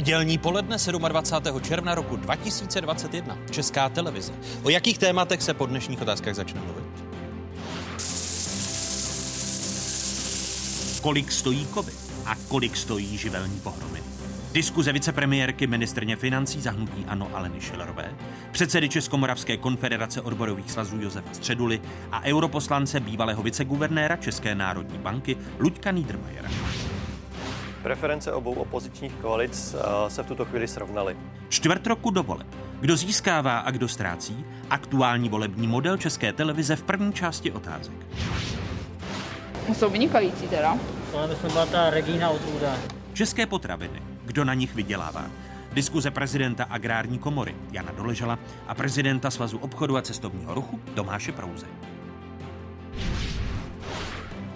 Nedělní poledne 27. června roku 2021. Česká televize. O jakých tématech se po dnešních otázkách začne mluvit? Kolik stojí covid a kolik stojí živelní pohromy? Diskuze vicepremiérky ministrně financí zahnutí Ano Aleny Šilerové, předsedy Českomoravské konfederace odborových svazů Josefa Středuly a europoslance bývalého viceguvernéra České národní banky Luďka Niedermayera. Preference obou opozičních koalic eh, se v tuto chvíli srovnaly. Čtvrt roku do voleb. Kdo získává a kdo ztrácí? Aktuální volební model České televize v první části otázek. Jsou vynikající teda. To jsme byla ta Regina Odrůda. České potraviny. Kdo na nich vydělává? Diskuze prezidenta agrární komory Jana Doležela a prezidenta Svazu obchodu a cestovního ruchu Tomáše Prouze.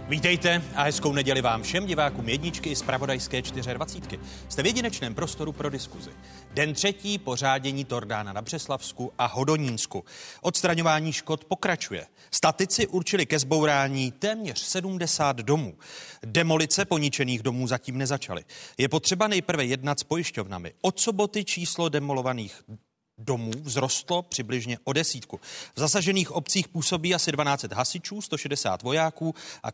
Vítejte a hezkou neděli vám všem divákům jedničky z Pravodajské 24. Jste v jedinečném prostoru pro diskuzi. Den třetí pořádění Tordána na Břeslavsku a Hodonínsku. Odstraňování škod pokračuje. Statici určili ke zbourání téměř 70 domů. Demolice poničených domů zatím nezačaly. Je potřeba nejprve jednat s pojišťovnami. Od soboty číslo demolovaných domů vzrostlo přibližně o desítku. V zasažených obcích působí asi 12 hasičů, 160 vojáků a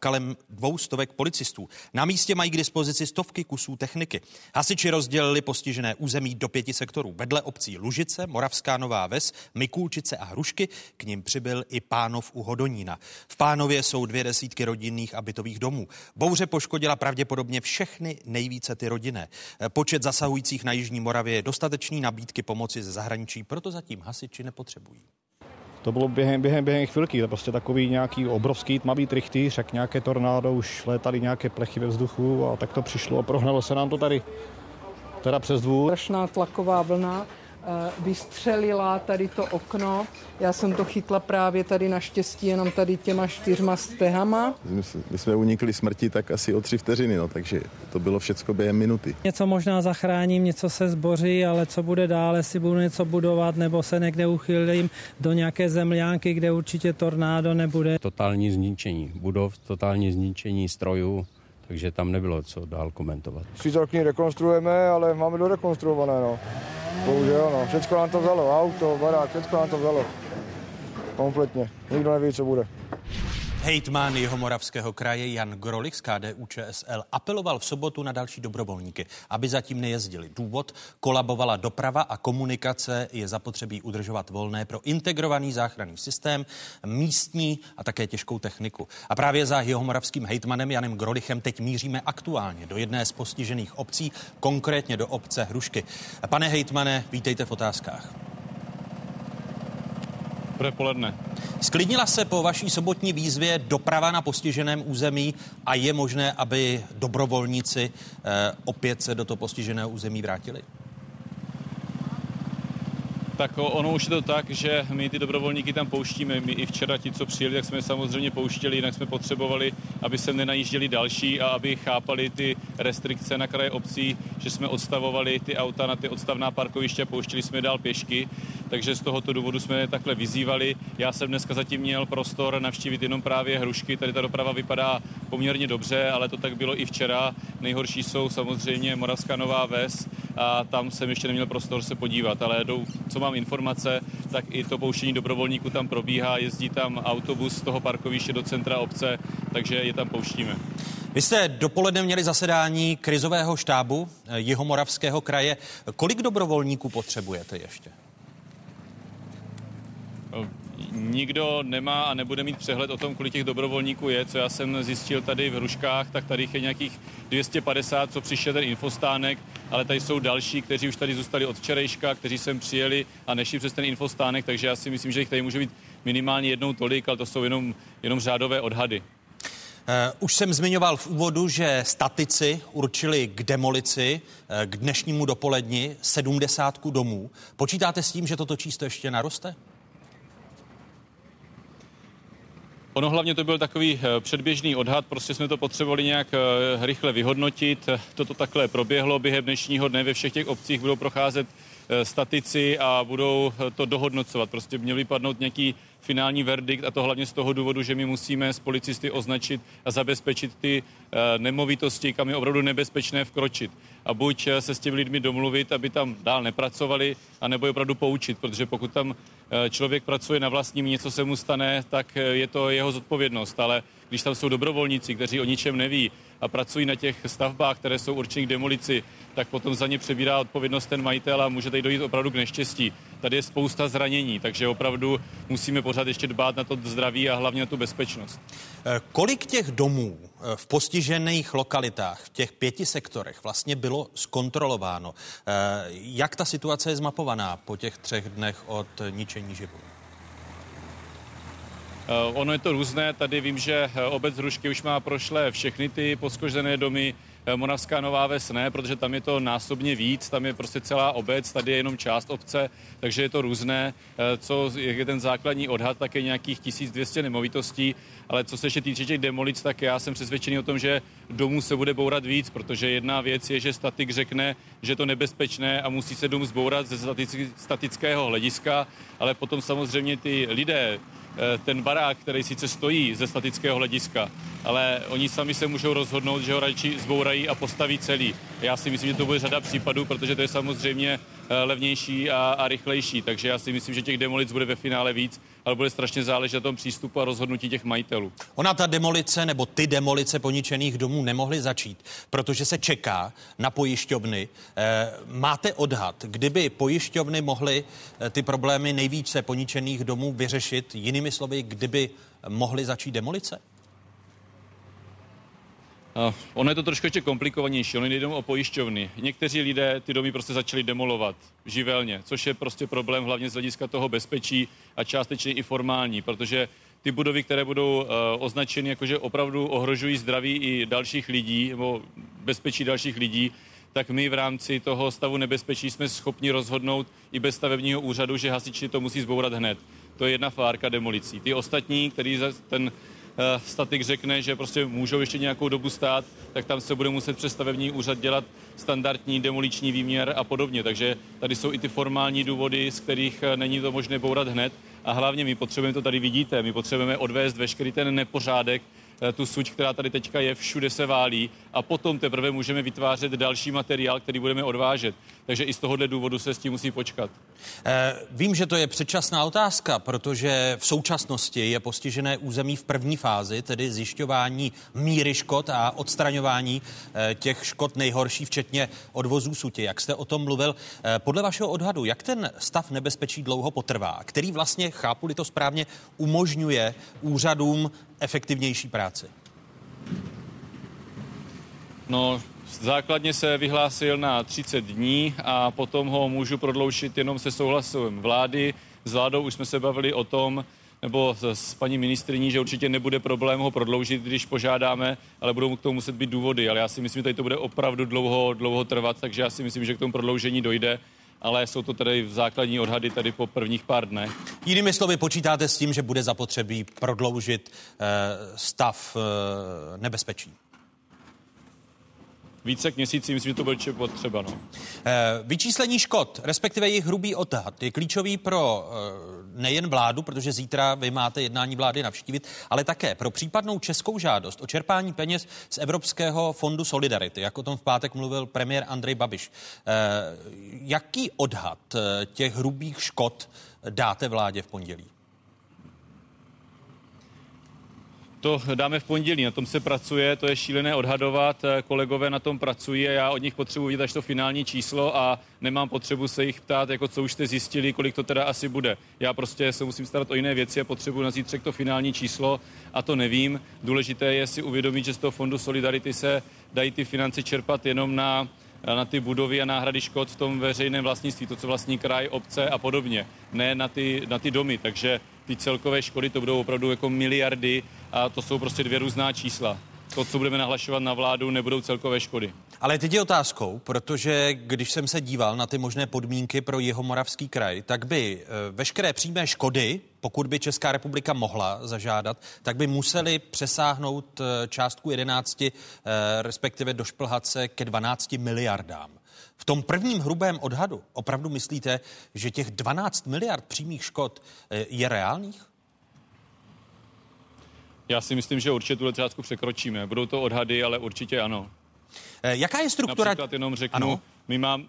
dvou stovek policistů. Na místě mají k dispozici stovky kusů techniky. Hasiči rozdělili postižené území do pěti sektorů. Vedle obcí Lužice, Moravská Nová Ves, Mikulčice a Hrušky k ním přibyl i Pánov u Hodonína. V Pánově jsou dvě desítky rodinných a bytových domů. Bouře poškodila pravděpodobně všechny nejvíce ty rodinné. Počet zasahujících na Jižní Moravě je dostatečný nabídky pomoci ze zahraničí zahraničí, proto zatím hasiči nepotřebují. To bylo během, během, během chvilky, to prostě takový nějaký obrovský tmavý trichtýř, jak nějaké tornádo, už létaly nějaké plechy ve vzduchu a tak to přišlo a prohnalo se nám to tady teda přes dvůr. Strašná tlaková vlna vystřelila tady to okno. Já jsem to chytla právě tady naštěstí jenom tady těma čtyřma stehama. My jsme unikli smrti tak asi o tři vteřiny, no, takže to bylo všecko během minuty. Něco možná zachráním, něco se zboří, ale co bude dále, jestli budu něco budovat nebo se někde uchylím do nějaké zemlánky, kde určitě tornádo nebude. Totální zničení budov, totální zničení strojů, takže tam nebylo co dál komentovat. Přítelkyni rekonstruujeme, ale máme dorekonstruované, no. Bohužel, no. Všechno nám to vzalo, auto, barák, všechno nám to vzalo. Kompletně. Nikdo neví, co bude. Hejtman Jihomoravského kraje Jan Grolich z KDU ČSL apeloval v sobotu na další dobrovolníky, aby zatím nejezdili. Důvod kolabovala doprava a komunikace je zapotřebí udržovat volné pro integrovaný záchranný systém, místní a také těžkou techniku. A právě za Jihomoravským hejtmanem Janem Grolichem teď míříme aktuálně do jedné z postižených obcí, konkrétně do obce Hrušky. Pane hejtmane, vítejte v otázkách. Dobré poledne. Sklidnila se po vaší sobotní výzvě doprava na postiženém území a je možné, aby dobrovolníci eh, opět se do toho postiženého území vrátili? Tak ono už je to tak, že my ty dobrovolníky tam pouštíme. My i včera ti, co přijeli, tak jsme samozřejmě pouštěli, jinak jsme potřebovali, aby se nenajížděli další a aby chápali ty restrikce na kraje obcí, že jsme odstavovali ty auta na ty odstavná parkoviště a pouštěli jsme dál pěšky. Takže z tohoto důvodu jsme takhle vyzývali. Já jsem dneska zatím měl prostor navštívit jenom právě hrušky. Tady ta doprava vypadá poměrně dobře, ale to tak bylo i včera. Nejhorší jsou samozřejmě Moravská Nová Ves a tam jsem ještě neměl prostor se podívat, ale jdou, co mám informace, tak i to pouštění dobrovolníků tam probíhá, jezdí tam autobus z toho parkoviště do centra obce, takže je tam pouštíme. Vy jste dopoledne měli zasedání krizového štábu eh, Jihomoravského kraje. Kolik dobrovolníků potřebujete ještě? Nikdo nemá a nebude mít přehled o tom, kolik těch dobrovolníků je. Co já jsem zjistil tady v Hruškách, tak tady je nějakých 250, co přišel ten infostánek, ale tady jsou další, kteří už tady zůstali od včerejška, kteří sem přijeli a nešli přes ten infostánek, takže já si myslím, že jich tady může být minimálně jednou tolik, ale to jsou jenom, jenom řádové odhady. Uh, už jsem zmiňoval v úvodu, že statici určili k demolici uh, k dnešnímu dopoledni 70 domů. Počítáte s tím, že toto číslo ještě naroste? Ono hlavně to byl takový eh, předběžný odhad, prostě jsme to potřebovali nějak eh, rychle vyhodnotit. Toto takhle proběhlo během dnešního dne. Ve všech těch obcích budou procházet eh, statici a budou to dohodnocovat. Prostě měl vypadnout nějaký finální verdikt a to hlavně z toho důvodu, že my musíme s policisty označit a zabezpečit ty nemovitosti, kam je opravdu nebezpečné vkročit. a buď se s těmi lidmi domluvit, aby tam dál nepracovali, anebo je opravdu poučit, protože pokud tam člověk pracuje na vlastním, něco se mu stane, tak eh, je to jeho zodpovědnost, ale když tam jsou dobrovolníci, kteří o ničem neví a pracují na těch stavbách, které jsou určeny k demolici, tak potom za ně přebírá odpovědnost ten majitel a může tady dojít opravdu k neštěstí. Tady je spousta zranění, takže opravdu musíme pořád ještě dbát na to zdraví a hlavně na tu bezpečnost. Eh, kolik těch domů eh, v postižených lokalitách, v těch pěti sektorech vlastně bylo zkontrolováno? Eh, jak ta situace je zmapovaná po těch třech dnech od ničení živů? Ono je to různé. Tady vím, že obec Hrušky už má prošlé všechny ty poskožené domy. Eh, Moravská Nová Ves ne, protože tam je to násobně víc, tam je prostě celá obec, tady je jenom část obce, takže je to různé. Eh, co je ten základní odhad, tak je nějakých 1200 nemovitostí, ale co se ještě týče těch demolic, tak já jsem přesvědčený o tom, že domů se bude bourat víc, protože jedna věc je, že statik řekne, že je to nebezpečné a musí se dům zbourat ze statického hlediska, ale potom samozřejmě ty lidé, Eh, ten barák, který sice stojí ze statického hlediska, ale oni sami se můžou rozhodnout, že ho radši zbourají a postaví celý. Já si myslím, že to bude řada případů, protože to je samozřejmě eh, levnější a, a rychlejší, takže já si myslím, že těch demolic bude ve finále víc ale bude strašně záležet na tom přístupu a rozhodnutí těch majitelů. Ona ta demolice nebo ty demolice poničených domů nemohly začít, protože se čeká na pojišťovny. E, máte odhad, kdyby pojišťovny mohly e, ty problémy nejvíce poničených domů vyřešit, jinými slovy, kdyby mohly začít demolice? Uh, ono je to trošku ještě komplikovanější, ono nejde o pojišťovny. Někteří lidé ty domy prostě začali demolovat živelně, což je prostě problém hlavně z hlediska toho bezpečí a částečně i formální, protože ty budovy, které budou uh, označeny jako, že opravdu ohrožují zdraví i dalších lidí, nebo bezpečí dalších lidí, tak my v rámci toho stavu nebezpečí jsme schopni rozhodnout i bez stavebního úřadu, že hasiči to musí zbourat hned. To je jedna fárka demolicí. Ty ostatní, který ten statik řekne, že prostě můžou ještě nějakou dobu stát, tak tam se bude muset přes stavební úřad dělat standardní demoliční výměr a podobně. Takže tady jsou i ty formální důvody, z kterých eh, není to možné bourat hned. A hlavně my potřebujeme, to tady vidíte, my potřebujeme odvést veškerý ten nepořádek, Eh, tu suť, která tady teďka je, všude se válí a potom teprve můžeme vytvářet další materiál, který budeme odvážet. Takže i z tohohle důvodu se s tím musí počkat. Eh, vím, že to je předčasná otázka, protože v současnosti je postižené území v první fázi, tedy zjišťování míry škod a odstraňování eh, těch škod nejhorší, včetně odvozů sutě. Jak jste o tom mluvil, eh, podle vašeho odhadu, jak ten stav nebezpečí dlouho potrvá, který vlastně, chápu-li to správně, umožňuje úřadům efektivnější práci? No, základně se vyhlásil na 30 dní a potom ho můžu prodloužit jenom se souhlasem vlády. S vládou už jsme se bavili o tom, nebo s paní ministriní, že určitě nebude problém ho prodloužit, když požádáme, ale budou k tomu muset být důvody. Ale já si myslím, že tady to bude opravdu dlouho, dlouho trvat, takže já si myslím, že k tomu prodloužení dojde ale jsou to tedy základní odhady tady po prvních pár dnech. Jinými slovy, počítáte s tím, že bude zapotřebí prodloužit eh, stav eh, nebezpečí? Více k měsíci, myslím, že to bude potřeba. No. Eh, vyčíslení škod, respektive jejich hrubý odhad, je klíčový pro nejen vládu, protože zítra vy máte jednání vlády navštívit, ale také pro případnou českou žádost o čerpání peněz z Evropského fondu Solidarity, jak o tom v pátek mluvil premiér Andrej Babiš. Jaký odhad těch hrubých škod dáte vládě v pondělí? To dáme v pondělí, na tom se pracuje, to je šílené odhadovat, kolegové na tom pracují a já od nich potřebuji vidět až to finální číslo a nemám potřebu se jich ptát, jako co už jste zjistili, kolik to teda asi bude. Já prostě se musím starat o jiné věci a potřebuji na zítřek to finální číslo a to nevím. Důležité je si uvědomit, že z toho fondu Solidarity se dají ty finance čerpat jenom na na ty budovy a náhrady škod v tom veřejném vlastnictví, to, co vlastní kraj, obce a podobně, ne na ty, na ty domy. Takže ty celkové škody to budou opravdu jako miliardy a to jsou prostě dvě různá čísla. To, co budeme nahlašovat na vládu, nebudou celkové škody. Ale teď je otázkou, protože když jsem se díval na ty možné podmínky pro jeho moravský kraj, tak by eh, veškeré přímé škody, pokud by Česká republika mohla zažádat, tak by museli přesáhnout eh, částku 11, eh, respektive došplhat se ke 12 miliardám. V tom prvním hrubém odhadu opravdu myslíte, že těch 12 miliard přímých škod je reálných? Já si myslím, že určitě tuhle částku překročíme. Budou to odhady, ale určitě ano. Eh, Jaká je struktura? Například jenom řeknu, Ano. my, mám,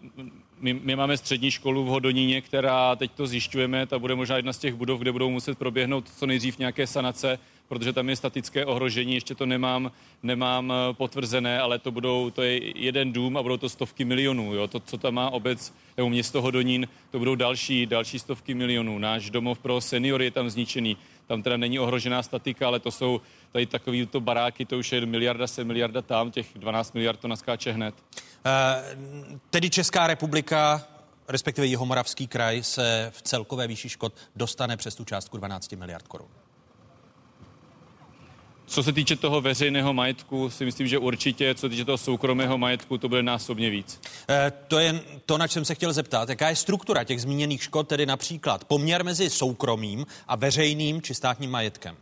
my, my máme střední školu v Hodoníně, která teď to zjišťujeme, ta bude možná jedna z těch budov, kde budou muset proběhnout co nejdřív nějaké sanace, protože tam je statické ohrožení, ještě to nemám, nemám eh, potvrzené, ale to budou, to je jeden dům a budou to stovky milionů, jo. To, co tam má obec nebo město Hodonín, to budou další, další stovky milionů. Náš domov pro seniory je tam zničený, tam teda není ohrožená statika, ale to jsou tady takový to baráky, to už je miliarda se miliarda tam, těch 12 miliard to naskáče hned. Eh, Tedy Česká republika, respektive Jihomoravský kraj, se v celkové výši škod dostane přes tu částku 12 miliard korun. Co se týče toho veřejného majetku, si myslím, že určitě, co se týče toho soukromého majetku, to bude násobně víc. Eh, To je to, na čem se chtěl zeptat. Jaká je struktura těch zmíněných škod, tedy například poměr mezi soukromým a veřejným či státním majetkem?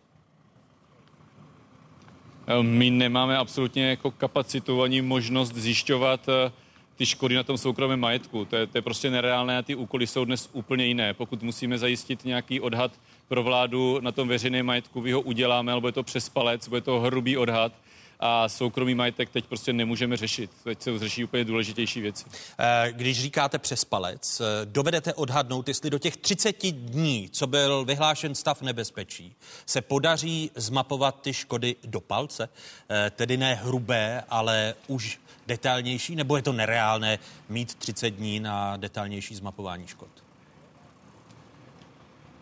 Eh, My nemáme absolutně jako kapacitu ani možnost zjišťovat eh, ty škody na tom soukromém majetku. To je, to je prostě nereálné a ty úkoly jsou dnes úplně jiné. Pokud musíme zajistit nějaký odhad pro vládu na tom veřejném majetku, vy ho uděláme, ale bude to přes palec, bude to hrubý odhad a soukromý majetek teď prostě nemůžeme řešit. Teď se řeší úplně důležitější věci. Eh, Když říkáte přes palec, eh, dovedete odhadnout, jestli do těch 30 dní, co byl vyhlášen stav nebezpečí, se podaří zmapovat ty škody do palce, Eh, tedy ne hrubé, ale už detailnější, nebo je to nereálné mít 30 dní na detailnější zmapování škod?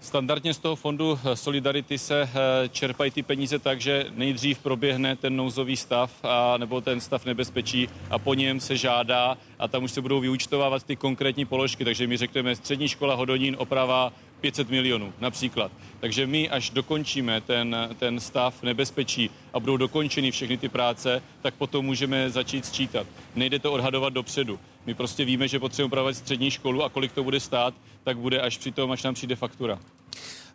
Standardně z toho fondu eh, Solidarity se eh, čerpají ty peníze tak, že nejdřív proběhne ten nouzový stav a, nebo ten stav nebezpečí a po něm se žádá a tam už se budou vyúčtovávat ty konkrétní položky. Takže my řekneme střední škola Hodonín oprava 500 milionů například. Takže my, až dokončíme ten, ten stav nebezpečí a budou dokončeny všechny ty práce, tak potom můžeme začít sčítat. Nejde to odhadovat dopředu. My prostě víme, že potřebujeme opravovat střední školu a kolik to bude stát, tak bude až při tom, až nám přijde faktura.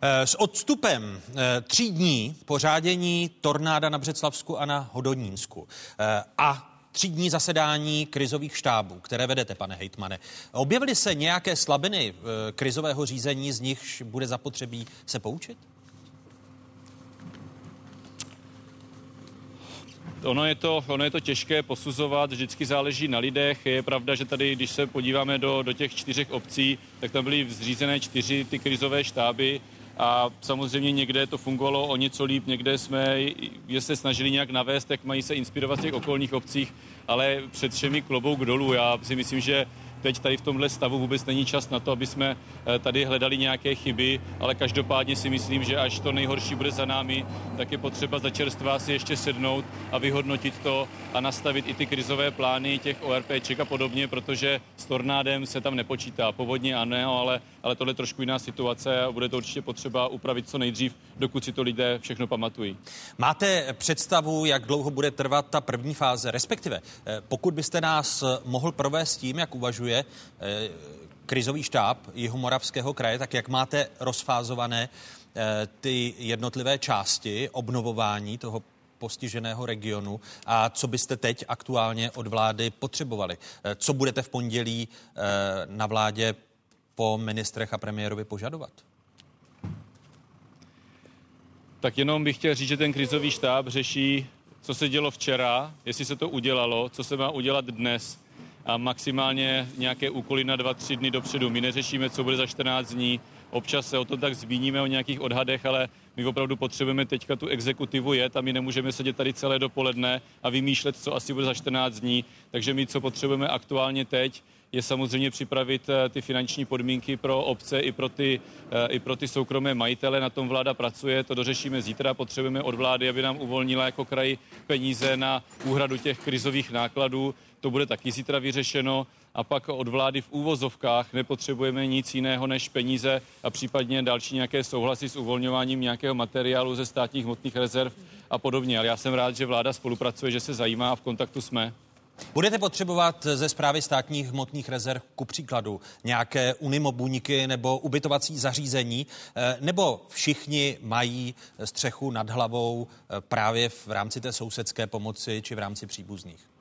Eh, S odstupem eh, tří dní pořádění tornáda na Břeclavsku a na Hodonínsku eh, a tří dní zasedání krizových štábů, které vedete, pane hejtmane. Objevily se nějaké slabiny krizového řízení, z nichž bude zapotřebí se poučit? Ono je, to, ono je to těžké posuzovat, vždycky záleží na lidech. Je pravda, že tady, když se podíváme do, do těch čtyřech obcí, tak tam byly zřízené čtyři ty krizové štáby a samozřejmě někde to fungovalo o něco líp, někde jsme je se snažili nějak navést, jak mají se inspirovat z těch okolních obcích, ale před všemi klobouk dolů. Já si myslím, že teď tady v tomhle stavu vůbec není čas na to, aby jsme eh, tady hledali nějaké chyby, ale každopádně si myslím, že až to nejhorší bude za námi, tak je potřeba za čerstvá si ještě sednout a vyhodnotit to a nastavit i ty krizové plány těch ORPček a podobně, protože s tornádem se tam nepočítá. Povodně ano, ale, ale tohle je trošku jiná situace a bude to určitě potřeba upravit co nejdřív, dokud si to lidé všechno pamatují. Máte představu, jak dlouho bude trvat ta první fáze, respektive eh, pokud byste nás eh, mohl provést tím, jak uvažuje eh, krizový štáb Jihomoravského kraje, tak jak máte rozfázované ty jednotlivé části obnovování toho postiženého regionu a co byste teď aktuálně od vlády potřebovali? Co budete v pondělí na vládě po ministrech a premiérovi požadovat? Tak jenom bych chtěl říct, že ten krizový štáb řeší, co se dělo včera, jestli se to udělalo, co se má udělat dnes a maximálně nějaké úkoly na dva, tři dny dopředu. My neřešíme, co bude za 14 dní, občas se o tom tak zmíníme, o nějakých odhadech, ale my opravdu potřebujeme teďka tu exekutivu jet a my nemůžeme sedět tady celé dopoledne a vymýšlet, co asi bude za 14 dní. Takže my, co potřebujeme aktuálně teď, je samozřejmě připravit eh, ty finanční podmínky pro obce i pro, ty, eh, i pro ty soukromé majitele. Na tom vláda pracuje, to dořešíme zítra. Potřebujeme od vlády, aby nám uvolnila jako kraj peníze na úhradu těch krizových nákladů. To bude taky zítra vyřešeno. A pak od vlády v úvozovkách nepotřebujeme nic jiného než peníze a případně další nějaké souhlasy s uvolňováním nějakého materiálu ze státních hmotných rezerv a podobně. Ale já jsem rád, že vláda spolupracuje, že se zajímá a v kontaktu jsme. Budete potřebovat ze zprávy státních hmotných rezerv ku příkladu nějaké unimobuňky nebo ubytovací zařízení, eh, nebo všichni mají střechu nad hlavou eh, právě v rámci té sousedské pomoci či v rámci příbuzných?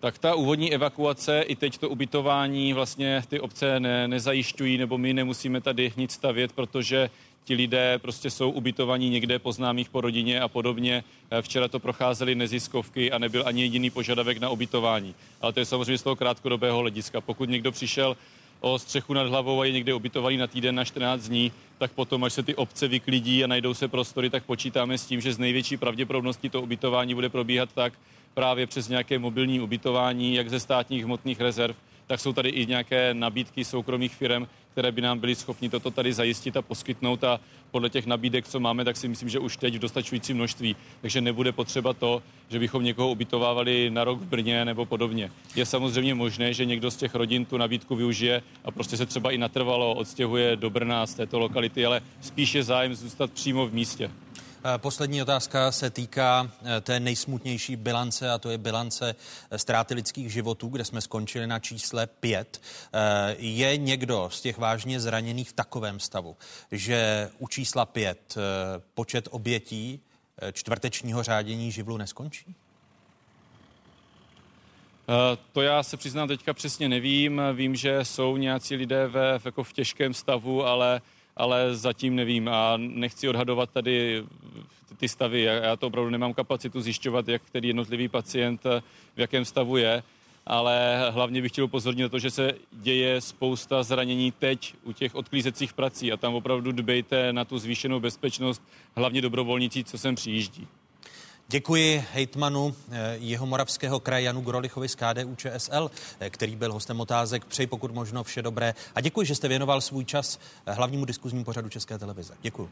Tak ta úvodní evakuace i teď to ubytování vlastně ty obce ne, nezajišťují, nebo my nemusíme tady nic stavět, protože ti lidé prostě jsou ubytovaní někde po známých po rodině a podobně. Eh, včera to procházely neziskovky a nebyl ani jediný požadavek na ubytování. Ale to je samozřejmě z toho krátkodobého hlediska. Pokud někdo přišel o střechu nad hlavou a je někde ubytovaný na týden na 14 dní, tak potom, až se ty obce vyklidí a najdou se prostory, tak počítáme s tím, že z největší pravděpodobností to ubytování bude probíhat tak právě přes nějaké mobilní ubytování, jak ze státních hmotných rezerv, tak jsou tady i nějaké nabídky soukromých firm, které by nám byly schopni toto tady zajistit a poskytnout a podle těch nabídek, co máme, tak si myslím, že už teď v dostačujícím množství. Takže nebude potřeba to, že bychom někoho ubytovávali na rok v Brně nebo podobně. Je samozřejmě možné, že někdo z těch rodin tu nabídku využije a prostě se třeba i natrvalo odstěhuje do Brna z této lokality, ale spíše zájem zůstat přímo v místě. Eh, poslední otázka se týká eh, té nejsmutnější bilance a to je bilance eh, ztráty lidských životů, kde jsme skončili na čísle 5. Je někdo z těch vážně zraněných v takovém stavu, že u čísla 5 počet obětí čtvrtečního řádění živlu neskončí? To já se přiznám teďka přesně nevím. Vím, že jsou nějací lidé ve, jako v těžkém stavu, ale ale zatím nevím a nechci odhadovat tady ty stavy. Já to opravdu nemám kapacitu zjišťovat, jak který jednotlivý pacient v jakém stavu je, ale hlavně bych chtěl upozornit na to, že se děje spousta zranění teď u těch odklízecích prací a tam opravdu dbejte na tu zvýšenou bezpečnost, hlavně dobrovolníci, co sem přijíždí. Děkuji hejtmanu eh, jeho moravského kraje Janu Grolichovi z KDU ČSL, eh, který byl hostem otázek. Přeji pokud možno vše dobré a děkuji, že jste věnoval svůj čas eh, hlavnímu diskuznímu pořadu České televize. Děkuji.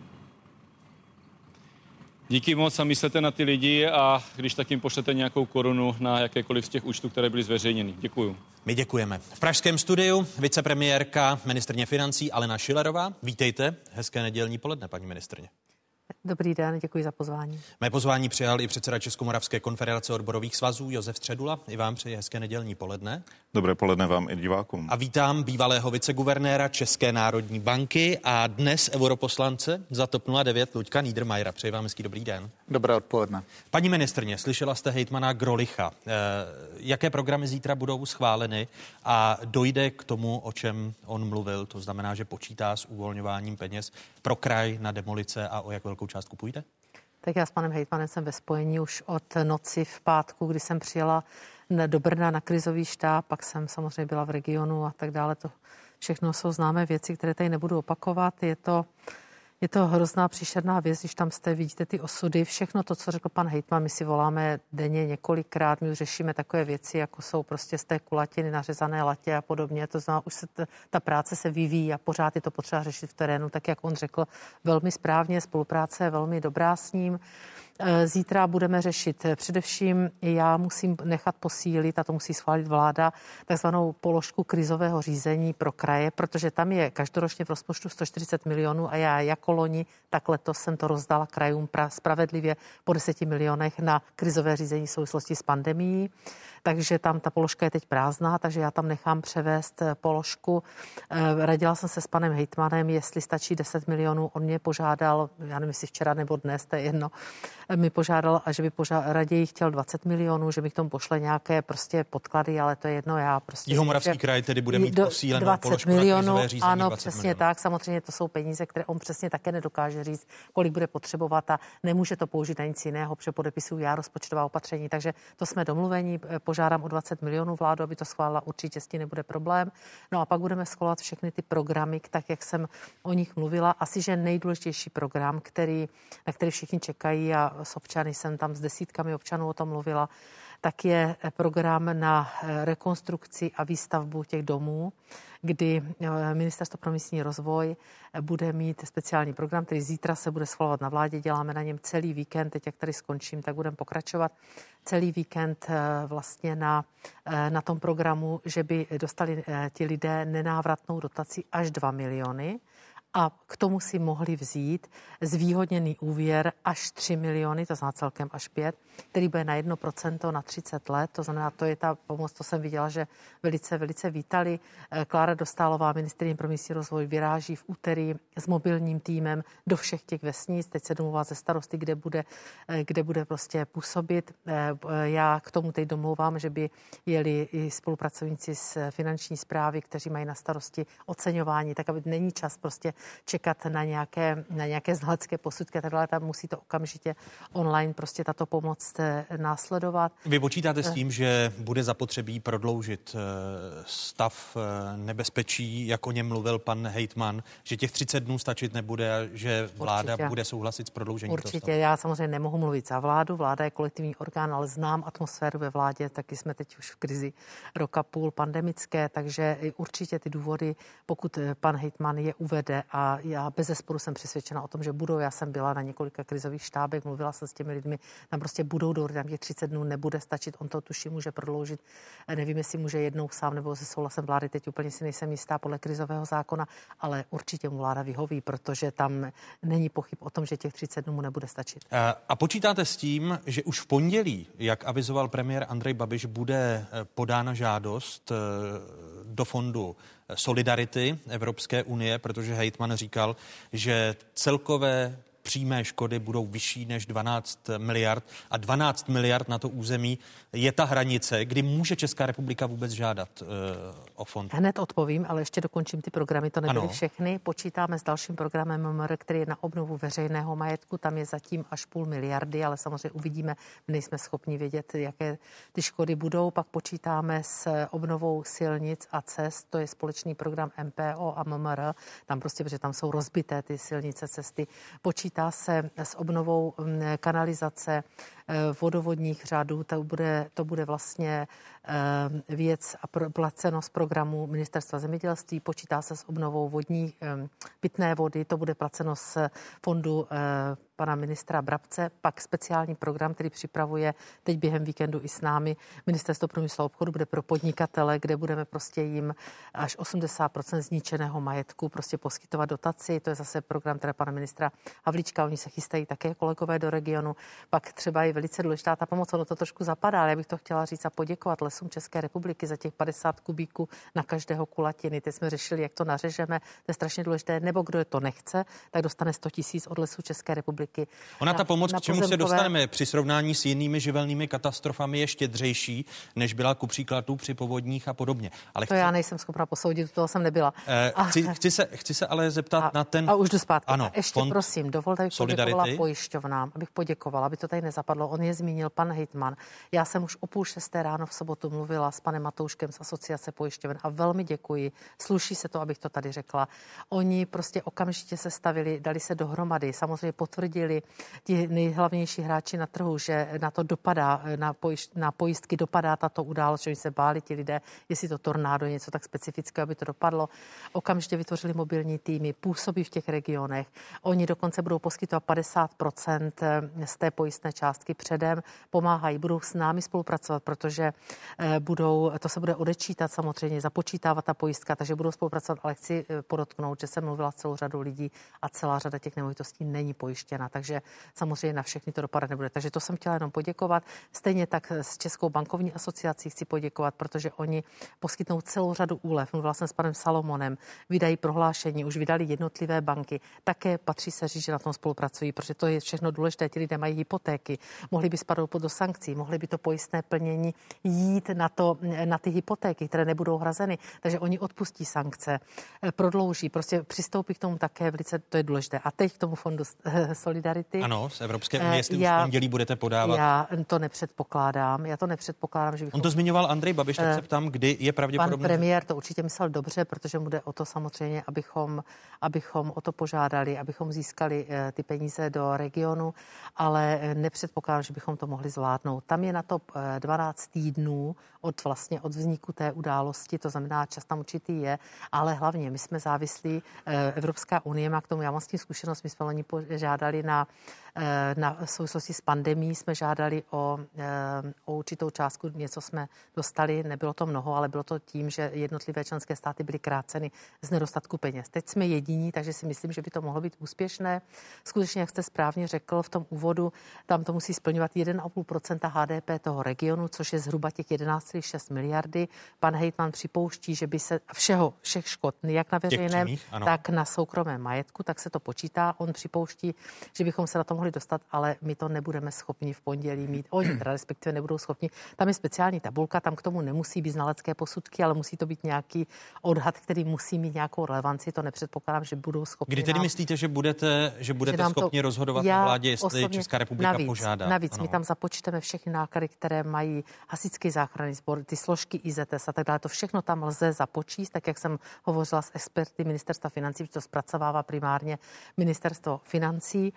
Díky moc a myslete na ty lidi a když tak jim pošlete nějakou korunu na jakékoliv z těch účtů, které byly zveřejněny. Děkuji. My děkujeme. V pražském studiu vicepremiérka, ministrně financí Alena Šilerová. Vítejte. Hezké nedělní poledne, paní ministrně. Dobrý den, děkuji za pozvání. Mé pozvání přijal i předseda Českomoravské konfederace odborových svazů Josef Středula. I vám přeji hezké nedělní poledne. Dobré poledne vám i divákům. A vítám bývalého viceguvernéra České národní banky a dnes europoslance za TOP 09 Luďka Niedermayera. Přeji vám hezký dobrý den. Dobré odpoledne. Paní ministrně, slyšela jste hejtmana Grolicha. Eh, jaké programy zítra budou schváleny a dojde k tomu, o čem on mluvil, to znamená, že počítá s uvolňováním peněz pro kraj na demolice a o jak velkou částku půjde? Tak já s panem hejtmanem jsem ve spojení už od noci v pátku, kdy jsem přijela do Brna na krizový štáb, pak jsem samozřejmě byla v regionu a tak dále. To všechno jsou známé věci, které tady nebudu opakovat. Je to je to hrozná příšerná věc, když tam jste, vidíte ty osudy, všechno to, co řekl pan Hejtman, my si voláme denně několikrát, my už řešíme takové věci, jako jsou prostě z té kulatiny nařezané latě a podobně. To znamená, už se t- ta práce se vyvíjí a pořád je to potřeba řešit v terénu, tak jak on řekl, velmi správně, spolupráce je velmi dobrá s ním. Eh, zítra budeme řešit eh, především, já musím nechat posílit, a to musí schválit vláda, takzvanou položku krizového řízení pro kraje, protože tam je každoročně v rozpočtu 140 milionů a já jako loni, tak letos jsem to rozdala krajům spravedlivě po 10 milionech na krizové řízení v souvislosti s pandemií takže tam ta položka je teď prázdná, takže já tam nechám převést eh, položku. Radila jsem se s panem Hejtmanem, jestli stačí 10 milionů. On mě požádal, já nevím, jestli včera nebo dnes, to je jedno, mi požádal, a že by požádal, raději chtěl 20 milionů, že mi k tomu pošle nějaké prostě podklady, ale to je jedno, já prostě... Jihomoravský kraj tedy bude mít posílenou 20 položku milionů, na řízení, ano, 20 přesně milionů. tak, samozřejmě to jsou peníze, které on přesně také nedokáže říct, kolik bude potřebovat a nemůže to použít na nic jiného, protože podepisuju já rozpočtová opatření, takže to jsme domluvení, požádám o 20 milionů vládu, aby to schválila, určitě s tím nebude problém. No a pak budeme schvalovat všechny ty programy, tak jak jsem o nich mluvila. Asi, že nejdůležitější program, který, na který všichni čekají a s občany jsem tam s desítkami občanů o tom mluvila, tak je program na rekonstrukci a výstavbu těch domů, kdy eh, Ministerstvo pro místní rozvoj bude mít speciální program, který zítra se bude schvalovat na vládě. Děláme na něm celý víkend. Teď, jak tady skončím, tak budeme pokračovat celý víkend eh, vlastně na, eh, na tom programu, že by dostali ti lidé nenávratnou dotaci až 2 miliony a k tomu si mohli vzít zvýhodněný úvěr až 3 miliony, to znamená celkem až 5, který bude na 1% na 30 let, to znamená, to je ta pomoc, to jsem viděla, že velice, velice vítali. Eh, Klára Dostálová, ministrině pro místní rozvoj, vyráží v úterý s mobilním týmem do všech těch vesnic, teď se domluvá ze starosty, kde bude, eh, kde bude prostě působit. Eh, já k tomu teď domlouvám, že by jeli i spolupracovníci z finanční zprávy, kteří mají na starosti oceňování, tak aby není čas prostě čekat na nějaké, na nějaké znalecké posudky a tak dále. Tam musí to okamžitě online prostě tato pomoc následovat. Vy počítáte s tím, že bude zapotřebí prodloužit stav nebezpečí, jak o něm mluvil pan Hejtman, že těch 30 dnů stačit nebude a že vláda Určitě. bude souhlasit s prodloužením Určitě, já samozřejmě nemohu mluvit za vládu, vláda je kolektivní orgán, ale znám atmosféru ve vládě, taky jsme teď už v krizi roka půl pandemické, takže určitě ty důvody, pokud pan Hejtman je uvede a já bez zesporu jsem přesvědčena o tom, že budou, já jsem byla na několika krizových štábech, mluvila jsem s těmi lidmi, tam prostě budou dohody, tam těch 30 dnů nebude stačit, on to tuší může prodloužit, nevím, jestli může jednou sám nebo se souhlasem vlády, teď úplně si nejsem jistá podle krizového zákona, ale určitě mu vláda vyhoví, protože tam není pochyb o tom, že těch 30 dnů mu nebude stačit. A, a počítáte s tím, že už v pondělí, jak avizoval premiér Andrej Babiš, bude eh, podána žádost eh, do fondu Solidarity Evropské unie, protože Hejtman říkal, že celkové přímé škody budou vyšší než 12 miliard a 12 miliard na to území je ta hranice, kdy může Česká republika vůbec žádat uh, o fond. Hned odpovím, ale ještě dokončím ty programy, to nebyly ano. všechny. Počítáme s dalším programem MMR, který je na obnovu veřejného majetku, tam je zatím až půl miliardy, ale samozřejmě uvidíme, my nejsme schopni vědět, jaké ty škody budou. Pak počítáme s obnovou silnic a cest, to je společný program MPO a MMR, tam prostě, protože tam jsou rozbité ty silnice, cesty. Počítá počítá se s obnovou kanalizace, eh, vodovodních řádů, to bude, to bude vlastně věc a placeno z programu Ministerstva zemědělství, počítá se s obnovou vodní eh, pitné vody, to bude placeno z fondu pana ministra Brabce, pak speciální program, který připravuje teď během víkendu i s námi Ministerstvo průmyslu a obchodu, bude pro podnikatele, kde budeme prostě jim až 80% zničeného majetku prostě poskytovat dotaci. To je zase program teda pana ministra Havlíčka, oni se chystají také kolegové do regionu. Pak třeba je velice důležitá ta pomoc, ono to trošku zapadá, ale já bych to chtěla říct a poděkovat lesům České republiky za těch 50 kubíků na každého kulatiny. Teď jsme řešili, jak to nařežeme, to je strašně důležité, nebo kdo je to nechce, tak dostane 100 tisíc od lesů České republiky. Ona ta pomoc, k čemu pozemkové... se dostaneme při srovnání s jinými živelnými katastrofami, je štědřejší, než byla ku příkladu při povodních a podobně. Ale to chci... já nejsem schopna posoudit, toho jsem nebyla. Eh, chci, chci, se, chci se ale zeptat a, na ten... A už jdu zpátky. Ano, Ještě fond... prosím, dovolte, abych Solidarity. poděkovala pojišťovnám, abych poděkovala, aby to tady nezapadlo. On je zmínil pan Hejtman. Já jsem už o půl šesté ráno v sobotu mluvila s panem Matouškem z Asociace pojišťoven a velmi děkuji. Sluší se to, abych to tady řekla. Oni prostě okamžitě se stavili, dali se dohromady, samozřejmě potvrdili ti nejhlavnější hráči na trhu, že na to dopadá, na, pojišť, na pojistky dopadá tato událost, že se báli ti lidé, jestli to tornádo, něco tak specifického, aby to dopadlo. Okamžitě vytvořili mobilní týmy, působí v těch regionech. Oni dokonce budou poskytovat 50% z té pojistné částky předem, pomáhají, budou s námi spolupracovat, protože budou, to se bude odečítat samozřejmě, započítávat ta pojistka, takže budou spolupracovat, ale chci eh, podotknout, že jsem mluvila s celou řadou lidí a celá řada těch nemovitostí není pojištěna, takže samozřejmě na všechny to dopadat nebude. Takže to jsem chtěla jenom poděkovat. Stejně tak s Českou bankovní asociací chci poděkovat, protože oni poskytnou celou řadu úlev. Mluvila jsem s panem Salomonem, vydají prohlášení, už vydali jednotlivé banky. Také patří se říct, že na tom spolupracují, protože to je všechno důležité. Ti lidé mají hypotéky, mohli by spadnout pod do sankcí, mohli by to pojistné plnění jít na, to, na ty hypotéky, které nebudou hrazeny. Takže oni odpustí sankce, prodlouží, prostě přistoupí k tomu také velice, to je důležité. A teď k tomu fondu Solidarity. Ano, z Evropské unie, jestli já, už pondělí budete podávat. Já to nepředpokládám, já to nepředpokládám, že bychom... On to zmiňoval Andrej Babiš, tak se ptám, kdy je pravděpodobné... Pan premiér to určitě myslel dobře, protože mu jde o to samozřejmě, abychom, abychom o to požádali, abychom získali eh, ty peníze do regionu, ale eh, nepředpokládám, že bychom to mohli zvládnout. Tam je na to 12 eh, týdnů, od vlastně od vzniku té události, to znamená, čas tam určitý je, ale hlavně my jsme závislí, eh, Evropská unie má k tomu, já mám s tím zkušenost, my jsme loni požádali na, eh, na souvislosti s pandemí, jsme žádali o, eh, o určitou částku, něco jsme dostali, nebylo to mnoho, ale bylo to tím, že jednotlivé členské státy byly kráceny z nedostatku peněz. Teď jsme jediní, takže si myslím, že by to mohlo být úspěšné. Skutečně, jak jste správně řekl v tom úvodu, tam to musí splňovat 1,5% HDP toho regionu, což je zhruba těch 11,6 miliardy. Pan Hejtman připouští, že by se všeho, všech škod, jak na veřejném, přímých, tak na soukromém majetku, tak se to počítá. On připouští, že bychom se na to mohli dostat, ale my to nebudeme schopni v pondělí mít. Oni teda respektive nebudou schopni. Tam je speciální tabulka, tam k tomu nemusí být znalecké posudky, ale musí to být nějaký odhad, který musí mít nějakou relevanci. To nepředpokládám, že budou schopni. Kdy tedy nám, myslíte, že budete, že budete že schopni to, rozhodovat na vládě, jestli osobně, Česká republika navíc, požádá? Navíc ano. my tam započteme všechny náklady, které mají hasičský záchranný sbor, ty složky IZS a tak dále. To všechno tam lze započíst, tak jak jsem hovořila s experty ministerstva financí, protože to zpracovává primárně ministerstvo financí.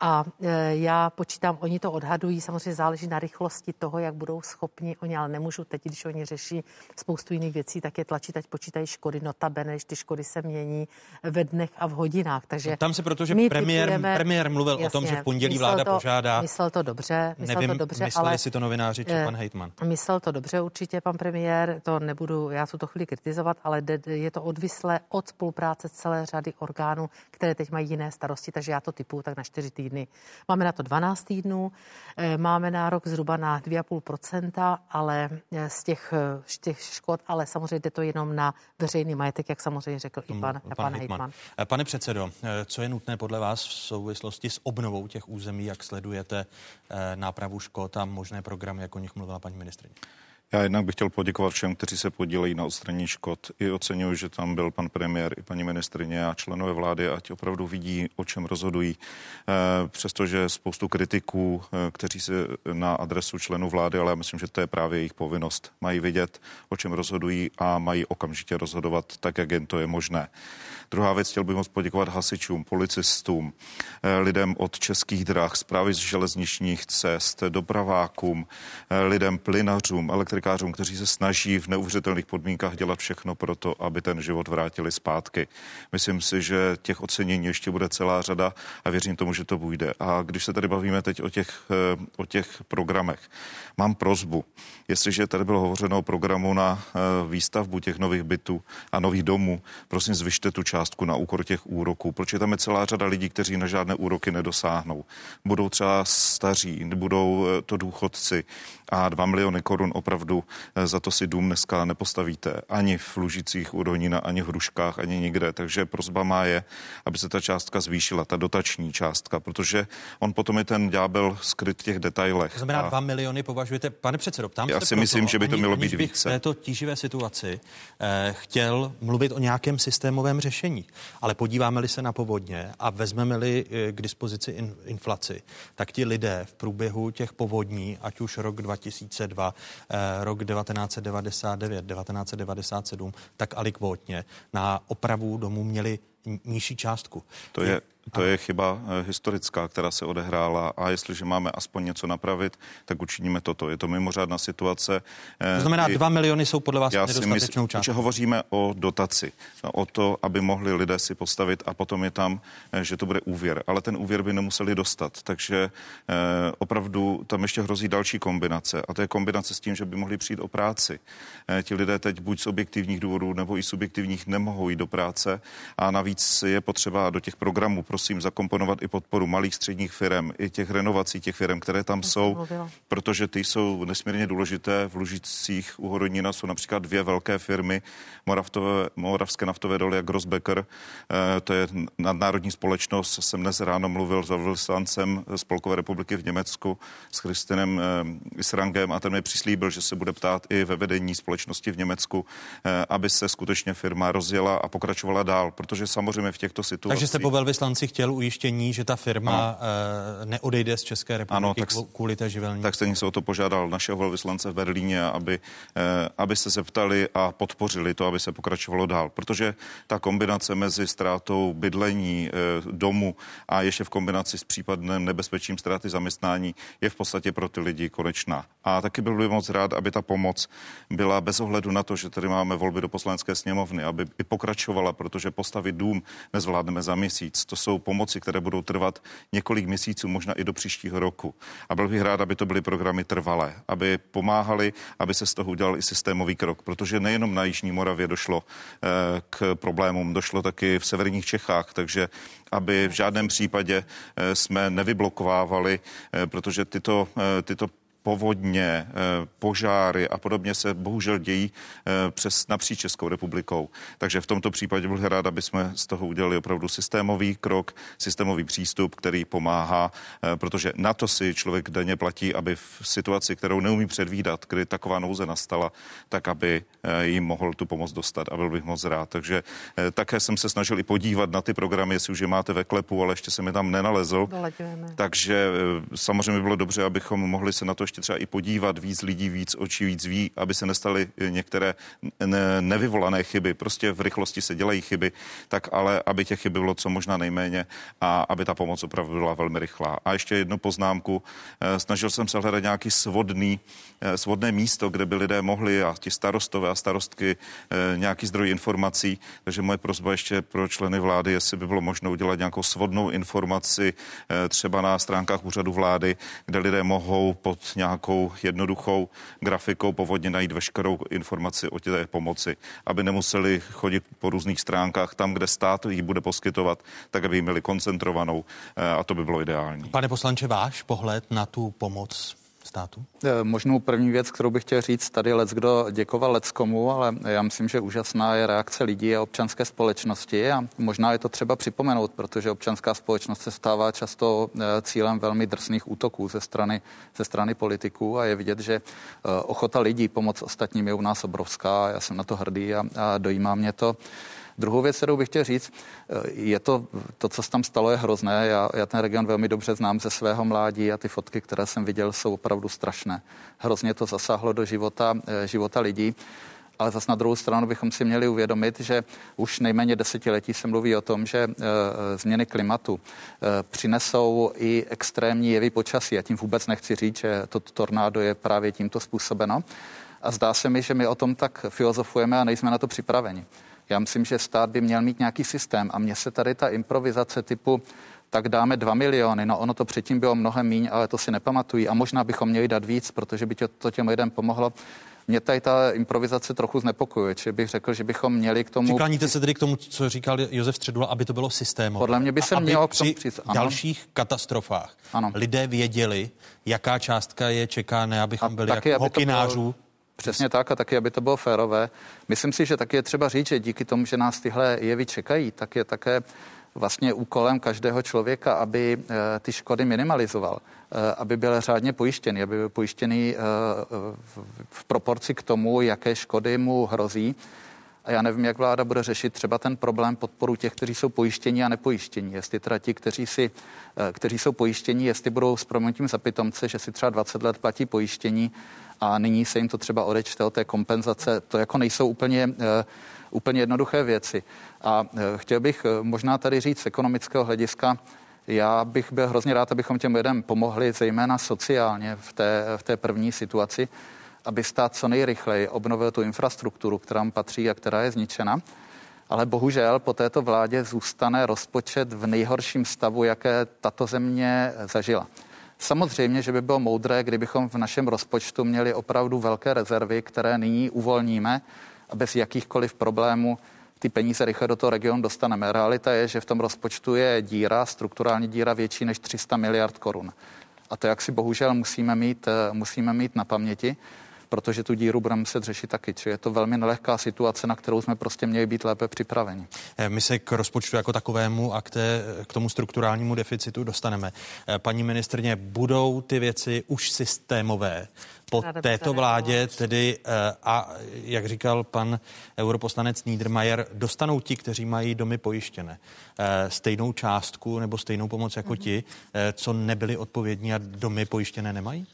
A já počítám, oni to odhadují, samozřejmě záleží na rychlosti toho, jak budou schopni oni, ale nemůžu teď, když oni řeší spoustu jiných věcí, tak je tlačit, ať počítají škody, notabene, když ty škody se mění ve dnech a v hodinách. Takže no tam se, protože premiér, typujeme, premiér mluvil jasně, o tom, že v pondělí vláda to, požádá. Myslel to dobře, myslel Nevím, to dobře, mysleli ale si to novináři či pan Hejtman. Myslel to dobře určitě pan premiér, to nebudu já tu to chvíli kritizovat, ale je to odvislé od spolupráce celé řady orgánů, které teď mají jiné starosti, takže já to typu tak na čtyři týdny. Máme na to 12 týdnů, eh, máme nárok zhruba na 2,5%, ale eh, z těch, eh, z těch škod, ale samozřejmě jde to jenom na veřejný majetek, jak samozřejmě řekl i pan, pan, pan Hejtman. Pane předsedo, co je nutné podle vás v souvislosti s obnovou těch území, jak sledujete nápravu škod a možné programy, jako o nich mluvila paní ministrině? Já jednak bych chtěl poděkovat všem, kteří se podílejí na odstranění škod. I oceňuji, že tam byl pan premiér i paní ministrině a členové vlády, ať opravdu vidí, o čem rozhodují. Eh, přestože spoustu kritiků, eh, kteří se na adresu členů vlády, ale já myslím, že to je právě jejich povinnost. Mají vidět, o čem rozhodují a mají okamžitě rozhodovat tak, jak jen to je možné. Druhá věc, chtěl bych moc poděkovat hasičům, policistům, eh, lidem od českých drah, zprávy z železničních cest, dopravákům, lidem plynařům, elektrikářům, kteří se snaží v neuvěřitelných podmínkách dělat všechno pro to, aby ten život vrátili zpátky. Myslím si, že těch ocenění ještě bude celá řada a věřím tomu, že to bude. A když se tady bavíme teď o těch, eh, o těch programech, mám prozbu. Jestliže tady bylo hovořeno o programu na eh, výstavbu těch nových bytů a nových domů, prosím zvyšte tu částku na úkor těch úroků, protože tam je celá řada lidí, kteří na žádné úroky nedosáhnou. Budou třeba staří, budou eh, to důchodci a 2 miliony korun opravdu eh, za to si dům dneska nepostavíte. Ani v Lužicích u Ronína, ani v Hruškách, ani nikde. Takže prozba má je, aby se ta částka zvýšila, ta dotační částka, protože on potom je ten ďábel skryt v těch detailech. To znamená, a... 2 miliony považujete, pane předsedo, tam Já si myslím, že by to mělo být více. V této tíživé situaci eh, chtěl mluvit o nějakém systémovém řešení, ale podíváme-li se na povodně a vezmeme-li eh, k dispozici in, inflaci, tak ti lidé v průběhu těch povodní, ať už rok 2002, eh, rok 1999, 1997, tak alikvotně na opravu domů měli nižší částku. To je, to je chyba eh, historická, která se odehrála a jestliže máme aspoň něco napravit, tak učiníme toto. Je to mimořádná situace. To znamená, dva miliony jsou podle vás Já nedostatečnou částkou. hovoříme o dotaci, o to, aby mohli lidé si postavit a potom je tam, eh, že to bude úvěr. Ale ten úvěr by nemuseli dostat, takže eh, opravdu tam ještě hrozí další kombinace a to je kombinace s tím, že by mohli přijít o práci. Ti lidé teď buď z objektivních důvodů nebo i subjektivních nemohou jít do práce a navíc je potřeba do těch programů prosím zakomponovat i podporu malých středních firm, i těch renovací těch firm, které tam to jsou, protože ty jsou nesmírně důležité. V Lužicích u Horonina jsou například dvě velké firmy, Moravtové, Moravské naftové doly a Grossbecker, e, to je nadnárodní společnost. Jsem dnes ráno mluvil s velvyslancem Spolkové republiky v Německu s Christinem e, Israngem a ten mi přislíbil, že se bude ptát i ve vedení společnosti v Německu, e, aby se skutečně firma rozjela a pokračovala dál, protože samozřejmě v těchto situacích. Takže jste po velvyslanci chtěl ujištění, že ta firma ano. neodejde z České republiky ano, tak, kvůli té živelní? Tak stejně se o to požádal našeho velvyslance v Berlíně, aby, aby se zeptali a podpořili to, aby se pokračovalo dál. Protože ta kombinace mezi ztrátou bydlení, domu a ještě v kombinaci s případným nebezpečím ztráty zaměstnání je v podstatě pro ty lidi konečná. A taky byl bych moc rád, aby ta pomoc byla bez ohledu na to, že tady máme volby do poslanecké sněmovny, aby i pokračovala, protože postavit dům nezvládneme za měsíc. To jsou pomoci, které budou trvat několik měsíců, možná i do příštího roku. A byl bych rád, aby to byly programy trvalé, aby pomáhali, aby se z toho udělal i systémový krok, protože nejenom na Jižní Moravě došlo eh, k problémům, došlo taky v severních Čechách, takže aby v žádném případě eh, jsme nevyblokovávali, eh, protože tyto, tyto povodně, eh, požáry a podobně se bohužel dějí eh, přes napříč Českou republikou. Takže v tomto případě bych rád, aby jsme z toho udělali opravdu systémový krok, systémový přístup, který pomáhá, eh, protože na to si člověk denně platí, aby v situaci, kterou neumí předvídat, kdy taková nouze nastala, tak aby jim mohl tu pomoc dostat a byl bych moc rád. Takže také jsem se snažil i podívat na ty programy, jestli už je máte ve klepu, ale ještě jsem je tam nenalezl. Doleďujeme. Takže samozřejmě bylo dobře, abychom mohli se na to ještě ještě třeba i podívat, víc lidí, víc očí, víc ví, aby se nestaly některé ne, nevyvolané chyby. Prostě v rychlosti se dělají chyby, tak ale aby těch chyb bylo co možná nejméně a aby ta pomoc opravdu byla velmi rychlá. A ještě jednu poznámku. Eh, snažil jsem se hledat nějaký svodný, eh, svodné místo, kde by lidé mohli a ti starostové a starostky eh, nějaký zdroj informací. Takže moje prozba ještě pro členy vlády, jestli by bylo možno udělat nějakou svodnou informaci třeba na stránkách úřadu vlády, kde lidé mohou pod nějak nějakou jednoduchou grafikou povodně najít veškerou informaci o té pomoci, aby nemuseli chodit po různých stránkách tam, kde stát ji bude poskytovat, tak aby ji měli koncentrovanou eh, a to by bylo ideální. Pane poslanče, váš pohled na tu pomoc státu? Eh, možnou první věc, kterou bych chtěl říct, tady lec kdo děkoval leckomu, ale já myslím, že úžasná je reakce lidí a občanské společnosti a možná je to třeba připomenout, protože občanská společnost se stává často eh, cílem velmi drsných útoků ze strany, ze strany politiků a je vidět, že eh, ochota lidí pomoct ostatním je u nás obrovská. Já jsem na to hrdý a, a dojímá mě to. Druhou věc, kterou bych chtěl říct, eh, je to, to, co se tam stalo, je hrozné. Já, já ten region velmi dobře znám ze svého mládí a ty fotky, které jsem viděl, jsou opravdu strašné. Hrozně to zasáhlo do života, eh, života lidí. Ale zase na druhou stranu bychom si měli uvědomit, že už nejméně desetiletí se mluví o tom, že e, změny klimatu e, přinesou i extrémní jevy počasí. A tím vůbec nechci říct, že to tornádo je právě tímto způsobeno. A zdá se mi, že my o tom tak filozofujeme a nejsme na to připraveni. Já myslím, že stát by měl mít nějaký systém a mně se tady ta improvizace typu tak dáme 2 miliony. No ono to předtím bylo mnohem míň, ale to si nepamatují a možná bychom měli dát víc, protože by to těm lidem pomohlo. Mě tady ta improvizace trochu znepokojuje, či bych řekl, že bychom měli k tomu... Přikláníte se tedy k tomu, co říkal Josef Středula, aby to bylo systémové. Podle mě by se mělo k tomu přijít. Ano. dalších katastrofách ano. lidé věděli, jaká částka je čeká, ne abychom a byli taky, jako hokinářů. Přesně tak a taky, aby to bylo férové. Myslím si, že taky je třeba říct, že díky tomu, že nás tyhle jevy čekají, tak je také vlastně úkolem každého člověka, aby eh, ty škody minimalizoval, eh, aby byl řádně pojištěný, aby byl pojištěný eh, v proporci k tomu, jaké škody mu hrozí. A já nevím, jak vláda bude řešit třeba ten problém podporu těch, kteří jsou pojištění a nepojištění. Jestli teda ti, kteří, si, kteří jsou pojištění, jestli budou s proměnutím za pitomce, že si třeba 20 let platí pojištění a nyní se jim to třeba odečte od té kompenzace. To jako nejsou úplně, eh, úplně jednoduché věci. A eh, chtěl bych eh, možná tady říct z ekonomického hlediska, já bych byl hrozně rád, abychom těm lidem pomohli, zejména sociálně v té, v té první situaci, aby stát co nejrychleji obnovil tu infrastrukturu, která mu patří a která je zničena. Ale bohužel po této vládě zůstane rozpočet v nejhorším stavu, jaké tato země zažila. Samozřejmě, že by bylo moudré, kdybychom v našem rozpočtu měli opravdu velké rezervy, které nyní uvolníme a bez jakýchkoliv problémů ty peníze rychle do toho regionu dostaneme. Realita je, že v tom rozpočtu je díra, strukturální díra větší než 300 miliard korun. A to, jak si bohužel musíme mít, eh, musíme mít na paměti. Protože tu díru budeme muset řešit taky. Čili je to velmi nelehká situace, na kterou jsme prostě měli být lépe připraveni. Eh, my se k rozpočtu jako takovému a k, té, k tomu strukturálnímu deficitu dostaneme. Eh, paní ministrně, budou ty věci už systémové? po této vládě, tedy eh, a jak říkal pan europoslanec Niedermayer, dostanou ti, kteří mají domy pojištěné stejnou částku nebo stejnou pomoc jako mm-hmm. ti, co nebyli odpovědní a domy pojištěné nemají?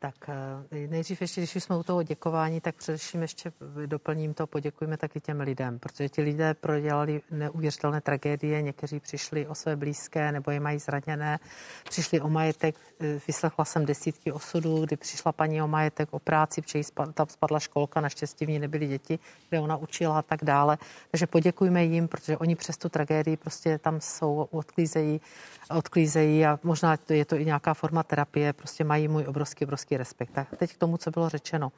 Tak eh, nejdřív ještě, když jsme u toho děkování, tak především ještě doplním to, poděkujeme taky těm lidem, protože ti lidé prodělali neuvěřitelné tragédie, někteří přišli o své blízké nebo je mají zraněné, přišli o majetek, eh, vyslechla jsem desítky osudů, kdy přišla paní o majetek, o práci, protože tam spadla školka, naštěstí v ní nebyly děti, kde ona učila a tak dále. Takže poděkujeme jim, protože oni přes tu tragédii prostě tam jsou, odklízejí, odklízejí a možná je to i nějaká forma terapie, prostě mají můj obrovský, obrovský respekt. Tak teď k tomu, co bylo řečeno.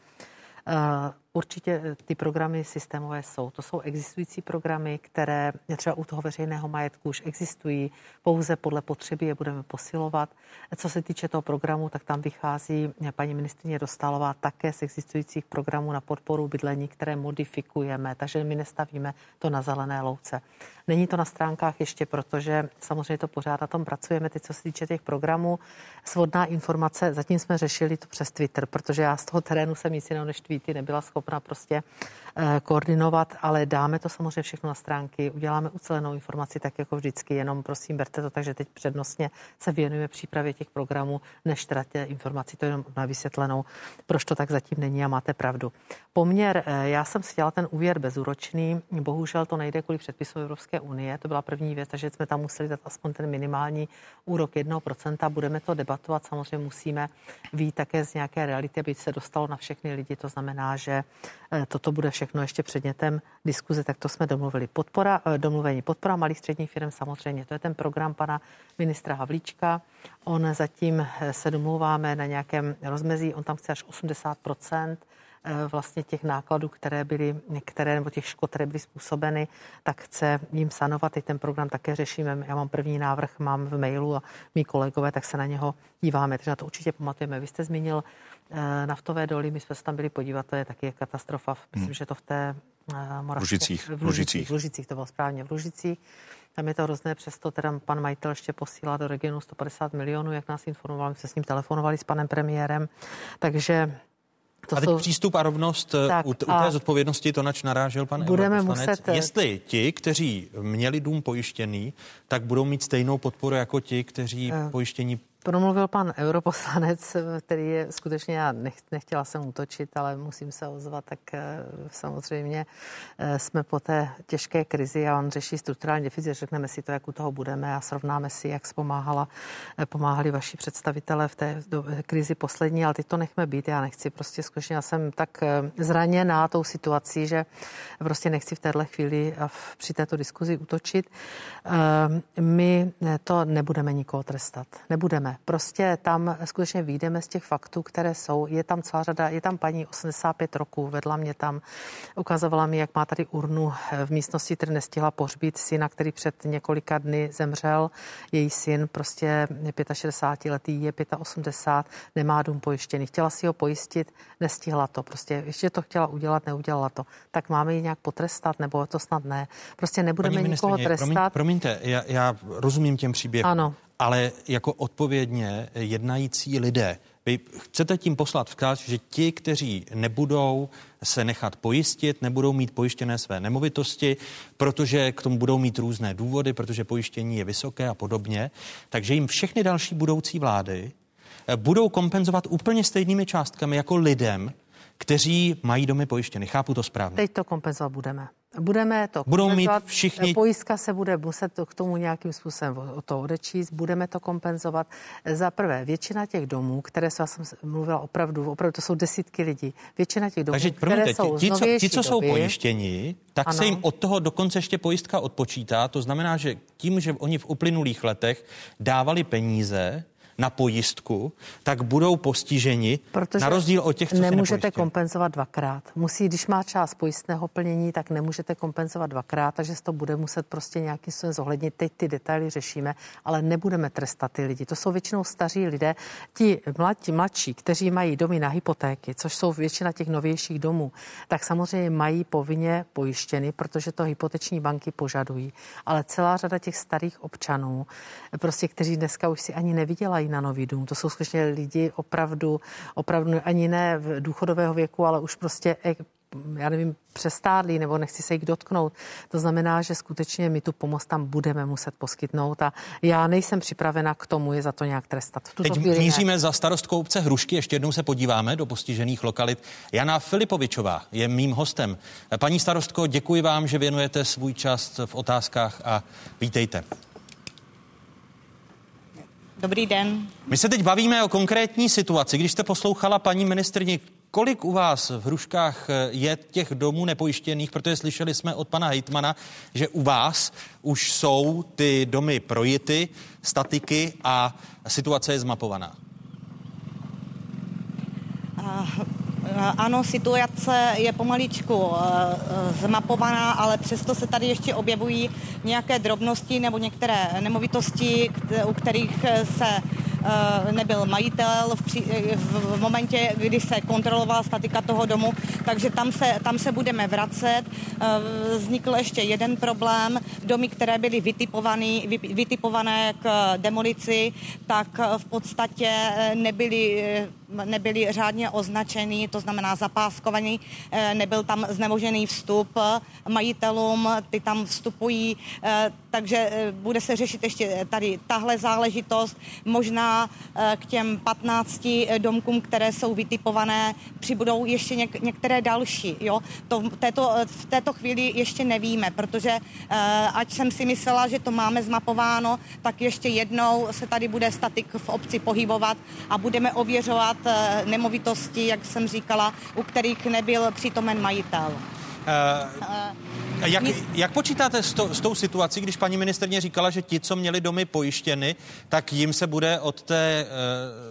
Určitě eh, ty programy systémové jsou. To jsou existující programy, které třeba u toho veřejného majetku už existují, pouze podle potřeby je budeme posilovat. Co se týče toho programu, tak tam vychází paní ministrině Dostálová také z existujících programů na podporu bydlení, které modifikujeme, takže my nestavíme to na zelené louce. Není to na stránkách ještě, protože samozřejmě to pořád na tom pracujeme. Teď, co se týče těch programů, svodná informace, zatím jsme řešili to přes Twitter, protože já z toho terénu jsem nic jiného než tweety nebyla schopna schopna prostě eh, koordinovat, ale dáme to samozřejmě všechno na stránky, uděláme ucelenou informaci tak jako vždycky, jenom prosím berte to, takže teď přednostně se věnujeme přípravě těch programů, než teda tě informací, to jenom na vysvětlenou, proč to tak zatím není a máte pravdu. Poměr, eh, já jsem chtěla ten úvěr bezúročný, bohužel to nejde kvůli předpisu Evropské unie, to byla první věc, takže jsme tam museli dát aspoň ten minimální úrok 1%, budeme to debatovat, samozřejmě musíme vít také z nějaké reality, aby se dostalo na všechny lidi, to znamená, že toto bude všechno ještě předmětem diskuze, tak to jsme domluvili. Podpora, eh, domluvení podpora malých středních firm samozřejmě, to je ten program pana ministra Havlíčka. On zatím eh, se domluváme na nějakém rozmezí, on tam chce až 80 vlastně těch nákladů, které byly, které, nebo těch škod, které byly způsobeny, tak chce jim sanovat. I ten program také řešíme. Já mám první návrh, mám v mailu a mý kolegové, tak se na něho díváme. Takže na to určitě pamatujeme. Vy jste zmínil Eh, naftové doly, my jsme se tam byli podívat, to je taky katastrofa. Myslím, hmm. že to v té uh, Moravské, Lužicích. V Lužicích. V Lužicích, to bylo správně, v Lužicích. Tam je to hrozné, přesto teda pan majitel ještě posílá do regionu 150 milionů, jak nás informoval, my jsme s ním telefonovali s panem premiérem, takže to a teď jsou... přístup a rovnost eh, tak, u, t- u té zodpovědnosti, to nač narážel pan Budeme muset... Jestli ti, kteří měli dům pojištěný, tak budou mít stejnou podporu jako ti, kteří uh, pojištění Promluvil pan europoslanec, který je skutečně, já nech, nechtěla jsem útočit, ale musím se ozvat, tak eh, samozřejmě eh, jsme po té těžké krizi a on řeší strukturální deficit, řekneme si to, jak u toho budeme a srovnáme si, jak pomáhala, eh, pomáhali vaši představitelé v té do, krizi poslední, ale teď to nechme být, já nechci prostě skutečně, já jsem tak zraněná tou situací, že prostě nechci v téhle chvíli a v, při této diskuzi útočit. My to nebudeme nikoho trestat, nebudeme ne. Prostě tam skutečně vyjdeme z těch faktů, které jsou. Je tam celá řada, je tam paní 85 roků, vedla mě tam, ukazovala mi, jak má tady urnu v místnosti, který nestihla pohřbít syna, který před několika dny zemřel. Její syn prostě 65 letý, je 85, nemá dům pojištěný. Chtěla si ho pojistit, nestihla to. Prostě ještě to chtěla udělat, neudělala to. Tak máme ji nějak potrestat, nebo to snad ne. Prostě nebudeme nikoho trestat. Promiň, promiňte, já, já rozumím těm příběhům. Ano ale jako odpovědně jednající lidé. Vy chcete tím poslat vzkaz, že ti, kteří nebudou se nechat pojistit, nebudou mít pojištěné své nemovitosti, protože k tomu budou mít různé důvody, protože pojištění je vysoké a podobně, takže jim všechny další budoucí vlády eh, budou kompenzovat úplně stejnými částkami jako lidem, kteří mají domy pojištěny. Chápu to správně. Teď to kompenzovat budeme. Budeme to Budou mít všichni... Pojistka se bude muset to, k tomu nějakým způsobem o to odečíst, budeme to kompenzovat. Za prvé, většina těch domů, které jsem mluvila opravdu, opravdu to jsou desítky lidí, většina těch domů, Takže, které promiňte, jsou ti, co, ti, co doby, jsou pojištěni, tak ano. se jim od toho dokonce ještě pojistka odpočítá. To znamená, že tím, že oni v uplynulých letech dávali peníze, na pojistku, tak budou postiženi Protože na rozdíl od těch, co nemůžete kompenzovat dvakrát. Musí, když má část pojistného plnění, tak nemůžete kompenzovat dvakrát, takže se to bude muset prostě nějakým způsobem zohlednit. Teď ty detaily řešíme, ale nebudeme trestat ty lidi. To jsou většinou staří lidé, ti mladí, mladší, kteří mají domy na hypotéky, což jsou většina těch novějších domů, tak samozřejmě mají povinně pojištěny, protože to hypoteční banky požadují. Ale celá řada těch starých občanů, prostě kteří dneska už si ani nevydělají na nový dům, to jsou skutečně lidi opravdu, opravdu ani ne v důchodového věku, ale už prostě já nevím, přestádlí nebo nechci se jich dotknout. To znamená, že skutečně my tu pomoc tam budeme muset poskytnout a já nejsem připravena k tomu je za to nějak trestat. V Teď míříme ne. za starostkou obce Hrušky, ještě jednou se podíváme do postižených lokalit. Jana Filipovičová je mým hostem. Paní starostko, děkuji vám, že věnujete svůj čas v otázkách a vítejte. Dobrý den. My se teď bavíme o konkrétní situaci. Když jste poslouchala paní ministrni, kolik u vás v Hruškách je těch domů nepojištěných, protože slyšeli jsme od pana Hejtmana, že u vás už jsou ty domy projity, statiky a situace je zmapovaná. Ano, situace je pomaličku zmapovaná, ale přesto se tady ještě objevují nějaké drobnosti nebo některé nemovitosti, u kterých se Eh, nebyl majitel v, při, v, momentě, kdy se kontrolovala statika toho domu, takže tam se, tam se budeme vracet. Eh, vznikl ještě jeden problém. Domy, které byly vytipované, vytipované k demolici, tak v podstatě nebyly nebyly řádně označený, to znamená zapáskovaný, eh, nebyl tam znemožený vstup majitelům, ty tam vstupují, eh, takže eh, bude se řešit ještě tady tahle záležitost. Možná k těm 15 domkům, které jsou vytipované, přibudou ještě něk- některé další. Jo? To v této, v této chvíli ještě nevíme, protože ať jsem si myslela, že to máme zmapováno, tak ještě jednou se tady bude statik v obci pohybovat a budeme ověřovat Eh, nemovitosti, jak jsem říkala, u kterých nebyl přítomen majitel. Uh, jak, jak počítáte s, to, s tou situací, když paní ministrně říkala, že ti, co měli domy pojištěny, tak jim se bude od té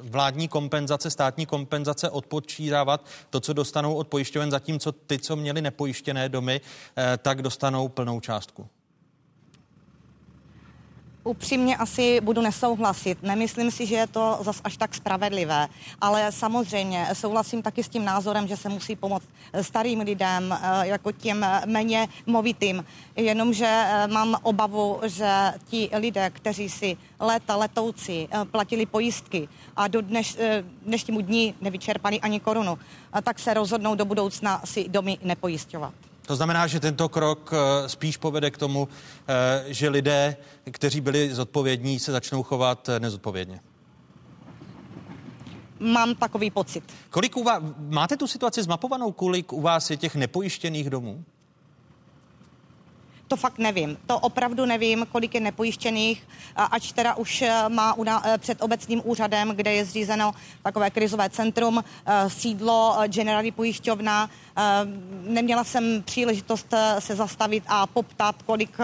uh, vládní kompenzace, státní kompenzace odpočítávat to, co dostanou od pojišťoven, zatímco ty, co měli nepojištěné domy, uh, tak dostanou plnou částku? Upřímně asi budu nesouhlasit. Nemyslím si, že je to zas až tak spravedlivé, ale samozřejmě souhlasím taky s tím názorem, že se musí pomoct starým lidem, eh, jako těm méně movitým. Jenomže eh, mám obavu, že ti lidé, kteří si léta letoucí eh, platili pojistky a do dneš, dnešnímu dní nevyčerpali ani korunu, tak se rozhodnou do budoucna si domy nepojistovat. To znamená, že tento krok eh, spíš povede k tomu, eh, že lidé, kteří byli zodpovědní, se začnou chovat eh, nezodpovědně. Mám takový pocit. Kolik u vás, máte tu situaci zmapovanou, kolik u vás je těch nepojištěných domů? To fakt nevím. To opravdu nevím, kolik je nepojištěných, ač teda už eh, má eh, před obecním úřadem, kde je zřízeno takové krizové centrum, eh, sídlo Generali pojišťovna. Neměla jsem příležitost se zastavit a poptat, kolik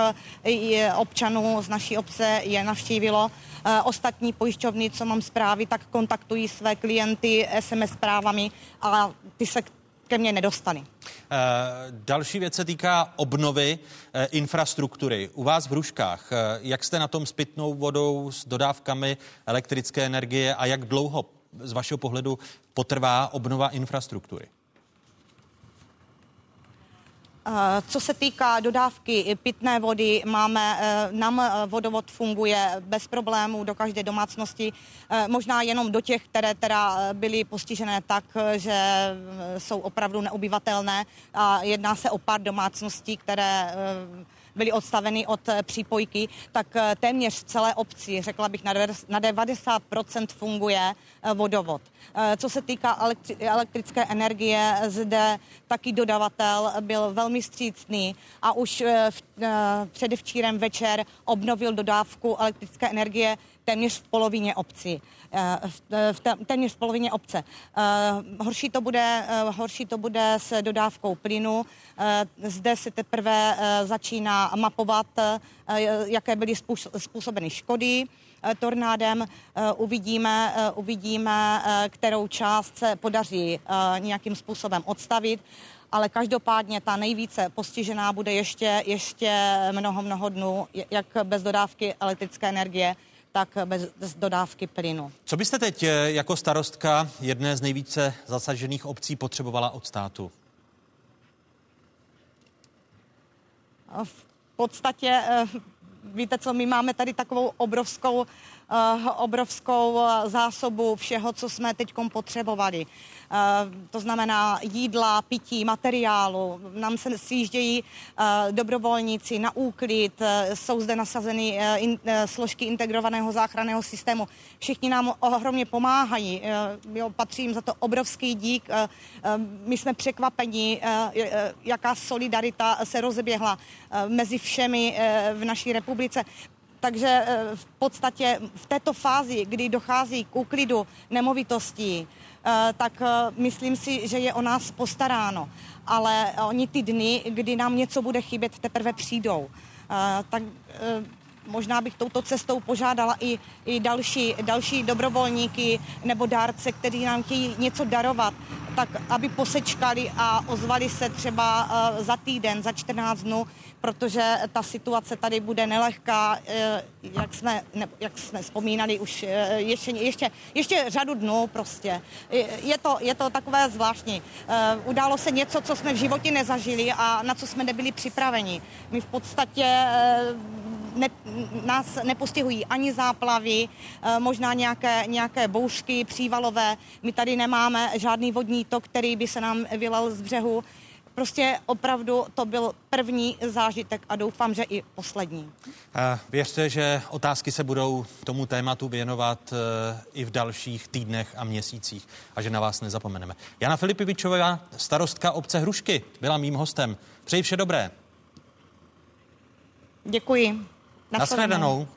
občanů z naší obce je navštívilo. Ostatní pojišťovny, co mám zprávy, tak kontaktují své klienty SMS zprávami a ty se ke mně nedostali. E, další věc se týká obnovy e, infrastruktury. U vás v Hruškách, e, jak jste na tom s pitnou vodou, s dodávkami elektrické energie a jak dlouho z vašeho pohledu potrvá obnova infrastruktury? Co se týká dodávky pitné vody, máme, eh, nám eh, vodovod funguje bez problémů do každé domácnosti, možná jenom do těch, které teda byly postižené tak, že jsou opravdu neobyvatelné a jedná se o pár domácností, které byly odstaveny od přípojky, tak téměř v celé obci, řekla bych na 90% funguje vodovod. Eh, co se týká elektri- elektrické energie, zde taky dodavatel byl velmi střícný a už eh, v, eh, předevčírem večer obnovil dodávku elektrické energie téměř v polovině obci. V, v téměř v polovině obce. Horší to, bude, horší to bude s dodávkou plynu. Zde se teprve začíná mapovat, jaké byly způsobeny škody tornádem. Uvidíme, uvidíme, kterou část se podaří nějakým způsobem odstavit ale každopádně ta nejvíce postižená bude ještě, ještě mnoho, mnoho dnů, jak bez dodávky elektrické energie, tak bez dodávky plynu. Co byste teď eh, jako starostka jedné z nejvíce zasažených obcí potřebovala od státu? V podstatě, eh, víte co, my máme tady takovou obrovskou obrovskou eh, zásobu všeho, co jsme teď potřebovali. Eh, to znamená jídla, pití, materiálu. Nám se sjíždějí dobrovolníci na úklid, jsou zde nasazeny složky integrovaného záchranného systému. Všichni nám ohromně pomáhají. Jo, patří jim za to obrovský dík. My jsme překvapeni, jaká solidarita se rozeběhla mezi všemi v naší republice takže eh, v podstatě v této fázi, kdy dochází k úklidu nemovitostí, eh, tak eh, myslím si, že je o nás postaráno. Ale oni ty dny, kdy nám něco bude chybět, teprve přijdou. Tak možná bych touto cestou požádala i, i další, další dobrovolníky nebo dárce, kteří nám chtějí něco darovat, tak aby posečkali a ozvali se třeba za týden, za 14 dnů, protože ta situace tady bude nelehká, eh, jak jsme, ne, jak jsme vzpomínali už eh, ještě, ještě, ještě řadu dnů prostě. Je to, je to takové zvláštní. Eh, událo se něco, co jsme v životě nezažili a na co jsme nebyli připraveni. My v podstatě ne, nás nepostihují ani záplavy, možná nějaké, nějaké bouřky přívalové. My tady nemáme žádný vodní tok, který by se nám vylal z břehu. Prostě opravdu to byl první zážitek a doufám, že i poslední. Věřte, že otázky se budou tomu tématu věnovat e, i v dalších týdnech a měsících a že na vás nezapomeneme. Jana Filipivičová, starostka obce Hrušky, byla mým hostem. Přeji vše dobré. Děkuji. Naschledanou.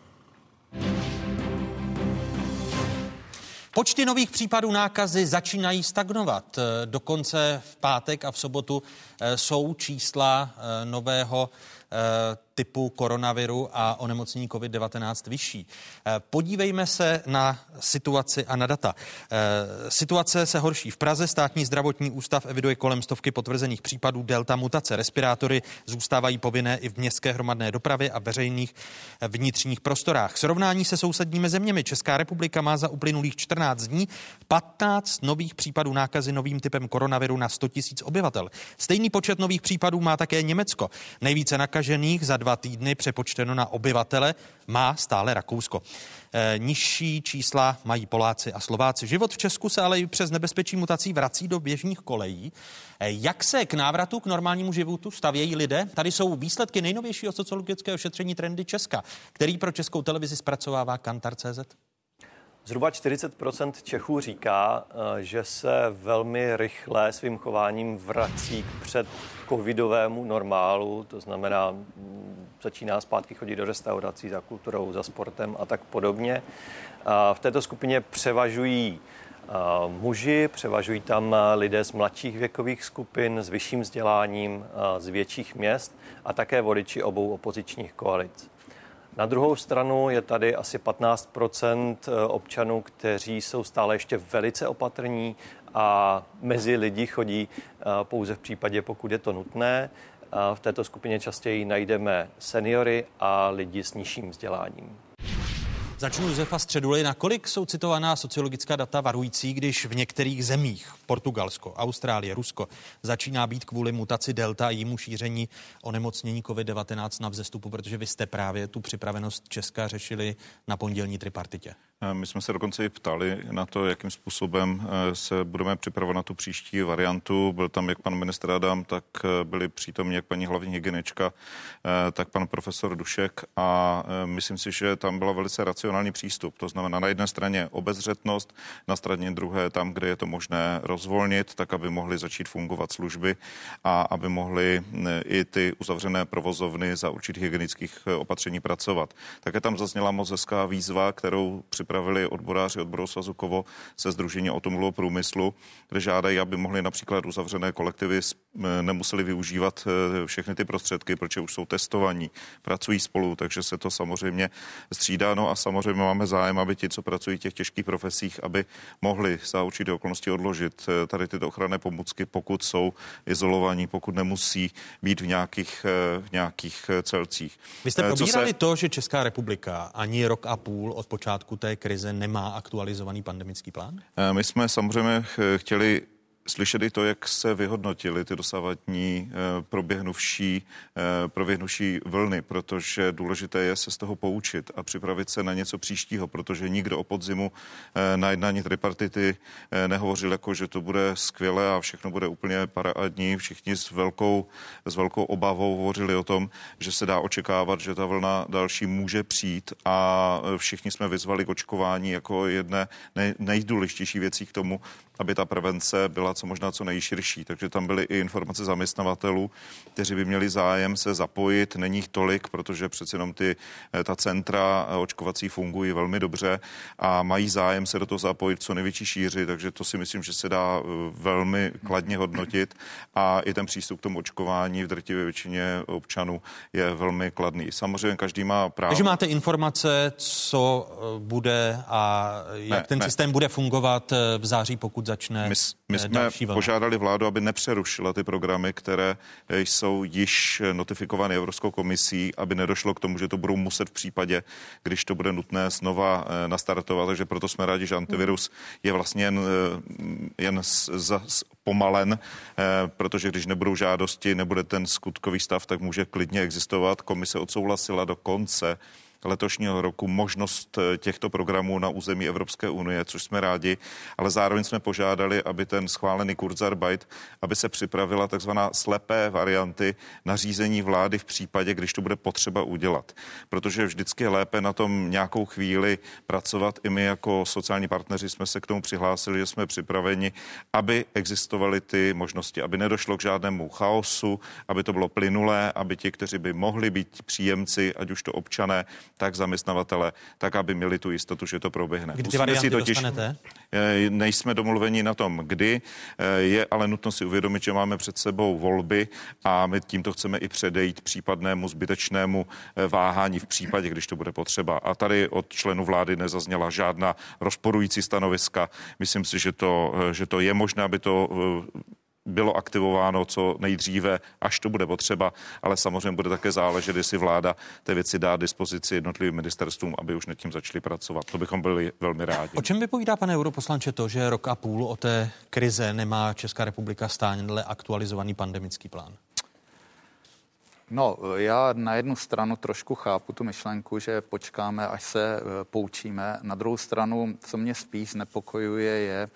Počty nových případů nákazy začínají stagnovat. Dokonce v pátek a v sobotu eh, jsou čísla eh, nového typu koronaviru a onemocnění COVID-19 vyšší. Eh, podívejme se na situaci a na data. Eh, situace se horší. V Praze státní zdravotní ústav eviduje kolem stovky potvrzených případů delta mutace. Respirátory zůstávají povinné i v městské hromadné dopravě a veřejných vnitřních prostorách. Srovnání se sousedními zeměmi Česká republika má za uplynulých 14 dní 15 nových případů nákazy novým typem koronaviru na 100 000 obyvatel. Stejný počet nových případů má také Německo. Nejvíce nakažených nakažených za dva týdny přepočteno na obyvatele má stále Rakousko. E, nižší čísla mají Poláci a Slováci. Život v Česku se ale i přes nebezpečí mutací vrací do běžných kolejí. E, jak se k návratu k normálnímu životu stavějí lidé? Tady jsou výsledky nejnovějšího sociologického šetření Trendy Česka, který pro českou televizi zpracovává Kantar.cz. Zhruba 40% Čechů říká, eh, že se velmi rychle svým chováním vrací k před covidovému normálu, to znamená, začíná zpátky chodit do restaurací za kulturou, za sportem a tak podobně. V této skupině převažují eh, muži, převažují tam lidé z mladších věkových skupin, s vyšším vzděláním, eh, z větších měst a také voliči obou opozičních koalic. Na druhou stranu je tady asi 15 eh, občanů, kteří jsou stále ještě velice opatrní a mezi lidi chodí eh, pouze v případě, pokud je to nutné. V této skupině častěji najdeme seniory a lidi s nižším vzděláním. Začnu Josefa Středuly. Nakolik jsou citovaná sociologická data varující, když v některých zemích, Portugalsko, Austrálie, Rusko, začíná být kvůli mutaci Delta a jímu šíření onemocnění COVID-19 na vzestupu, protože vy jste právě tu připravenost Česka řešili na pondělní tripartitě? Eh, my jsme se dokonce i ptali na to, jakým způsobem eh, se budeme připravovat na tu příští variantu. Byl tam jak pan ministr Adam, tak eh, byli přítomní jak paní hlavní hygienička, tak pan profesor Dušek a myslím si, že tam byla velice racionální přístup. To znamená na jedné straně obezřetnost, na straně druhé tam, kde je to možné rozvolnit, tak aby mohly začít fungovat služby a aby mohly i ty uzavřené provozovny za určitých hygienických opatření pracovat. Také tam zazněla moc hezká výzva, kterou při připravili odboráři odboru svazu Kovo se Združení automobilového průmyslu, kde žádají, aby mohli například uzavřené kolektivy nemuseli využívat všechny ty prostředky, protože už jsou testovaní, pracují spolu, takže se to samozřejmě střídá. No a samozřejmě máme zájem, aby ti, co pracují v těch těžkých profesích, aby mohli za určité okolnosti odložit tady tyto ochranné pomůcky, pokud jsou izolovaní, pokud nemusí být v nějakých, v nějakých celcích. Vy jste probírali se... to, že Česká republika ani rok a půl od počátku té krize nemá aktualizovaný pandemický plán? My jsme samozřejmě chtěli slyšet i to, jak se vyhodnotily ty dosavadní eh, proběhnuvší, eh, proběhnuvší vlny, protože důležité je se z toho poučit a připravit se na něco příštího, protože nikdo o podzimu eh, na jednání tripartity nehovořil jako, že to bude skvělé a všechno bude úplně parádní. Všichni s velkou, s velkou obavou hovořili o tom, že se dá očekávat, že ta vlna další může přijít a všichni jsme vyzvali k očkování jako jedné nej, nejdůležitější věcí k tomu, aby ta prevence byla co možná co nejširší. Takže tam byly i informace zaměstnavatelů, kteří by měli zájem se zapojit. Není jich tolik, protože přece jenom ty, eh, ta centra eh, očkovací fungují velmi dobře a mají zájem se do toho zapojit co největší šíři, takže to si myslím, že se dá eh, velmi kladně hodnotit a i ten přístup k tomu očkování v drtivé většině občanů je velmi kladný. Samozřejmě každý má právo. Takže máte informace, co bude a jak ne, ten ne. systém bude fungovat v září, pokud začne My, my jsme požádali vládu, aby nepřerušila ty programy, které jsou již notifikovány Evropskou komisí, aby nedošlo k tomu, že to budou muset v případě, když to bude nutné znova eh, nastartovat. Takže proto jsme rádi, že antivirus je vlastně jen, eh, jen z, z, pomalen, eh, protože když nebudou žádosti, nebude ten skutkový stav, tak může klidně existovat. Komise odsouhlasila do konce letošního roku možnost eh, těchto programů na území Evropské unie, což jsme rádi, ale zároveň jsme požádali, aby ten schválený Kurzarbeit, aby se připravila takzvaná slepé varianty nařízení vlády v případě, když to bude potřeba udělat. Protože vždycky je lépe na tom nějakou chvíli pracovat. I my jako sociální partneři jsme se k tomu přihlásili, že jsme připraveni, aby existovaly ty možnosti, aby nedošlo k žádnému chaosu, aby to bylo plynulé, aby ti, kteří by mohli být příjemci, ať už to občané, tak zaměstnavatele, tak aby měli tu jistotu, že to proběhne. Kdy ty si totiž, dostanete? Eh, nejsme domluveni na tom, kdy. Eh, je ale nutno si uvědomit, že máme před sebou volby a my tímto chceme i předejít případnému zbytečnému eh, váhání v případě, když to bude potřeba. A tady od členů vlády nezazněla žádná rozporující stanoviska. Myslím si, že to, že to je možné, aby to bylo aktivováno co nejdříve, až to bude potřeba, ale samozřejmě bude také záležet, jestli vláda té věci dá dispozici jednotlivým ministerstvům, aby už nad tím začali pracovat. To bychom byli velmi rádi. O čem vypovídá, pane europoslanče, to, že rok a půl o té krize nemá Česká republika stále aktualizovaný pandemický plán? No, já na jednu stranu trošku chápu tu myšlenku, že počkáme, až se eh, poučíme. Na druhou stranu, co mě spíš nepokojuje, je,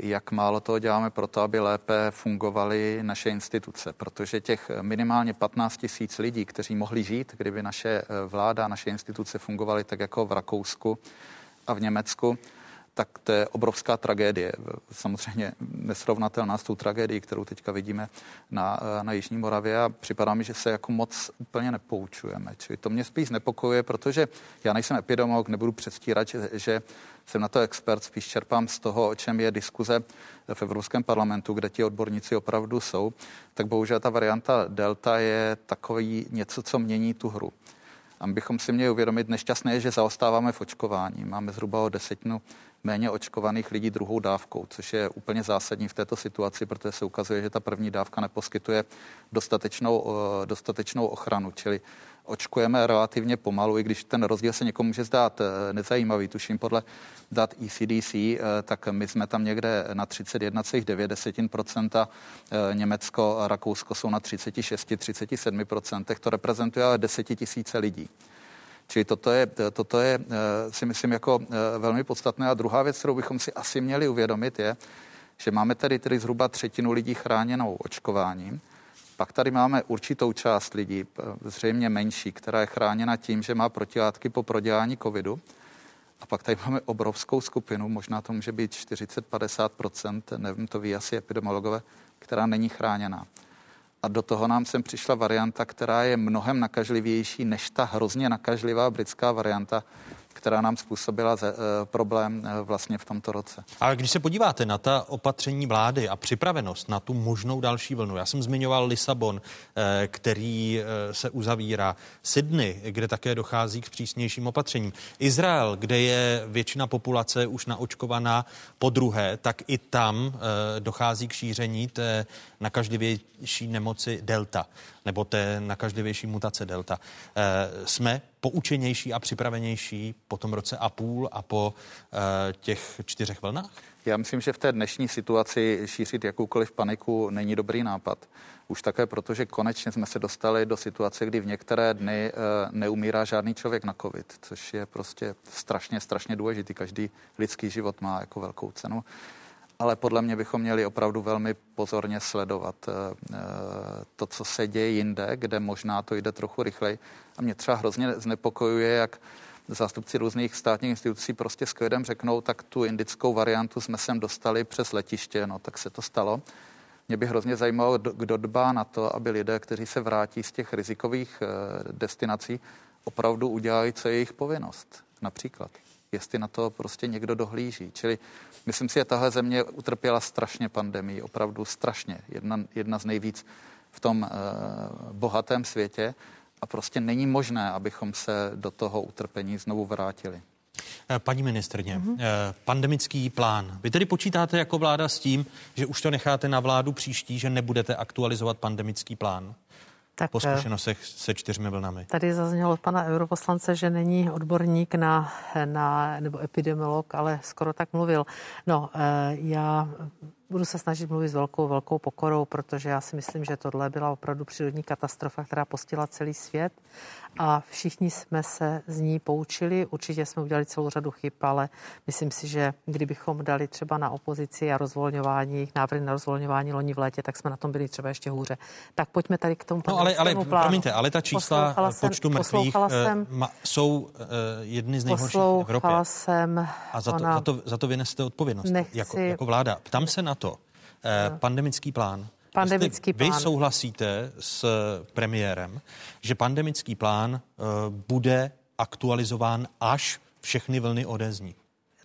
jak málo toho děláme pro to, aby lépe fungovaly naše instituce, protože těch minimálně 15 tisíc lidí, kteří mohli žít, kdyby naše eh, vláda, naše instituce fungovaly tak jako v Rakousku a v Německu, tak to je obrovská tragédie. Samozřejmě nesrovnatelná s tou tragédií, kterou teďka vidíme na, na Jižní Moravě a připadá mi, že se jako moc úplně nepoučujeme. Čili to mě spíš nepokojuje, protože já nejsem epidemiolog, nebudu předstírat, že, že jsem na to expert, spíš čerpám z toho, o čem je diskuze v Evropském parlamentu, kde ti odborníci opravdu jsou, tak bohužel ta varianta Delta je takový něco, co mění tu hru. A bychom si měli uvědomit, nešťastné je, že zaostáváme v očkování. Máme zhruba o desetinu méně očkovaných lidí druhou dávkou, což je úplně zásadní v této situaci, protože se ukazuje, že ta první dávka neposkytuje dostatečnou, eh, dostatečnou ochranu, čili očkujeme relativně pomalu, i když ten rozdíl se někomu může zdát eh, nezajímavý. Tuším podle dat ECDC, eh, tak my jsme tam někde na 31,9%, Německo a Rakousko jsou na 36-37%, to reprezentuje ale desetitisíce lidí. Čili toto je, toto je eh, si myslím jako eh, velmi podstatné. A druhá věc, kterou bychom si asi měli uvědomit, je, že máme tady tedy zhruba třetinu lidí chráněnou očkováním. Pak tady máme určitou část lidí, eh, zřejmě menší, která je chráněna tím, že má protilátky po prodělání covidu. A pak tady máme obrovskou skupinu, možná to může být 40-50%, nevím, to ví asi epidemiologové, která není chráněná. A do toho nám sem přišla varianta, která je mnohem nakažlivější než ta hrozně nakažlivá britská varianta, která nám způsobila ze, problém vlastně v tomto roce. Ale když se podíváte na ta opatření vlády a připravenost na tu možnou další vlnu, já jsem zmiňoval Lisabon, který se uzavírá, Sydney, kde také dochází k přísnějším opatřením, Izrael, kde je většina populace už naočkovaná po druhé, tak i tam dochází k šíření té nakažlivější nemoci delta, nebo té nakažlivější mutace delta. Jsme poučenější a připravenější po tom roce a půl a po e, těch čtyřech vlnách? Já myslím, že v té dnešní situaci šířit jakoukoliv paniku není dobrý nápad. Už také proto, že konečně jsme se dostali do situace, kdy v některé dny e, neumírá žádný člověk na covid, což je prostě strašně, strašně důležitý. Každý lidský život má jako velkou cenu ale podle mě bychom měli opravdu velmi pozorně sledovat eh, eh, to, co se děje jinde, kde možná to jde trochu rychleji. A mě třeba hrozně znepokojuje, jak zástupci různých státních institucí prostě s klidem řeknou, tak tu indickou variantu jsme sem dostali přes letiště, no tak se to stalo. Mě by hrozně zajímalo, kdo dbá na to, aby lidé, kteří se vrátí z těch rizikových eh, destinací, opravdu udělali, co je jejich povinnost. Například, jestli na to prostě někdo dohlíží. Čili Myslím si, že tahle země utrpěla strašně pandemii, opravdu strašně. Jedna, jedna z nejvíc v tom uh, bohatém světě a prostě není možné, abychom se do toho utrpení znovu vrátili. Eh, paní ministrně, mm-hmm. pandemický plán. Vy tedy počítáte jako vláda s tím, že už to necháte na vládu příští, že nebudete aktualizovat pandemický plán? Tak, po eh, zkušenostech se čtyřmi vlnami. Tady zaznělo od pana europoslance, že není odborník na, na nebo epidemiolog, ale skoro tak mluvil. No, eh, já budu se snažit mluvit s velkou, velkou pokorou, protože já si myslím, že tohle byla opravdu přírodní katastrofa, která postila celý svět a všichni jsme se z ní poučili. Určitě jsme udělali celou řadu chyb, ale myslím si, že kdybychom dali třeba na opozici a rozvolňování, návrhy na rozvolňování loni v létě, tak jsme na tom byli třeba ještě hůře. Tak pojďme tady k tomu No ale, ale plánu. promiňte, ale ta čísla počtu mrtvých eh, jsem, uh, jsou uh, jedny z nejhorších v Evropě. Jsem a za to, za, to, za to vynesete odpovědnost nechci, jako, jako vláda. Ptám se na to, uh, pandemický plán Pandemický plán. Vy souhlasíte s premiérem, že pandemický plán uh, bude aktualizován, až všechny vlny odezní?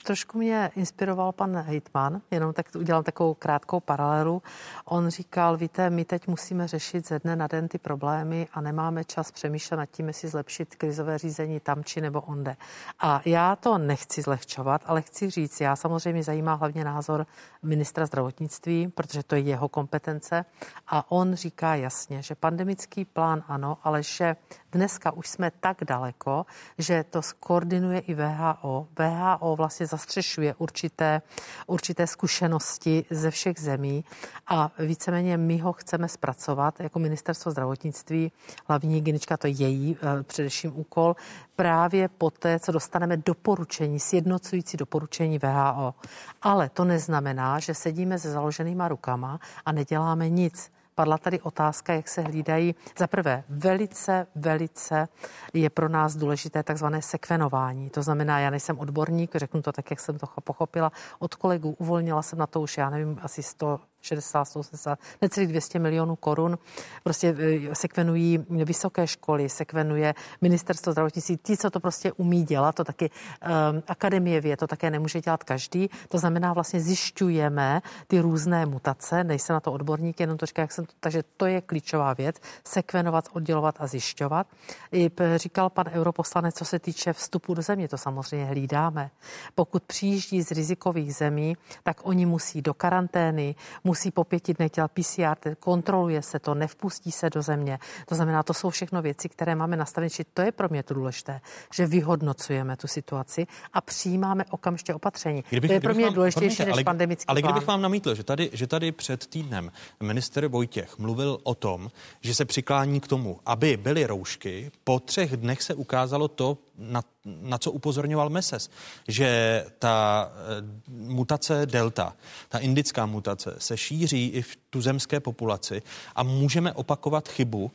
Trošku mě inspiroval pan Hejtman, jenom tak udělám takovou krátkou paralelu. On říkal, víte, my teď musíme řešit ze dne na den ty problémy a nemáme čas přemýšlet nad tím, jestli zlepšit krizové řízení tam či nebo onde. A já to nechci zlehčovat, ale chci říct, já samozřejmě zajímá hlavně názor ministra zdravotnictví, protože to je jeho kompetence. A on říká jasně, že pandemický plán ano, ale že dneska už jsme tak daleko, že to skoordinuje i VHO. VHO vlastně zastřešuje určité, určité zkušenosti ze všech zemí a víceméně my ho chceme zpracovat jako ministerstvo zdravotnictví. Hlavní hygienička, to je její eh, především úkol, právě poté, co dostaneme doporučení, sjednocující doporučení VHO. Ale to neznamená, že sedíme se založenýma rukama a neděláme nic. Padla tady otázka, jak se hlídají. Za prvé, velice, velice je pro nás důležité takzvané sekvenování. To znamená, já nejsem odborník, řeknu to tak, jak jsem to pochopila od kolegů, uvolnila jsem na to už, já nevím, asi 100 60, 180, necelých 200 milionů korun. Prostě e, sekvenují vysoké školy, sekvenuje ministerstvo zdravotnictví. Ti, co to prostě umí dělat, to taky um, akademie věd, to také nemůže dělat každý. To znamená, vlastně zjišťujeme ty různé mutace, nejsem na to odborník, jenom to říká, jak jsem to, takže to je klíčová věc, sekvenovat, oddělovat a zjišťovat. I říkal pan europoslanec, co se týče vstupu do země, to samozřejmě hlídáme. Pokud přijíždí z rizikových zemí, tak oni musí do karantény, musí po pěti dnech dělat PCR, kontroluje se to, nevpustí se do země. To znamená, to jsou všechno věci, které máme nastavit, či to je pro mě to důležité, že vyhodnocujeme tu situaci a přijímáme okamžitě opatření. Kdybych, to je pro mě vám, důležitější než ale, pandemický Ale plán. kdybych vám namítl, že tady, že tady před týdnem minister Vojtěch mluvil o tom, že se přiklání k tomu, aby byly roušky, po třech dnech se ukázalo to, na, na co upozorňoval Meses, že ta e, mutace delta, ta indická mutace, se šíří i v tuzemské populaci a můžeme opakovat chybu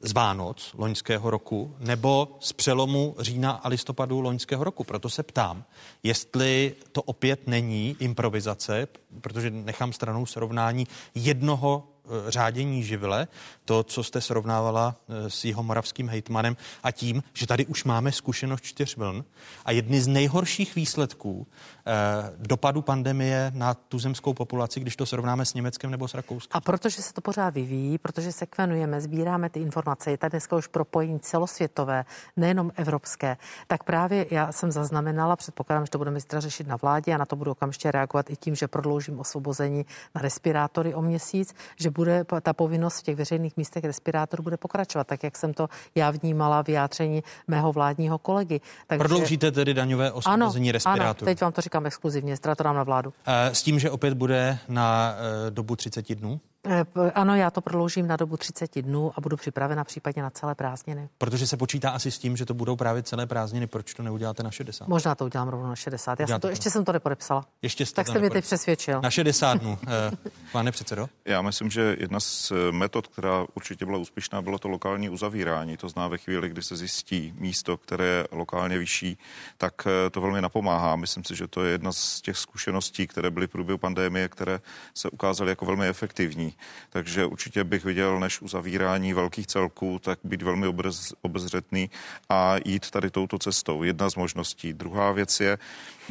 z Vánoc loňského roku nebo z přelomu října a listopadu loňského roku. Proto se ptám, jestli to opět není improvizace, protože nechám stranou srovnání jednoho eh, řádění živile, to, co jste srovnávala eh, s jeho moravským hejtmanem a tím, že tady už máme zkušenost čtyř vln a jedny z nejhorších výsledků eh, dopadu pandemie na tuzemskou populaci, když to srovnáme s Německem nebo s Rakouskem. A protože se to pořád vyvíjí, protože sekvenujeme, sbíráme ty informace, je tady dneska už propojení celosvětové, nejenom evropské, tak právě já jsem zaznamenala, předpokládám, že to budeme zítra řešit na vládě a na to budu okamžitě reagovat i tím, že prodloužím osvobození na respirátory o měsíc, že bude ta povinnost v těch veřejných místech respirátorů bude pokračovat, tak jak jsem to já vnímala vyjádření mého vládního kolegy. Takže... Prodloužíte tedy daňové osvobození respirátorů? Ano, teď vám to říkám exkluzivně, ztra to dám na vládu. Eh, s tím, že opět bude na eh, dobu 30 dnů? Eh, ano, já to prodloužím na dobu 30 dnů a budu připravena případně na celé prázdniny. Protože se počítá asi s tím, že to budou právě celé prázdniny. Proč to neuděláte na 60? Možná to udělám rovnou na 60. Já jsem to, ještě jsem to nepodepsala. Ještě jste tak jste mě teď přesvědčil. Na 60 dnů, eh, pane předsedo? Já myslím, že jedna z eh, metod, která určitě byla úspěšná, bylo to lokální uzavírání. To zná ve chvíli, kdy se zjistí místo, které je lokálně vyšší, tak to velmi napomáhá. Myslím si, že to je jedna z těch zkušeností, které byly v průběhu pandémie, které se ukázaly jako velmi efektivní. Takže určitě bych viděl, než uzavírání velkých celků, tak být velmi obez, obezřetný a jít tady touto cestou. Jedna z možností. Druhá věc je,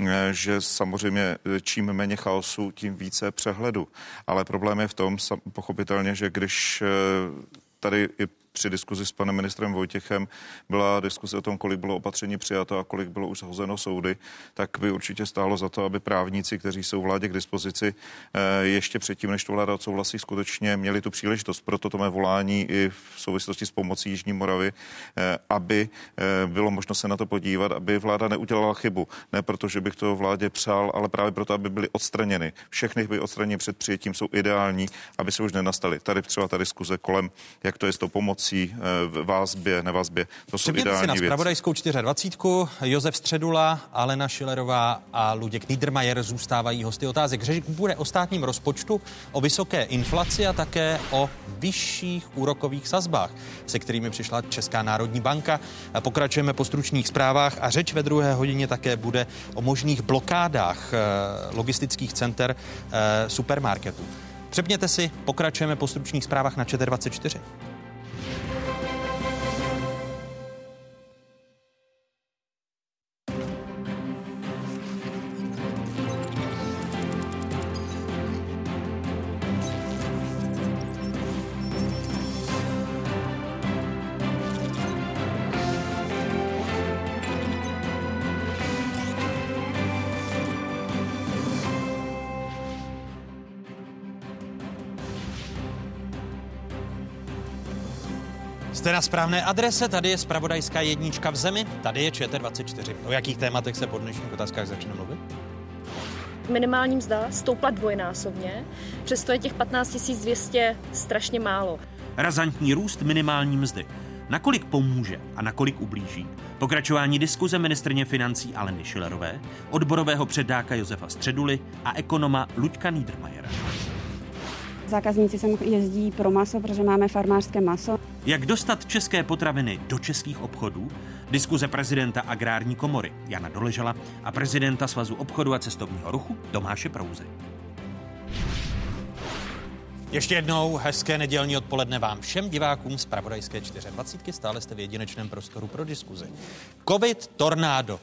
eh, že samozřejmě eh, čím méně chaosu, tím více přehledu. Ale problém je v tom, pochopitelně, že když eh, tady i při diskuzi s panem ministrem Vojtěchem byla diskuze o tom, kolik bylo opatření přijato a kolik bylo už zhozeno soudy, tak by určitě stálo za to, aby právníci, kteří jsou vládě k dispozici, eh, ještě předtím, než to vláda odsouhlasí, skutečně měli tu příležitost. Proto to mé volání i v souvislosti s pomocí Jižní Moravy, eh, aby eh, bylo možno se na to podívat, aby vláda neudělala chybu. Ne proto, že bych to vládě přál, ale právě proto, aby byly odstraněny. Všechny by odstraněny před přijetím jsou ideální, aby se už nenastaly. Tady třeba ta diskuze kolem, jak to je s tou pomocí pomocí eh, v vázbě, nevazbě. To jsou Přepněte ideální si na spravodajskou 24. Josef Středula, Alena Šilerová a Luděk Niedermayer zůstávají hosty otázek. Řeč bude o státním rozpočtu, o vysoké inflaci a také o vyšších úrokových sazbách, se kterými přišla Česká národní banka. Pokračujeme po stručných zprávách a řeč ve druhé hodině také bude o možných blokádách eh, logistických center eh, supermarketů. Přepněte si, pokračujeme po stručných zprávách na ČT24. Thank you. Jste na správné adrese, tady je spravodajská jednička v zemi, tady je ČT24. O jakých tématech se po dnešních otázkách začne mluvit? Minimální mzda stoupla dvojnásobně, přesto je těch 15 200 strašně málo. Razantní růst minimální mzdy. Nakolik pomůže a nakolik ublíží? Pokračování diskuze ministrně financí Aleny Šilerové, odborového předáka Josefa Středuly a ekonoma Luďka Niedermayera. Zákazníci sem jezdí pro maso, protože máme farmářské maso. Jak dostat české potraviny do českých obchodů? Diskuze prezidenta Agrární komory Jana Doležala a prezidenta Svazu obchodu a cestovního ruchu Tomáše Prouze. Ještě jednou hezké nedělní odpoledne vám všem divákům z Pravodajské 24. Stále jste v jedinečném prostoru pro diskuzi. Covid, tornádo.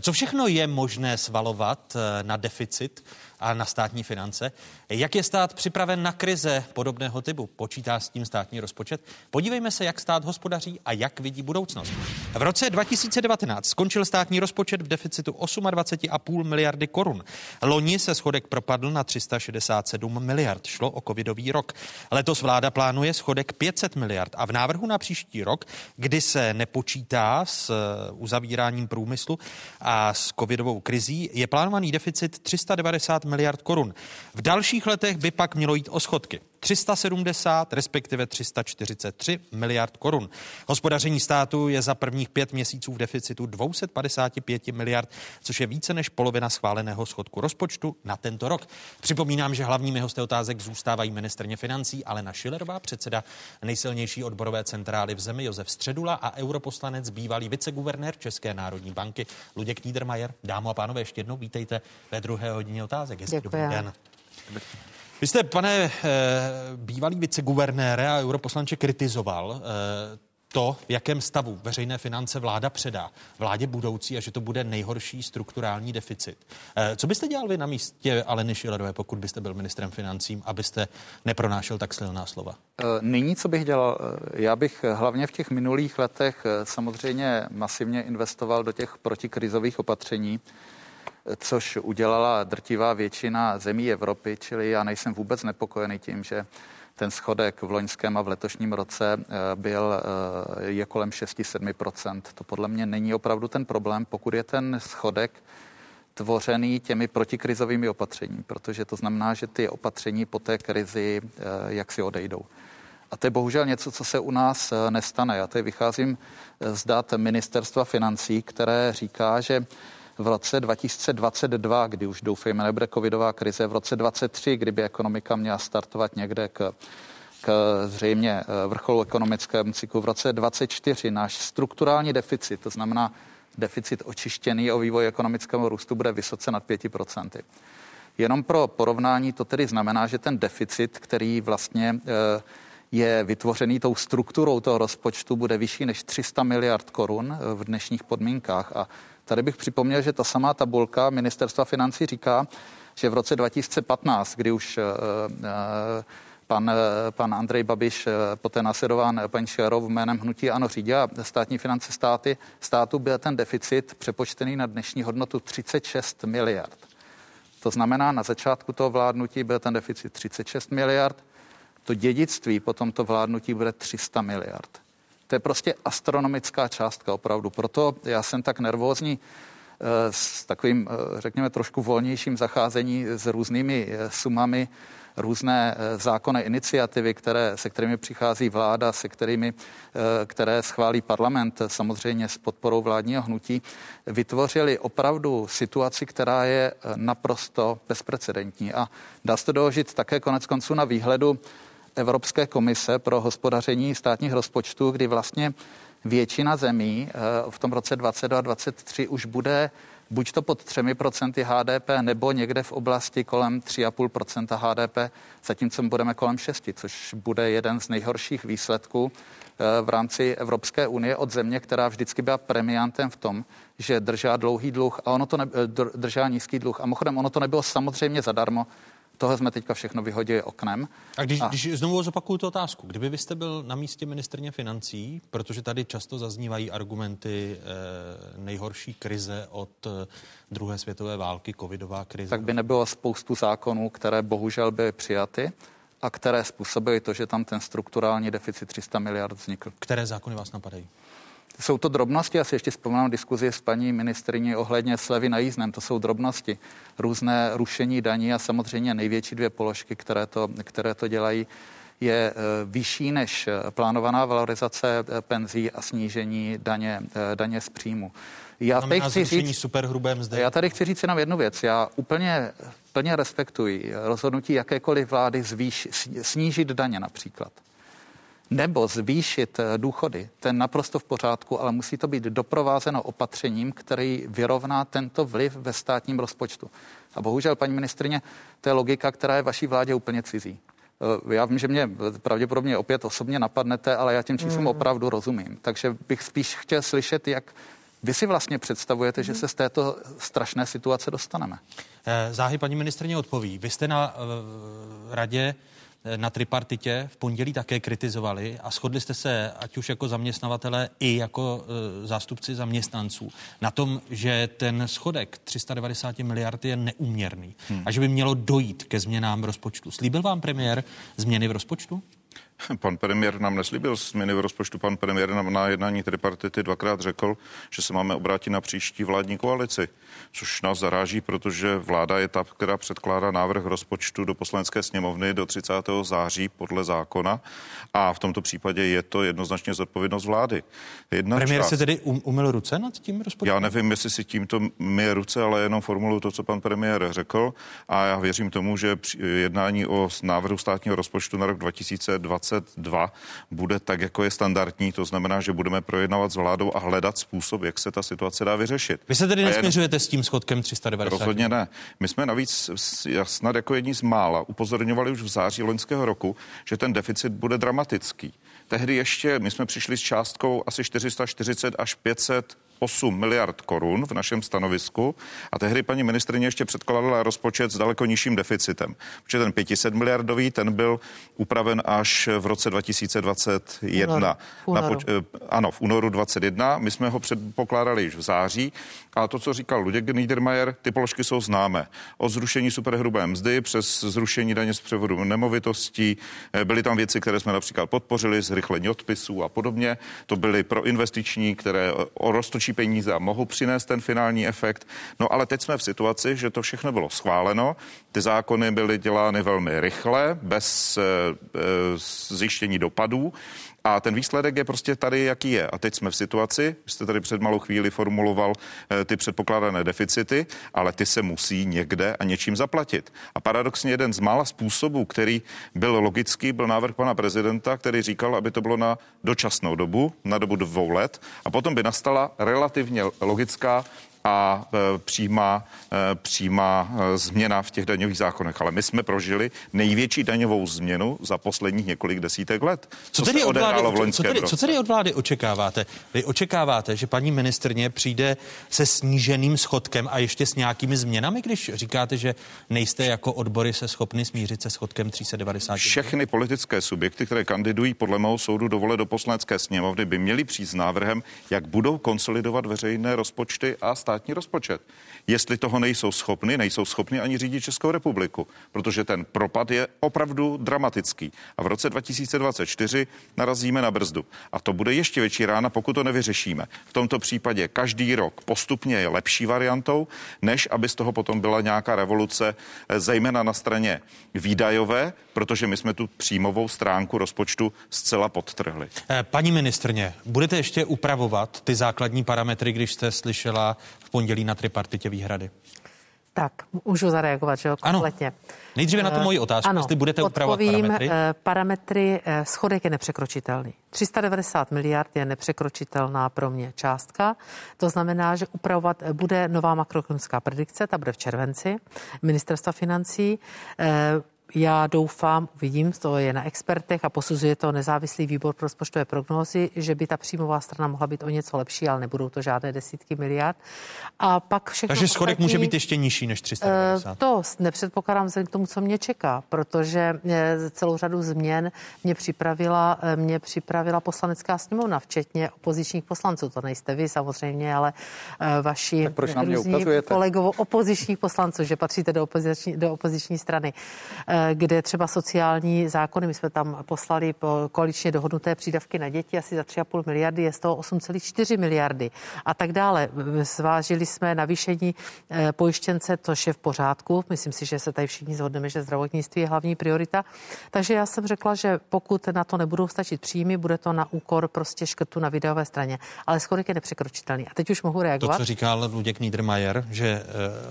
Co všechno je možné svalovat eh, na deficit a na státní finance. Jak je stát připraven na krize podobného typu? Počítá s tím státní rozpočet? Podívejme se, jak stát hospodaří a jak vidí budoucnost. V roce 2019 skončil státní rozpočet v deficitu 28,5 miliardy korun. Loni se schodek propadl na 367 miliard. Šlo o covidový rok. Letos vláda plánuje schodek 500 miliard a v návrhu na příští rok, kdy se nepočítá s eh, uzavíráním průmyslu a s covidovou krizí, je plánovaný deficit 390 miliard korun. V dalších letech by pak mělo jít o schodky. 370, respektive 343 miliard korun. Hospodaření státu je za prvních pět měsíců v deficitu 255 miliard, což je více než polovina schváleného schodku rozpočtu na tento rok. Připomínám, že hlavními hosty otázek zůstávají ministrně financí Alena Šilerová, předseda nejsilnější odborové centrály v zemi Josef Středula a europoslanec bývalý viceguvernér České národní banky Luděk Niedermayer. Dámo a pánové, ještě jednou vítejte ve druhé hodině otázek. Hezký dobrý den. Vy jste, pane e, bývalý viceguvernére a europoslanče, kritizoval e, to, v jakém stavu veřejné finance vláda předá vládě budoucí a že to bude nejhorší strukturální deficit. Eh, co byste dělal vy na místě Aleny Šilerové, pokud byste byl ministrem financím, abyste nepronášel tak silná slova? Eh, nyní, co bych dělal? Eh, já bych hlavně v těch minulých letech samozřejmě masivně investoval do těch protikrizových opatření, což udělala drtivá většina zemí Evropy, čili já nejsem vůbec nepokojený tím, že ten schodek v loňském a v letošním roce eh, byl, eh, je kolem 6-7%. To podle mě není opravdu ten problém, pokud je ten schodek tvořený těmi protikrizovými opatřeními, protože to znamená, že ty opatření po té krizi eh, jak si odejdou. A to je bohužel něco, co se u nás nestane. Já tady vycházím z dat ministerstva financí, které říká, že v roce 2022, kdy už doufejme nebude covidová krize, v roce 2023, kdyby ekonomika měla startovat někde k k zřejmě eh, vrcholu ekonomického cyklu v roce 2024 náš strukturální deficit, to znamená deficit očištěný o vývoj ekonomického růstu, bude vysoce nad 5%. Jenom pro porovnání to tedy znamená, že ten deficit, který vlastně eh, je vytvořený tou strukturou toho rozpočtu, bude vyšší než 300 miliard korun eh, v dnešních podmínkách. A Tady bych připomněl, že ta samá tabulka ministerstva financí říká, že v roce 2015, kdy už eh, eh, pan, eh, pan Andrej Babiš, poté následován paní Šerov jménem Hnutí Ano řídila státní finance státy, státu byl ten deficit přepočtený na dnešní hodnotu 36 miliard. To znamená, na začátku toho vládnutí byl ten deficit 36 miliard, to dědictví po tomto vládnutí bude 300 miliard. To je prostě astronomická částka opravdu. Proto já jsem tak nervózní eh, s takovým, eh, řekněme, trošku volnějším zacházení s různými eh, sumami, různé zákonné iniciativy, které, se kterými přichází vláda, se kterými, které schválí parlament, samozřejmě s podporou vládního hnutí, vytvořili opravdu situaci, která je naprosto bezprecedentní. A dá se to doložit také konec konců na výhledu Evropské komise pro hospodaření státních rozpočtů, kdy vlastně většina zemí eh, v tom roce 2022 a 2023 už bude buď to pod 3% HDP, nebo někde v oblasti kolem 3,5% HDP, zatímco budeme kolem 6, což bude jeden z nejhorších výsledků eh, v rámci Evropské unie od země, která vždycky byla premiantem v tom, že držá dlouhý dluh a ono to ne, eh, držá nízký dluh. A mimochodem, ono to nebylo samozřejmě zadarmo, Tohle jsme teďka všechno vyhodili oknem. A když, a... když znovu zopakuju tu otázku, kdyby vy jste byl na místě ministrně financí, protože tady často zaznívají argumenty eh, nejhorší krize od eh, druhé světové války, covidová krize. Tak by nebylo spoustu zákonů, které bohužel byly přijaty a které způsobily to, že tam ten strukturální deficit 300 miliard vznikl. Které zákony vás napadají? Jsou to drobnosti, já si ještě vzpomínám diskuzi s paní ministriní ohledně slevy na jízdném, to jsou drobnosti, různé rušení daní a samozřejmě největší dvě položky, které to, které to dělají, je e, vyšší než plánovaná valorizace e, penzí a snížení daně, daně z příjmu. Já tady chci říct. Já tady chci říct jenom jednu věc. Já úplně plně respektuji rozhodnutí jakékoliv vlády zvýš, snížit daně například nebo zvýšit eh, důchody, to je naprosto v pořádku, ale musí to být doprovázeno opatřením, který vyrovná tento vliv ve státním rozpočtu. A bohužel, paní ministrině, to je logika, která je vaší vládě úplně cizí. Eh, já vím, že mě pravděpodobně opět osobně napadnete, ale já těm číslům mm. opravdu rozumím. Takže bych spíš chtěl slyšet, jak vy si vlastně představujete, že se z této strašné situace dostaneme. Eh, záhy paní ministrně odpoví. Vy jste na uh, radě na tripartitě v pondělí také kritizovali a shodli jste se, ať už jako zaměstnavatele i jako e, zástupci zaměstnanců, na tom, že ten schodek 390 miliard je neuměrný hmm. a že by mělo dojít ke změnám rozpočtu. Slíbil vám premiér změny v rozpočtu? Pan premiér nám neslíbil změny v rozpočtu. Pan premiér nám na jednání tripartity dvakrát řekl, že se máme obrátit na příští vládní koalici, což nás zaráží, protože vláda je ta, která předkládá návrh rozpočtu do poslanecké sněmovny do 30. září podle zákona a v tomto případě je to jednoznačně zodpovědnost vlády. Jedna Premiér část... se tedy um, umyl ruce nad tím rozpočtem? Já nevím, jestli si tímto myje ruce, ale jenom formuluju to, co pan premiér řekl a já věřím tomu, že jednání o návrhu státního rozpočtu na rok 2020 2022 bude tak, jako je standardní, to znamená, že budeme projednávat s vládou a hledat způsob, jak se ta situace dá vyřešit. Vy se tedy A jen- nesměřujete s tím schodkem 390? Rozhodně ne. My jsme navíc snad jako jedni z mála upozorňovali už v září loňského roku, že ten deficit bude dramatický. Tehdy ještě my jsme přišli s částkou asi 440 až 500 8 miliard korun v našem stanovisku a tehdy paní ministrině ještě předkládala rozpočet s daleko nižším deficitem. Protože ten 500 miliardový, ten byl upraven až v roce 2021. Únoru. Na poč- eh, ano, v únoru 21. My jsme ho předpokládali již v září. A to, co říkal Luděk Niedermayer, ty položky jsou známé. Od zrušení superhrubé mzdy přes zrušení daně z převodu nemovitostí. eh, Byly tam věci, které jsme například podpořili, zrychlení odpisů a podobně. To byly pro investiční, které eh, roztočí peníze a mohou přinést ten finální efekt. No ale teď jsme v situaci, že to všechno bylo schváleno. Ty zákony byly dělány velmi rychle, bez eh, eh, zjištění dopadů. A ten výsledek je prostě tady, jaký je. A teď jsme v situaci, jste tady před malou chvíli formuloval eh, ty předpokládané deficity, ale ty se musí někde a něčím zaplatit. A paradoxně jeden z mála způsobů, který byl logický, byl návrh pana prezidenta, který říkal, aby to bylo na dočasnou dobu, na dobu dvou let, a potom by nastala relativně logická a e, přímá, e, přímá e, změna v těch daňových zákonech. Ale my jsme prožili největší daňovou změnu za posledních několik desítek let. Co, se tedy od vlády, v co, tedy, co tedy od vlády očekáváte? Vy očekáváte, že paní ministrně přijde se sníženým schodkem a ještě s nějakými změnami, když říkáte, že nejste jako odbory se schopni smířit se schodkem 390? Všechny politické subjekty, které kandidují podle mého soudu do vole do poslanecké sněmovny, by měly přijít s návrhem, jak budou konsolidovat veřejné rozpočty a státní rozpočet. Jestli toho nejsou schopni, nejsou schopni ani řídit Českou republiku, protože ten propad je opravdu dramatický. A v roce 2024 narazíme na brzdu. A to bude ještě větší rána, pokud to nevyřešíme. V tomto případě každý rok postupně je lepší variantou, než aby z toho potom byla nějaká revoluce, eh, zejména na straně výdajové, protože my jsme tu příjmovou stránku rozpočtu zcela podtrhli. Eh, Paní ministrně, budete ještě upravovat ty základní parametry, když jste slyšela v pondělí na tripartitě výhrady? Tak, můžu zareagovat, že jo, kompletně. Nejdříve na tu Eh, moji otázku, ano, jestli budete upravovat parametry. eh, parametry, eh, schodek je nepřekročitelný. 390 miliard je nepřekročitelná pro mě částka. To znamená, že upravovat bude nová makroekonomická predikce, ta bude v červenci, ministerstva financí. Eh, já doufám, vidím, to je na expertech a posuzuje to nezávislý výbor pro rozpočtové prognózy, že by ta příjmová strana mohla být o něco lepší, ale nebudou to žádné desítky miliard. A pak všechno Takže schodek může být ještě nižší než Eh, 390. To nepředpokládám vzhledem k tomu, co mě čeká, protože eh, celou řadu změn mě připravila, eh, mě připravila poslanecká sněmovna, včetně opozičních poslanců. To nejste vy samozřejmě, ale eh, vaši proč kolegovo opozičních poslanců, že patříte do opoziční, do opoziční strany, eh, kde třeba sociální zákony, my jsme tam poslali po koaličně dohodnuté přídavky na děti asi za 3,5 miliardy, je z toho 8,4 miliardy a tak dále. Zvážili jsme navýšení eh, pojištěnce, což je v pořádku. Myslím si, že se tady všichni zhodneme, že zdravotnictví je hlavní priorita. Takže já jsem řekla, že pokud na to nebudou stačit příjmy, bude to na úkor prostě škrtu na videové straně. Ale schodek je nepřekročitelný. A teď už mohu To, reagovat. co říkal Luděk Niedermayer, že eh,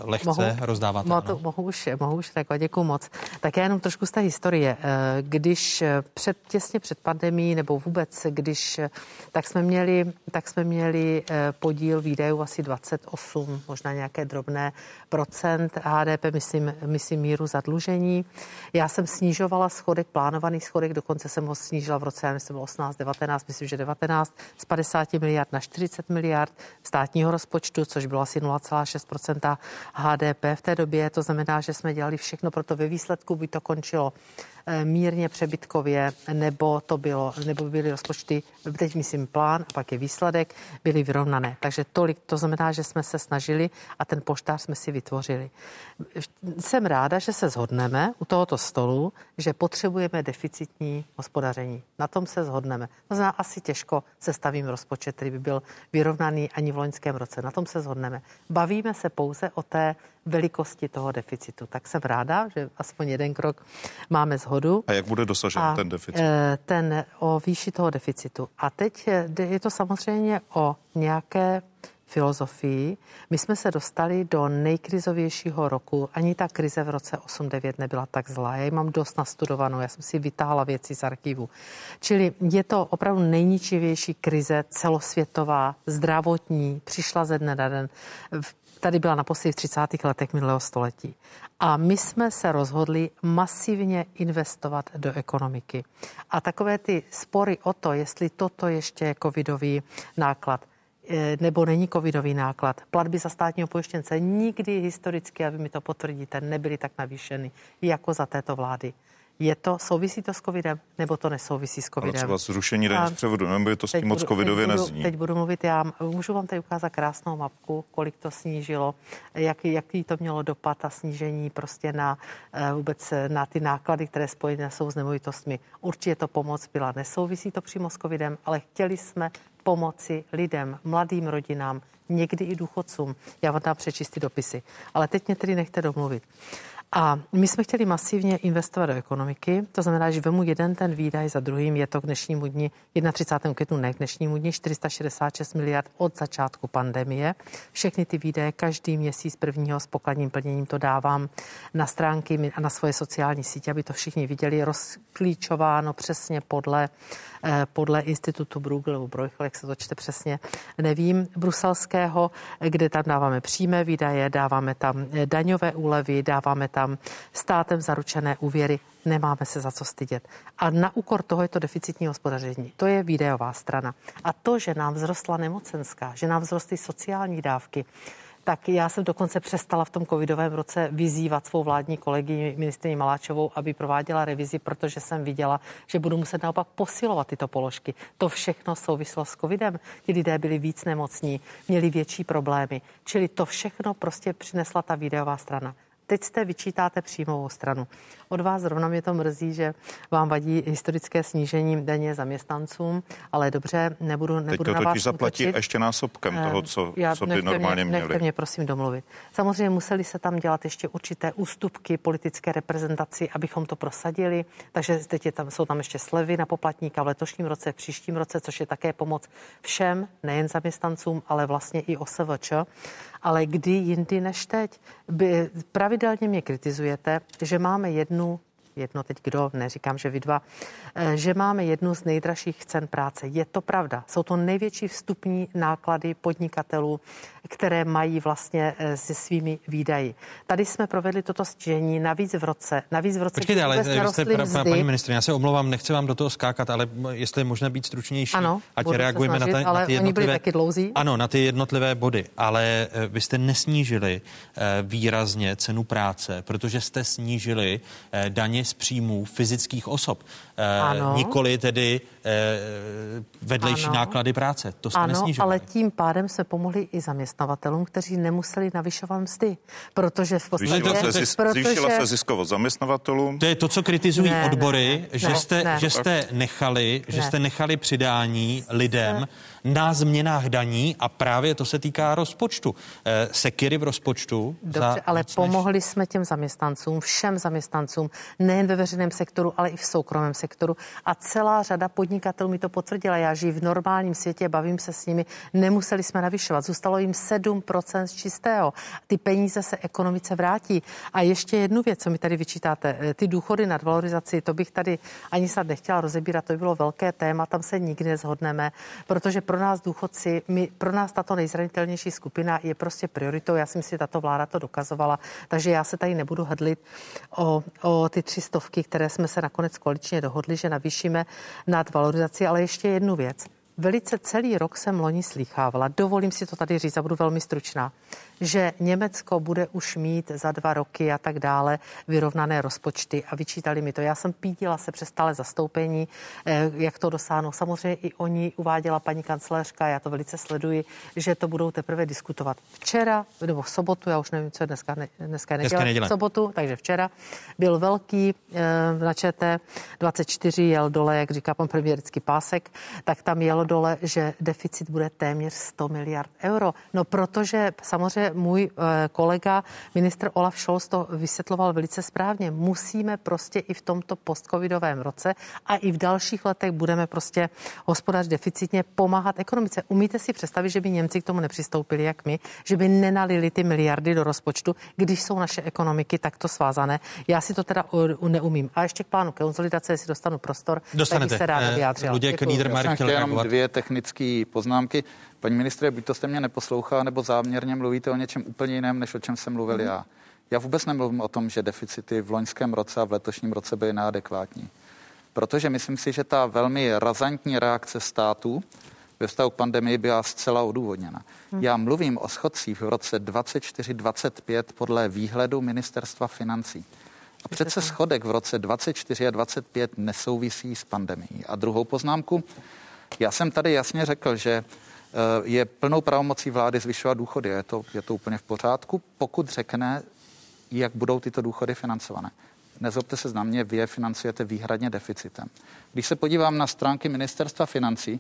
lehce rozdáváte. Mo, ano. to, mohu, už, mohu už reagovat, děkuji moc. Tak já jenom trošku z té historie. Eh, Když eh, před, těsně před pandemí, nebo vůbec, když, eh, tak jsme měli, tak jsme měli podíl výdajů asi 28, možná nějaké drobné procent HDP, myslím, myslím míru zadlužení. Já jsem snižovala schodek, plánovaný schodek, dokonce jsem ho snížila v roce, já myslím, 18, 19, myslím, že 19, z 50 miliard na 40 miliard státního rozpočtu, což bylo asi 0,6% HDP v té době. To znamená, že jsme dělali všechno pro to ve výsledku, to končilo mírně přebytkově, nebo to bylo, nebo by byly rozpočty, teď myslím plán, a pak je výsledek, byly vyrovnané. Takže tolik, to znamená, že jsme se snažili a ten poštář jsme si vytvořili. Jsem ráda, že se shodneme u tohoto stolu, že potřebujeme deficitní hospodaření. Na tom se shodneme. To znamená, asi těžko sestavím rozpočet, který by byl vyrovnaný ani v loňském roce. Na tom se shodneme. Bavíme se pouze o té velikosti toho deficitu. Tak jsem ráda, že aspoň jeden krok máme zhodu. A jak bude dosažen A, ten deficit? eh, Ten o výši toho deficitu. A teď jde- je to samozřejmě o nějaké filozofii. My jsme se dostali do nejkrizovějšího roku. Ani ta krize v roce 8-9 nebyla tak zlá. Já ji mám dost nastudovanou, já jsem si vytáhla věci z archivu. Čili je to opravdu nejničivější krize celosvětová, zdravotní, přišla ze dne na den. Tady byla naposledy v 30. letech minulého století. A my jsme se rozhodli masivně investovat do ekonomiky. A takové ty spory o to, jestli toto ještě je covidový náklad, eh, nebo není covidový náklad. Platby za státního pojištěnce nikdy historicky, a vy mi to potvrdíte, nebyly tak navýšeny jako za této vlády. Je to, souvisí to s covidem, nebo to nesouvisí s covidem? Ale třeba zrušení daně z převodu, nebo je to s tím moc covidově teď nezní? Teď budu mluvit já. Můžu vám tady ukázat krásnou mapku, kolik to snížilo, jaký, jaký to mělo dopad a snížení prostě na eh, vůbec eh, na ty náklady, které spojené jsou s nemovitostmi. Určitě to pomoc byla. Nesouvisí to přímo s covidem, ale chtěli jsme pomoci lidem, mladým rodinám, někdy i důchodcům. Já vám dám přečíst ty dopisy. Ale teď mě tedy nechte domluvit. A my jsme chtěli masivně investovat do ekonomiky, to znamená, že vemu jeden ten výdaj za druhým, je to k dnešnímu dni, 31. květnu, ne k dnešnímu dni, 466 miliard od začátku pandemie. Všechny ty výdaje každý měsíc prvního s pokladním plněním to dávám na stránky a na svoje sociální sítě, aby to všichni viděli, rozklíčováno přesně podle podle institutu Bruegel nebo Bruegel, jak se to čte přesně, nevím, bruselského, kde tam dáváme přímé výdaje, dáváme tam eh, daňové úlevy, dáváme tam státem zaručené úvěry, nemáme se za co stydět. A na úkor toho je to deficitní hospodaření. To je výdajová strana. A to, že nám vzrostla nemocenská, že nám vzrostly sociální dávky, tak já jsem dokonce přestala v tom covidovém roce vyzývat svou vládní kolegy ministrině Maláčovou, aby prováděla revizi, protože jsem viděla, že budu muset naopak posilovat tyto položky. To všechno souvislo s covidem. Ti lidé byli víc nemocní, měli větší problémy. Čili to všechno prostě přinesla ta videová strana. Teď jste vyčítáte příjmovou stranu. Od vás zrovna mě to mrzí, že vám vadí historické snížení daně zaměstnancům, ale dobře, nebudu, nebudu Teď to na totiž vás zaplatí útočit. ještě násobkem toho, co, Já, co by nechte normálně mě, měli. Nechte mě prosím domluvit. Samozřejmě museli se tam dělat ještě určité ústupky politické reprezentaci, abychom to prosadili, takže teď je tam, jsou tam ještě slevy na poplatníka v letošním roce, v příštím roce, což je také pomoc všem, nejen zaměstnancům, ale vlastně i OSVČ. Ale kdy jindy než teď? By, pravidelně mě kritizujete, že máme jednu jedno teď kdo, neříkám, že vy dva, eh, že máme jednu z nejdražších cen práce. Je to pravda. Jsou to největší vstupní náklady podnikatelů, které mají vlastně eh, se svými výdaji. Tady jsme provedli toto stěžení navíc v roce. Navíc v roce, Počkejte, ale vy jste, pra, mzdy. paní ministrině, já se omlouvám, nechci vám do toho skákat, ale jestli je možné být stručnější, Ano, ať reagujeme snažit, na, ta, ale na ty oni byli jednotlivé... taky dlouzí. Ano, na ty jednotlivé body, ale eh, vy jste nesnížili eh, výrazně cenu práce, protože jste snížili eh, daně z příjmů fyzických osob. Eh, Ano. Nikoli tedy eh, vedlejší Ano. náklady práce. To jste Ano, nesnížili. ale tím pádem jsme pomohli i zaměstnavatelům, kteří nemuseli navyšovat mzdy, protože v podstatě... Zvýšila se, zis, protože, zvýšila se ziskovost zaměstnavatelům. To je to, co kritizují Ne, odbory, ne, že, ne, jste, ne. že jste nechali, že Ne. jste nechali přidání lidem na změnách daní a právě to se týká rozpočtu. Eh, Sekiry v rozpočtu. Dobře, za ale než- pomohli jsme těm zaměstnancům, všem zaměstnancům, nejen ve veřejném sektoru, ale i v soukromém sektoru. A celá řada podnikatelů mi to potvrdila. Já žiju v normálním světě, bavím se s nimi, nemuseli jsme navyšovat. Zůstalo jim 7% z čistého. Ty peníze se ekonomice vrátí. A ještě jednu věc, co mi tady vyčítáte, eh, ty důchody nad valorizaci, to bych tady ani snad nechtěla rozebírat, to by bylo velké téma, tam se nikdy nezhodneme, protože pro nás důchodci, my, pro nás tato nejzranitelnější skupina je prostě prioritou. Já si myslím, že tato vláda to dokazovala, takže já se tady nebudu hrdlit o, o ty tři stovky, které jsme se nakonec koaličně dohodli, že navýšíme nad valorizaci, ale ještě jednu věc. Velice celý rok jsem loni slýchávala, dovolím si to tady říct a budu velmi stručná, že Německo bude už mít za dva roky a tak dále vyrovnané rozpočty a vyčítali mi to. Já jsem pídila se přes stále zastoupení, eh, jak to dosáhnou. Samozřejmě i oni uváděla paní kancléřka, já to velice sleduji, že to budou teprve diskutovat. Včera, nebo v sobotu, já už nevím, co je dneska, ne, dneska je Dneska neděle, neděle. v sobotu, takže včera byl velký eh, na ČT 24 jel dole, jak říká pan premiérický pásek, tak tam jelo dole, že deficit bude téměř 100 miliard euro. No protože samozřejmě můj eh, kolega, ministr Olaf Scholz, to vysvětloval velice správně. Musíme prostě i v tomto postcovidovém roce a i v dalších letech budeme prostě hospodařit deficitně pomáhat ekonomice. Umíte si představit, že by Němci k tomu nepřistoupili, jak my, že by nenalili ty miliardy do rozpočtu, když jsou naše ekonomiky takto svázané? Já si to teda neumím. A ještě k plánu konsolidace, jestli dostanu prostor, Dostanete. tak se ráda Eh, vyjádřila. Luděk chtěl reagovat. dvě technické poznámky. Paní ministře, buď to jste mě neposlouchá, nebo záměrně mluvíte o něčem úplně jiném, než o čem jsem mluvil já. Já vůbec nemluvím o tom, že deficity v loňském roce a v letošním roce byly neadekvátní. Protože myslím si, že ta velmi razantní reakce států ve vztahu k pandemii byla zcela odůvodněna. Já mluvím o schodcích v roce 24-25 podle výhledu ministerstva financí. A přece schodek v roce 24 a 25 nesouvisí s pandemií. A druhou poznámku, já jsem tady jasně řekl, že eh, je plnou pravomocí vlády zvyšovat důchody. Je to, je to úplně v pořádku, pokud řekne, jak budou tyto důchody financované. Nezlobte se na mě, vy je financujete výhradně deficitem. Když se podívám na stránky ministerstva financí,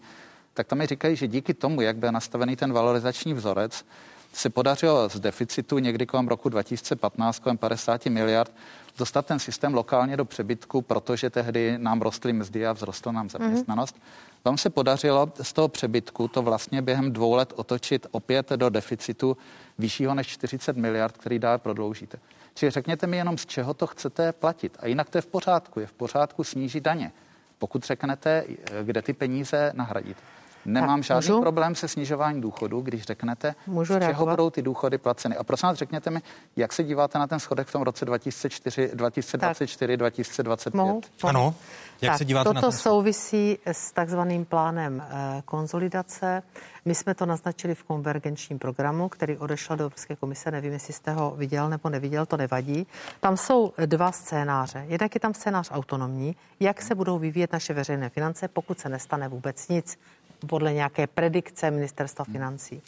tak tam mi říkají, že díky tomu, jak byl nastavený ten valorizační vzorec, se podařilo z deficitu někdy kolem roku 2015, kolem 50 miliard, dostat ten systém lokálně do přebytku, protože tehdy nám rostly mzdy a vzrostla nám zaměstnanost. Mm-hmm. Vám se podařilo z toho přebytku to vlastně během dvou let otočit opět do deficitu vyššího než 40 miliard, který dále prodloužíte. Čili řekněte mi jenom, z čeho to chcete platit. A jinak to je v pořádku. Je v pořádku snížit daně. Pokud řeknete, kde ty peníze nahradit. Nemám Tak, žádný můžu? problém se snižováním důchodu, když řeknete, Můžu z čeho reagovat? budou ty důchody placeny. A prosím vás, řekněte mi, jak se díváte na ten schodek v tom roce 2004, 2024, 2025? Mohu? Ano. Jak tak, se díváte toto na ten souvisí s takzvaným plánem eh, konzolidace. My jsme to naznačili v konvergenčním programu, který odešel do Evropské komise. Nevím, jestli jste ho viděl nebo neviděl, to nevadí. Tam jsou dva scénáře. Jednak je tam scénář autonomní, jak se budou vyvíjet naše veřejné finance, pokud se nestane vůbec nic, podle nějaké predikce ministerstva financí.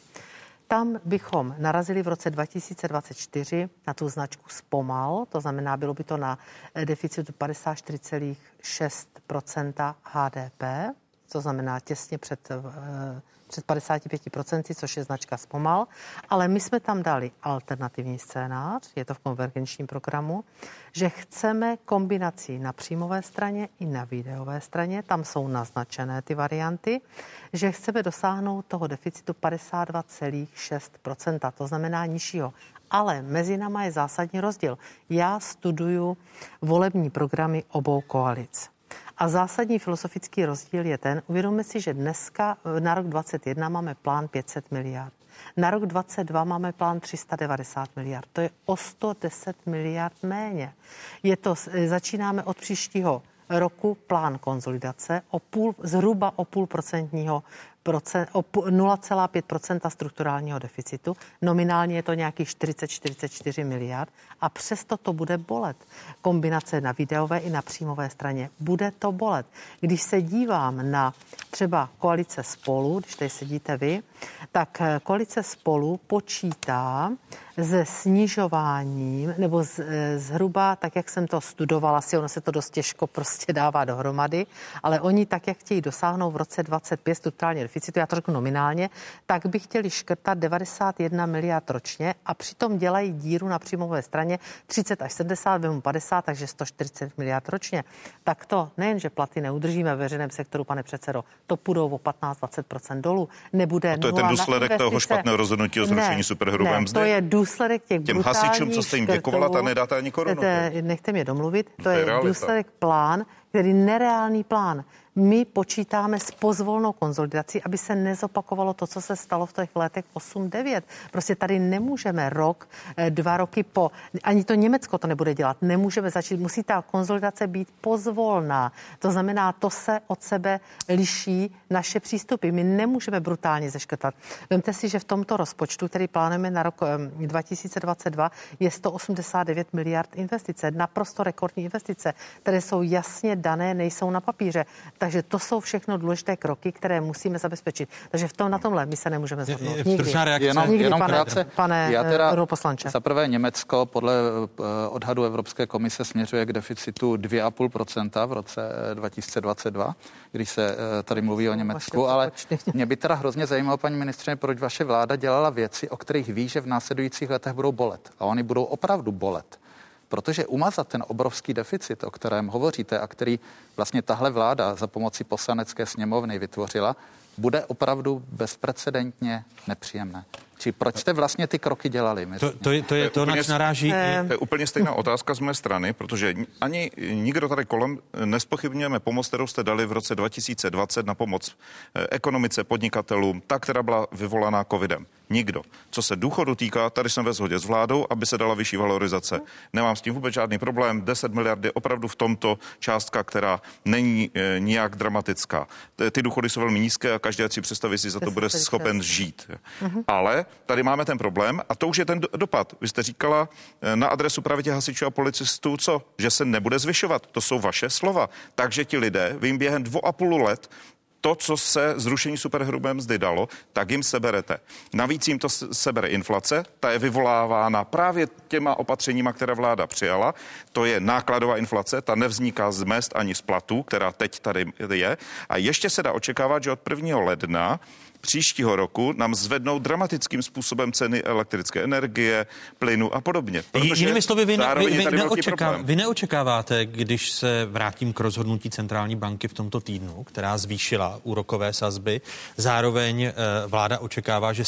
Tam bychom narazili v roce 2024 na tu značku zpomal, to znamená, bylo by to na eh, deficitu 54,6% HDP, to znamená těsně před, před 55%, což je značka zpomal. Ale my jsme tam dali alternativní scénář, je to v konvergenčním programu, že chceme kombinací na příjmové straně i na výdejové straně, tam jsou naznačené ty varianty, že chceme dosáhnout toho deficitu 52,6%, to znamená nižšího. Ale mezi náma je zásadní rozdíl. Já studuju volební programy obou koalic. A zásadní filozofický rozdíl je ten, uvědomme si, že dneska eh, na rok 2021 máme plán 500 miliard. Na rok 2022 máme plán 390 miliard. To je o 110 miliard méně. Je to, eh, začínáme od příštího roku plán konzolidace o půl, zhruba o půl procentního procent, o pu- 0,5 strukturálního deficitu. Nominálně je to nějakých 40-44 miliard a přesto to bude bolet. Kombinace na videové i na příjmové straně. Bude to bolet. Když se dívám na třeba koalice spolu, když tady sedíte vy, tak eh, koalice spolu počítá se snižováním, nebo z, eh, zhruba, tak jak jsem to studovala, si ono se to dost těžko prostě dává dohromady, ale oni tak, jak chtějí dosáhnout v roce 25 strukturálně deficitu, já to řeknu nominálně, tak by chtěli škrtat 91 miliard ročně a přitom dělají díru na příjmové straně 30 až 70, vemu 50, takže 140 miliard ročně. Tak to nejen, že platy neudržíme ve veřejném sektoru, pane předsedo, to půjdou o 15-20% dolů. Nebude A to je ten důsledek toho špatného rozhodnutí o zrušení superhrubé mzdy? To je důsledek těch Těm hasičům, co jste jim děkovala, ta nedáte ani korunu. Te- Nechte mě domluvit. To, To je je, důsledek plán, který nereálný plán. My počítáme s pozvolnou konzolidací, aby se nezopakovalo to, co se stalo v těch letech 8-9. Prostě tady nemůžeme rok, eh, dva roky po, ani to Německo to nebude dělat, nemůžeme začít, musí ta konzolidace být pozvolná. To znamená, to se od sebe liší naše přístupy. My nemůžeme brutálně zeškrtat. Vemte si, že v tomto rozpočtu, který plánujeme na rok eh, 2022, je 189 miliard investice, naprosto rekordní investice, které jsou jasně dané nejsou na papíře. Takže to jsou všechno důležité kroky, které musíme zabezpečit. Takže v tom na tomhle my se nemůžeme zhodnout. Nikdy. Reakce. Jenom, Nikdy, jenom pane, krátce. pane Já teda europoslanče. za prvé Německo podle eh, odhadu Evropské komise směřuje k deficitu 2,5% v roce eh, 2022, když se eh, tady mluví o Německu, ale mě by teda hrozně zajímalo, paní ministře, proč vaše vláda dělala věci, o kterých ví, že v následujících letech budou bolet. A oni budou opravdu bolet. Protože umazat ten obrovský deficit, o kterém hovoříte a který vlastně tahle vláda za pomoci poslanecké sněmovny vytvořila, bude opravdu bezprecedentně nepříjemné. Či proč jste vlastně ty kroky dělali? To, to, je, to je to, úplně nač naráží. Eh, To je úplně stejná otázka z mé strany, protože ni- ani nikdo tady kolem nespochybňujeme pomoc, kterou jste dali v roce 2020 na pomoc eh, ekonomice, podnikatelům, ta, která byla vyvolaná covidem. Nikdo. Co se důchodu týká, tady jsem ve shodě s vládou, aby se dala vyšší valorizace. Nemám s tím vůbec žádný problém. 10 miliard je opravdu v tomto částka, která není e, nijak dramatická. Ty důchody jsou velmi nízké a každý si představí, si za to bude 10, schopen žít. Ale tady máme ten problém a to už je ten do- dopad. Vy jste říkala eh, na adresu právě těch hasičů a policistů, co? Že se nebude zvyšovat. To jsou vaše slova. Takže ti lidé, vy jim během dvou a půl let to, co se zrušení superhrubé mzdy dalo, tak jim seberete. Navíc jim to sebere inflace, ta je vyvolávána právě těma opatřeníma, které vláda přijala. To je nákladová inflace, ta nevzniká z mest ani z platů, která teď tady je. A ještě se dá očekávat, že od 1. ledna příštího roku nám zvednou dramatickým způsobem ceny elektrické energie, plynu a podobně. Protože Jinými slovy, vy, ne, vy, vy, neočeká, vy neočekáváte, když se vrátím k rozhodnutí centrální banky v tomto týdnu, která zvýšila úrokové sazby, zároveň eh, vláda očekává, že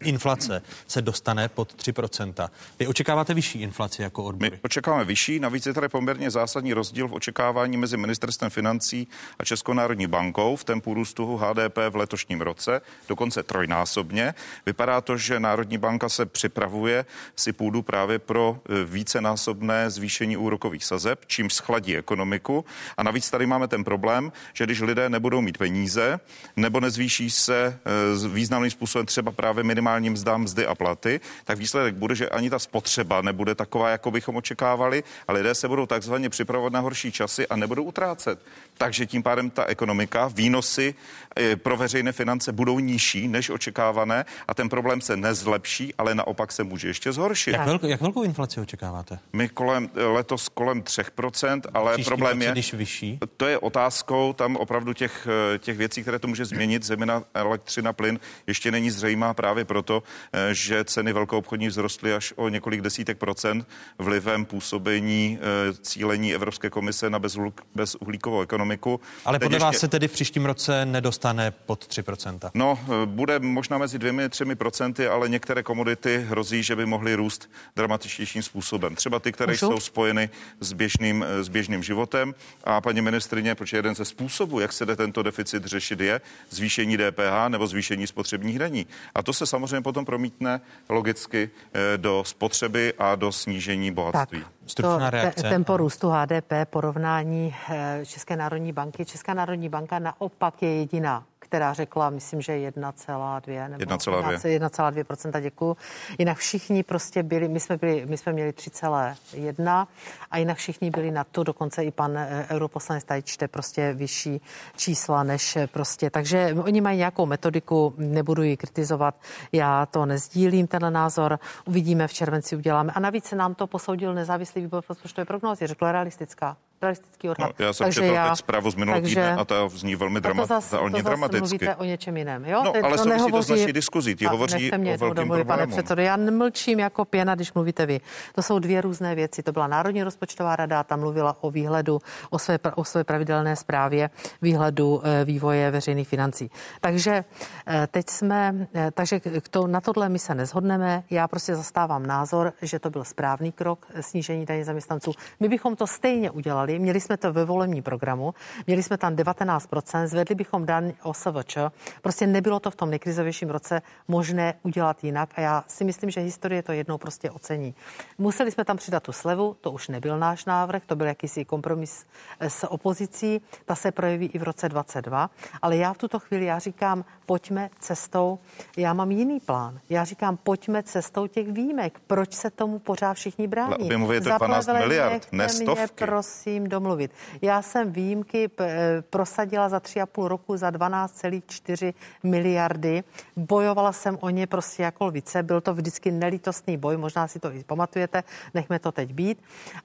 inflace se dostane pod 3%. Vy očekáváte vyšší inflaci jako odbory? My očekáváme vyšší, navíc je tady poměrně zásadní rozdíl v očekávání mezi ministerstvem financí a Českou národní bankou v tempu růstu HDP v letošním roce, dokonce trojnásobně. Vypadá to, že Národní banka se připravuje si půdu právě pro e, vícenásobné zvýšení úrokových sazeb, čímž schladí ekonomiku. A navíc tady máme ten problém, že když lidé nebudou mít peníze nebo nezvýší se e, významným způsobem třeba právě minimální mzda, mzdy a platy, tak výsledek bude, že ani ta spotřeba nebude taková, jako bychom očekávali, a lidé se budou takzvaně připravovat na horší časy a nebudou utrácet. Takže tím pádem ta ekonomika, výnosy eh, pro veřejné finance budou nižší než očekávané a ten problém se nezlepší, ale naopak se může ještě zhoršit. Jak, velkou, jak velkou inflaci očekáváte? My kolem, letos kolem 3%, ale Příští problém je, když vyšší? to je otázkou tam opravdu těch, eh, těch věcí, které to může změnit, zejména elektřina, plyn, ještě není zřejmá právě proto, eh, že ceny velkoobchodní vzrostly až o několik desítek procent vlivem působení eh, cílení Evropské komise na bezuhl- bezuhlíkovou ekonomiku. Ale Teď podle vás ještě- se tedy v příštím roce nedostane pod 3%. No, eh, bude možná mezi dvěmi třemi procenty, ale některé komodity hrozí, že by mohly růst dramatičtějším způsobem. Třeba ty, které Můžu? jsou spojeny s běžným, s běžným životem. A paní ministrině, protože jeden ze způsobů, jak se jde tento deficit řešit, je zvýšení DPH nebo zvýšení spotřebních daní. A to se samozřejmě potom promítne logicky eh, do spotřeby a do snížení bohatství. Stručná to, reakce. te- tempo růstu HDP, porovnání eh, České národní banky. Česká národní banka naopak je jediná, která řekla, myslím, že 1,2 nebo 1,2. 1,2% děkuju. Jinak všichni prostě byli, my jsme, byli, my jsme měli 3,1 a jinak všichni byli na to, dokonce i pan eh, europoslanec tady čte prostě vyšší čísla než eh, prostě. Takže oni mají nějakou metodiku, nebudu ji kritizovat, já to nezdílím, tenhle názor, uvidíme v červenci, uděláme. A navíc se nám to posoudil nezávislý výbor pro rozpočtové prognózy, řekl realistická realistický odhad. No, já jsem četl teď zprávu z minulého takže- týdne a ta zní velmi to drama, zas, to hodně zas dramaticky. mluvíte o něčem jiném, jo? No, Teď ale to souvisí to s nehovoří- naší diskuzí, ti A hovoří mě o velkém domluvit, pane předsedo. Já mlčím jako pěna, když mluvíte vy. To jsou dvě různé věci. To byla Národní rozpočtová rada, tam mluvila o výhledu, o své, o své pravidelné zprávě výhledu eh, vývoje veřejných financí. Takže eh, teď jsme, eh, takže k to, na tohle my se nezhodneme. Já prostě zastávám názor, že to byl správný krok snížení daní zaměstnanců. My bychom to stejně udělali, měli jsme to ve volebním programu, měli jsme tam 19%, zvedli bychom daň OSVČ, prostě nebylo to v tom nejkrizovějším roce možné udělat jinak a já si myslím, že historie to jednou prostě ocení. Museli jsme tam přidat tu slevu, to už nebyl náš návrh, to byl jakýsi kompromis eh, s opozicí, ta se projeví i v roce 22, ale já v tuto chvíli, já říkám, pojďme cestou, já mám jiný plán, já říkám, pojďme cestou těch výjimek, proč se tomu pořád všichni brání? Ale objemově je to Za 12 prvé, miliard, ne mě, stovky. prosím umím domluvit. Já jsem výjimky eh, prosadila za tři a půl roku za 12,4 miliardy. Bojovala jsem o ně prostě jako lvice. Byl to vždycky nelítostný boj, možná si to i pamatujete, nechme to teď být.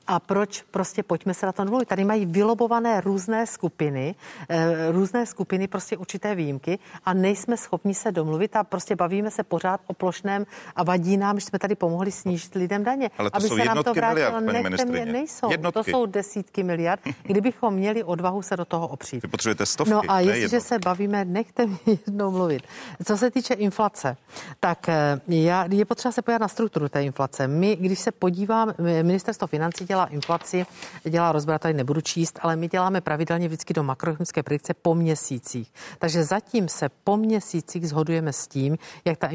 A proč prostě pojďme se na to domluvit? Tady mají vylobované různé skupiny, eh, různé skupiny prostě určité výjimky a nejsme schopni se domluvit a prostě bavíme se pořád o plošném a vadí nám, že jsme tady pomohli snížit lidem daně. Ale to aby jsou se nám to vrátilo. miliard, nejsou. Jednotky. To jsou desítky miliard, kdybychom měli odvahu se do toho opřít. Vy potřebujete stovky, No a jestliže se bavíme, nechte mě jednou mluvit. Co se týče inflace, tak eh, já, je potřeba se podívat na strukturu té inflace. My, když se podívám, ministerstvo financí dělá inflaci, dělá rozbor, tady nebudu číst, ale my děláme pravidelně vždycky do makroekonomické predikce po měsících. Takže zatím se po měsících zhodujeme s tím, jak ta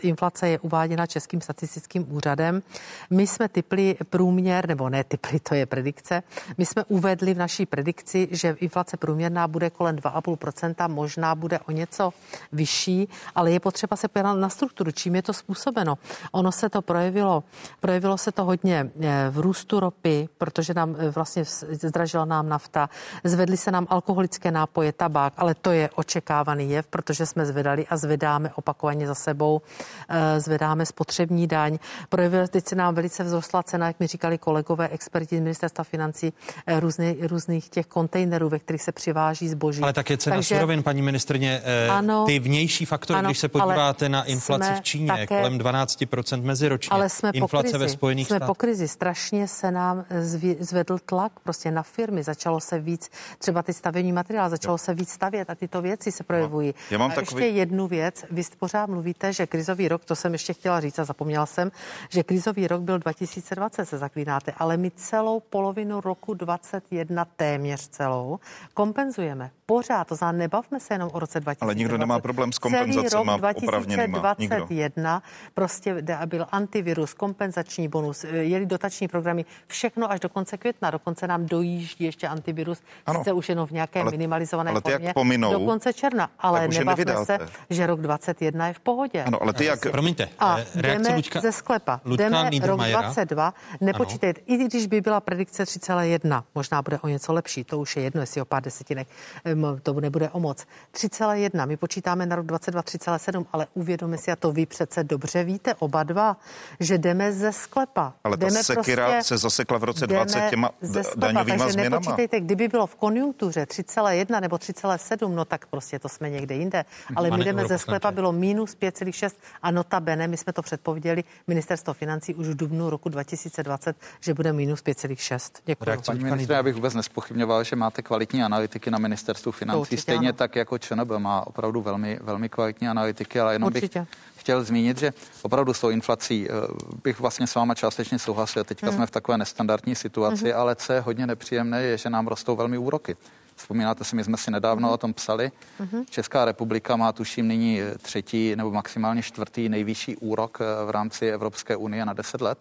inflace je uváděna Českým statistickým úřadem. My jsme typli průměr, nebo ne typli, to je predikce, my jsme uvedli v naší predikci, že inflace průměrná bude kolem 2,5%, možná bude o něco vyšší, ale je potřeba se podívat na strukturu, čím je to způsobeno. Ono se to projevilo, projevilo se to hodně eh, v růstu ropy, protože nám eh, vlastně zdražila nám nafta, zvedly se nám alkoholické nápoje, tabák, ale to je očekávaný jev, protože jsme zvedali a zvedáme opakovaně za sebou, eh, zvedáme spotřební daň. Projevilo, teď se nám velice vzrostla cena, jak mi říkali kolegové, experti z ministerstva financí, eh, různý, různých těch kontejnerů, ve kterých se přiváží zboží. Ale také cena Takže- surovin, paní ministrně, eh, Ano. ty vnější faktory, Ano, když se podíváte na inflaci v Číně, také- kolem 12% meziročně, Ale jsme inflace po krizi. ve Spojených jsme státech. po krizi. Strašně se nám zvedl tlak prostě na firmy. Začalo se víc, třeba ty stavební materiál, začalo se víc stavět a tyto věci se projevují. já mám a takový- ještě jednu věc. Vy pořád mluvíte, že krizový rok, to jsem ještě chtěla říct a zapomněla jsem, že krizový rok byl 2020, se zaklínáte, ale my celou polovinu roku 21, téměř celou, kompenzujeme. Pořád, to znamená, nebavme se jenom o roce 2020. Ale nikdo nemá problém s Celý kompenzacemi rok opravněnýma. Nikdo. 2021 prostě byl antivirus, kompenzační bonus, eh, jeli dotační programy, všechno až do konce května. Dokonce nám dojíždí ještě antivirus, Ano. sice už jenom v nějaké Ale- minimalizované ale ty jak formě, pominou, do konce června. Ale nebavme nevydáte. se, že rok 21 je v pohodě. Ano, ale ty jak... Promiňte, A eh, reakce jdeme Luďka, ze sklepa. Luďka jdeme rok Niedermayera. 22. Nepočítejte, i když by byla predikce 3,1, možná bude o něco lepší, to už je jedno, jestli o pár desetinek, to nebude o moc. 3,1, my počítáme na rok 22 3,7, ale uvědomme si, a to vy přece dobře víte, oba dva, že jdeme ze sklepa. Ale ta jdeme sekira se zasekla v roce 20 jdeme těma ze sklepa, daňovýma takže změnama. nepočítejte, kdyby bylo v konjunktuře 3,1 nebo 3,7, no tak prostě to jsme někde jinde. Ale my Pane jdeme ze sklepa, bylo minus 5,6 a notabene, my jsme to předpověděli ministerstvo financí už v dubnu roku 2020, že bude minus 5,6. Děkuji. Ministře, já bych vůbec nespochybňoval, že máte kvalitní analytiky na ministerstvu financí. Stejně ano. tak jako ČNB má opravdu velmi, velmi kvalitní analytiky, ale jenom Určitě. bych chtěl zmínit, že opravdu s tou inflací eh, bych vlastně s váma částečně souhlasil. Teďka Hmm. jsme v takové nestandardní situaci, Mhm. ale co je hodně nepříjemné, je, že nám rostou velmi úroky. Vzpomínáte si, my jsme si nedávno o tom psali. Mhm. Česká republika má tuším nyní eh, třetí nebo maximálně čtvrtý nejvyšší úrok eh, v rámci Evropské unie na 10 let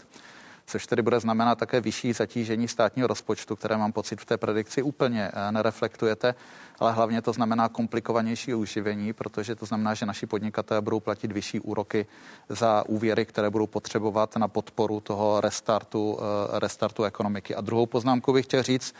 což tedy bude znamenat také vyšší zatížení státního rozpočtu, které mám pocit v té predikci úplně eh, nereflektujete, ale hlavně to znamená komplikovanější uživení, protože to znamená, že naši podnikatelé budou platit vyšší úroky za úvěry, které budou potřebovat na podporu toho restartu, eh, restartu ekonomiky. A druhou poznámku bych chtěl říct,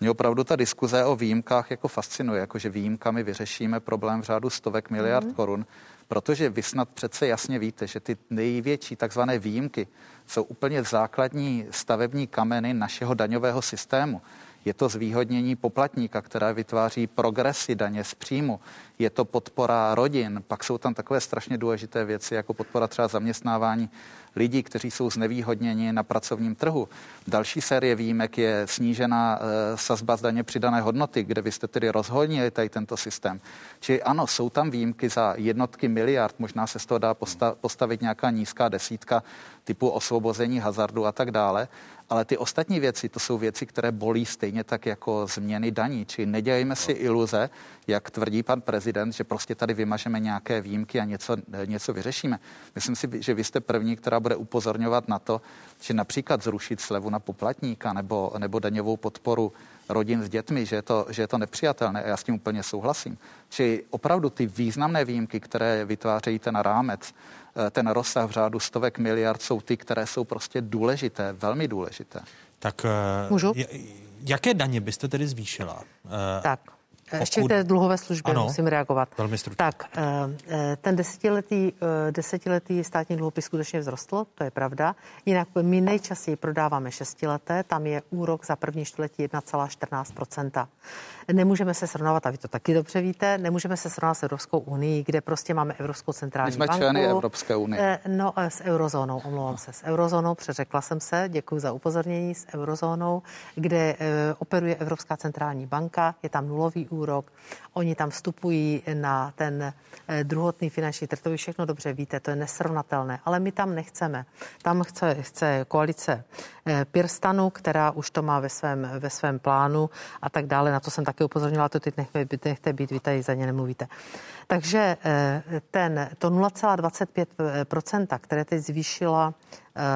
mě opravdu ta diskuze o výjimkách jako fascinuje, jako že výjimkami vyřešíme problém v řádu stovek miliard Mhm. korun, protože vy snad přece jasně víte, že ty největší takzvané výjimky jsou úplně základní stavební kameny našeho daňového systému. Je to zvýhodnění poplatníka, která vytváří progresy daně z příjmu. Je to podpora rodin. Pak jsou tam takové strašně důležité věci, jako podpora třeba zaměstnávání lidí, kteří jsou znevýhodněni na pracovním trhu. Další série výjimek je snížená e, sazba z daně přidané hodnoty, kde vy jste tedy rozhodnili tady tento systém. Čili ano, jsou tam výjimky za jednotky miliard, možná se z toho dá posta- postavit nějaká nízká desítka typu osvobození hazardu a tak dále, ale ty ostatní věci, to jsou věci, které bolí stejně tak jako změny daní. Či nedělejme si iluze, jak tvrdí pan prezident, že prostě tady vymažeme nějaké výjimky a něco, něco vyřešíme. Myslím si, že vy jste první, která bude upozorňovat na to, že například zrušit slevu na poplatníka nebo, nebo daňovou podporu rodin s dětmi, že je, to, že je to nepřijatelné a já s tím úplně souhlasím. Či opravdu ty významné výjimky, které vytvářejí ten rámec, eh, ten rozsah v řádu stovek miliard jsou ty, které jsou prostě důležité, velmi důležité. Tak eh, Můžu? jaké daně byste tedy zvýšila? Eh, tak. Ještě k té dluhové službě ano, musím reagovat. Velmi stručně. Tak, eh, eh, ten desetiletý, eh, desetiletý státní dluhopis skutečně vzrostl, to je pravda. Jinak my nejčastěji prodáváme šestileté, tam je úrok za první čtvrtletí 1,14 Nemůžeme se srovnávat, a vy to taky dobře víte, nemůžeme se srovnávat s Evropskou unii, kde prostě máme Evropskou centrální My jsme banku. členy Evropské unie. No, s eurozónou, omlouvám se, s eurozónou, přeřekla jsem se, děkuji za upozornění, s eurozónou, kde operuje Evropská centrální banka, je tam nulový úrok. Oni tam vstupují na ten eh, druhotný finanční trh, to vy všechno dobře víte, to je nesrovnatelné, ale my tam nechceme. Tam chce, chce koalice eh, Pirstanu, která už to má ve svém, ve svém plánu a tak dále. Na to jsem také upozornila, to teď nechte, nechte být, vy tady za ně nemluvíte. Takže eh, ten, to 0,25%, které teď zvýšila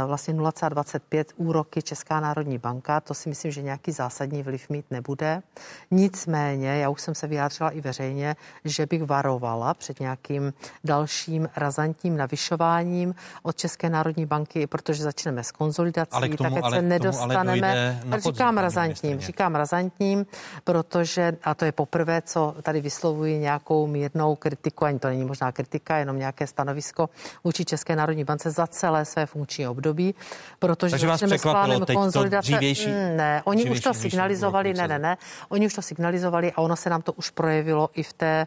vlastně 0,25 úroky Česká národní banka. To si myslím, že nějaký zásadní vliv mít nebude. Nicméně, já už jsem se vyjádřila i veřejně, že bych varovala před nějakým dalším razantním navyšováním od České národní banky, protože začneme s konzolidací, ale k tomu, tak ale, se nedostaneme. na podzim, říkám razantním, říkám razantním, protože, a to je poprvé, co tady vyslovuji nějakou mírnou kritiku, ani to není možná kritika, jenom nějaké stanovisko vůči České národní bance za celé své funkční období, protože Takže vás překvapilo teď konzolidace. to dřívější, ne, oni dřívější už to signalizovali, ne, ne, ne, oni už to signalizovali a ono se nám to už projevilo i v, té,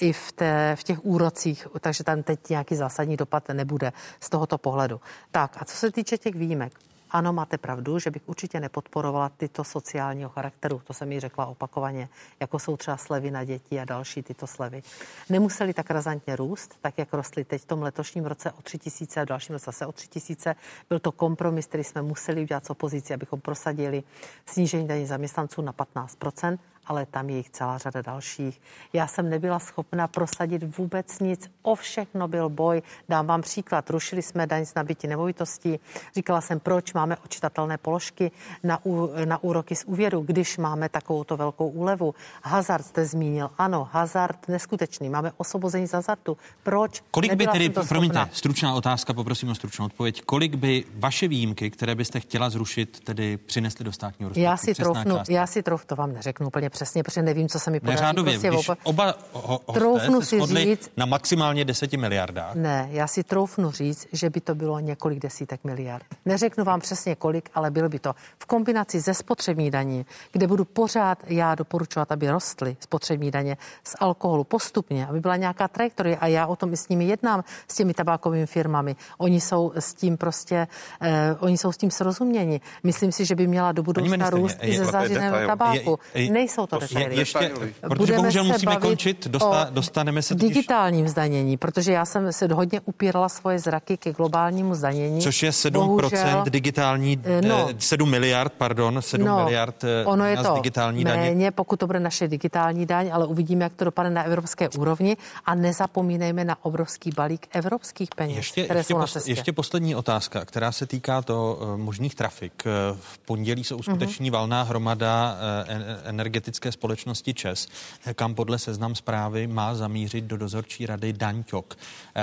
i v, té, v těch úrocích, takže tam teď nějaký zásadní dopad nebude z tohoto pohledu. Tak a co se týče těch výjimek, ano, máte pravdu, že bych určitě nepodporovala tyto sociálního charakteru, to jsem mi řekla opakovaně, jako jsou třeba slevy na děti a další tyto slevy. Nemuseli tak razantně růst, tak jak rostly teď v tom letošním roce o 3 tisíce a v dalším roce zase o 3 tisíce. Byl to kompromis, který jsme museli udělat s opozicí, abychom prosadili snížení daní zaměstnanců na 15 ale tam je jich celá řada dalších. Já jsem nebyla schopna prosadit vůbec nic. O všechno byl boj. Dám vám příklad. Rušili jsme daň z nabití nemovitostí. Říkala jsem, proč máme očitatelné položky na, ú, na úroky z úvěru, když máme takovouto velkou úlevu. Hazard jste zmínil. Ano, hazard neskutečný. Máme osvobození z hazardu. Proč? Kolik Nebyla by tedy, promiňte, stručná otázka, poprosím o stručnou odpověď. Kolik by vaše výjimky, které byste chtěla zrušit, tedy přinesly do státního rozpočtu? Já si troufnu, já si troufnu, to vám neřeknu úplně přesně, protože nevím, co se mi podaří. Neřádově, prostě když oba... oba ho, troufnu se si říct, na maximálně deseti miliardách. Ne, já si troufnu říct, že by to bylo několik desítek miliard. Neřeknu vám přesně kolik, ale bylo by to v kombinaci ze spotřební daní, kde budu pořád já doporučovat, aby rostly spotřební daně z alkoholu postupně, aby byla nějaká trajektorie a já o tom i s nimi jednám, s těmi tabákovými firmami. Oni jsou s tím prostě, eh, oni jsou s tím srozuměni. Myslím si, že by měla do budoucna růst i ze zážitného tabáku. Je, je, Nejsou to detaily. Je, ještě, protože bohužel musíme končit, dosta, dostaneme se totiž... digitálním zdanění, protože já jsem se hodně upírala svoje zraky ke globálnímu zdanění. Což je 7% bohužel, digitální, eh, no, 7 miliard, pardon, 7 no, miliard eh, ono je to digitální méně, daně. pokud to bude naše digitální daň, ale uvidíme, jak to dopadne na evropské úrovni a nezapomínejme na obrovský balík evropských peněz, ještě, které ještě jsou pos, na cestě. Ještě poslední otázka, která se týká to možných trafik. V pondělí se uskuteční mm-hmm. valná hromada uh, energetické společnosti ČES, kam podle seznam zprávy má zamířit do dozorčí rady Daňťok. Eh,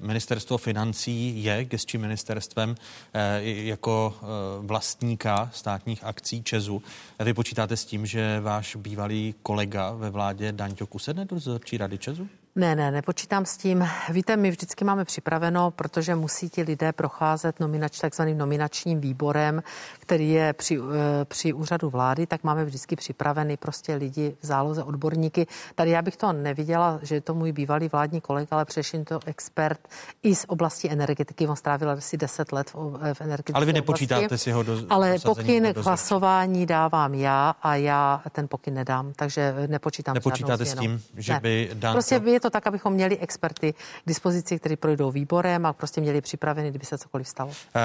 ministerstvo financí je gestčím ministerstvem eh, jako eh, vlastníka státních akcí Česu. Vy počítáte s tím, že váš bývalý kolega ve vládě Daňťok usedne do dozorčí rady Česu? Ne, ne, nepočítám s tím. Víte, my vždycky máme připraveno, protože musí ti lidé procházet nominač, takzvaným nominačním výborem, který je při, eh, při úřadu vlády, tak máme vždycky připraveny prostě lidi v záloze odborníky. Tady já bych to neviděla, že je to můj bývalý vládní kolega, ale především to expert i z oblasti energetiky. On strávil asi 10 let v, v energetické Ale vy nepočítáte oblasti. si ho do Ale pokyn k hlasování dávám já a já ten pokyn nedám, takže nepočítám Nepočítáte s tím, že ne. by dán Prostě je to tak, abychom měli experty k dispozici, kteří projdou výborem a prostě měli připraveny, kdyby se cokoliv stalo. Eh,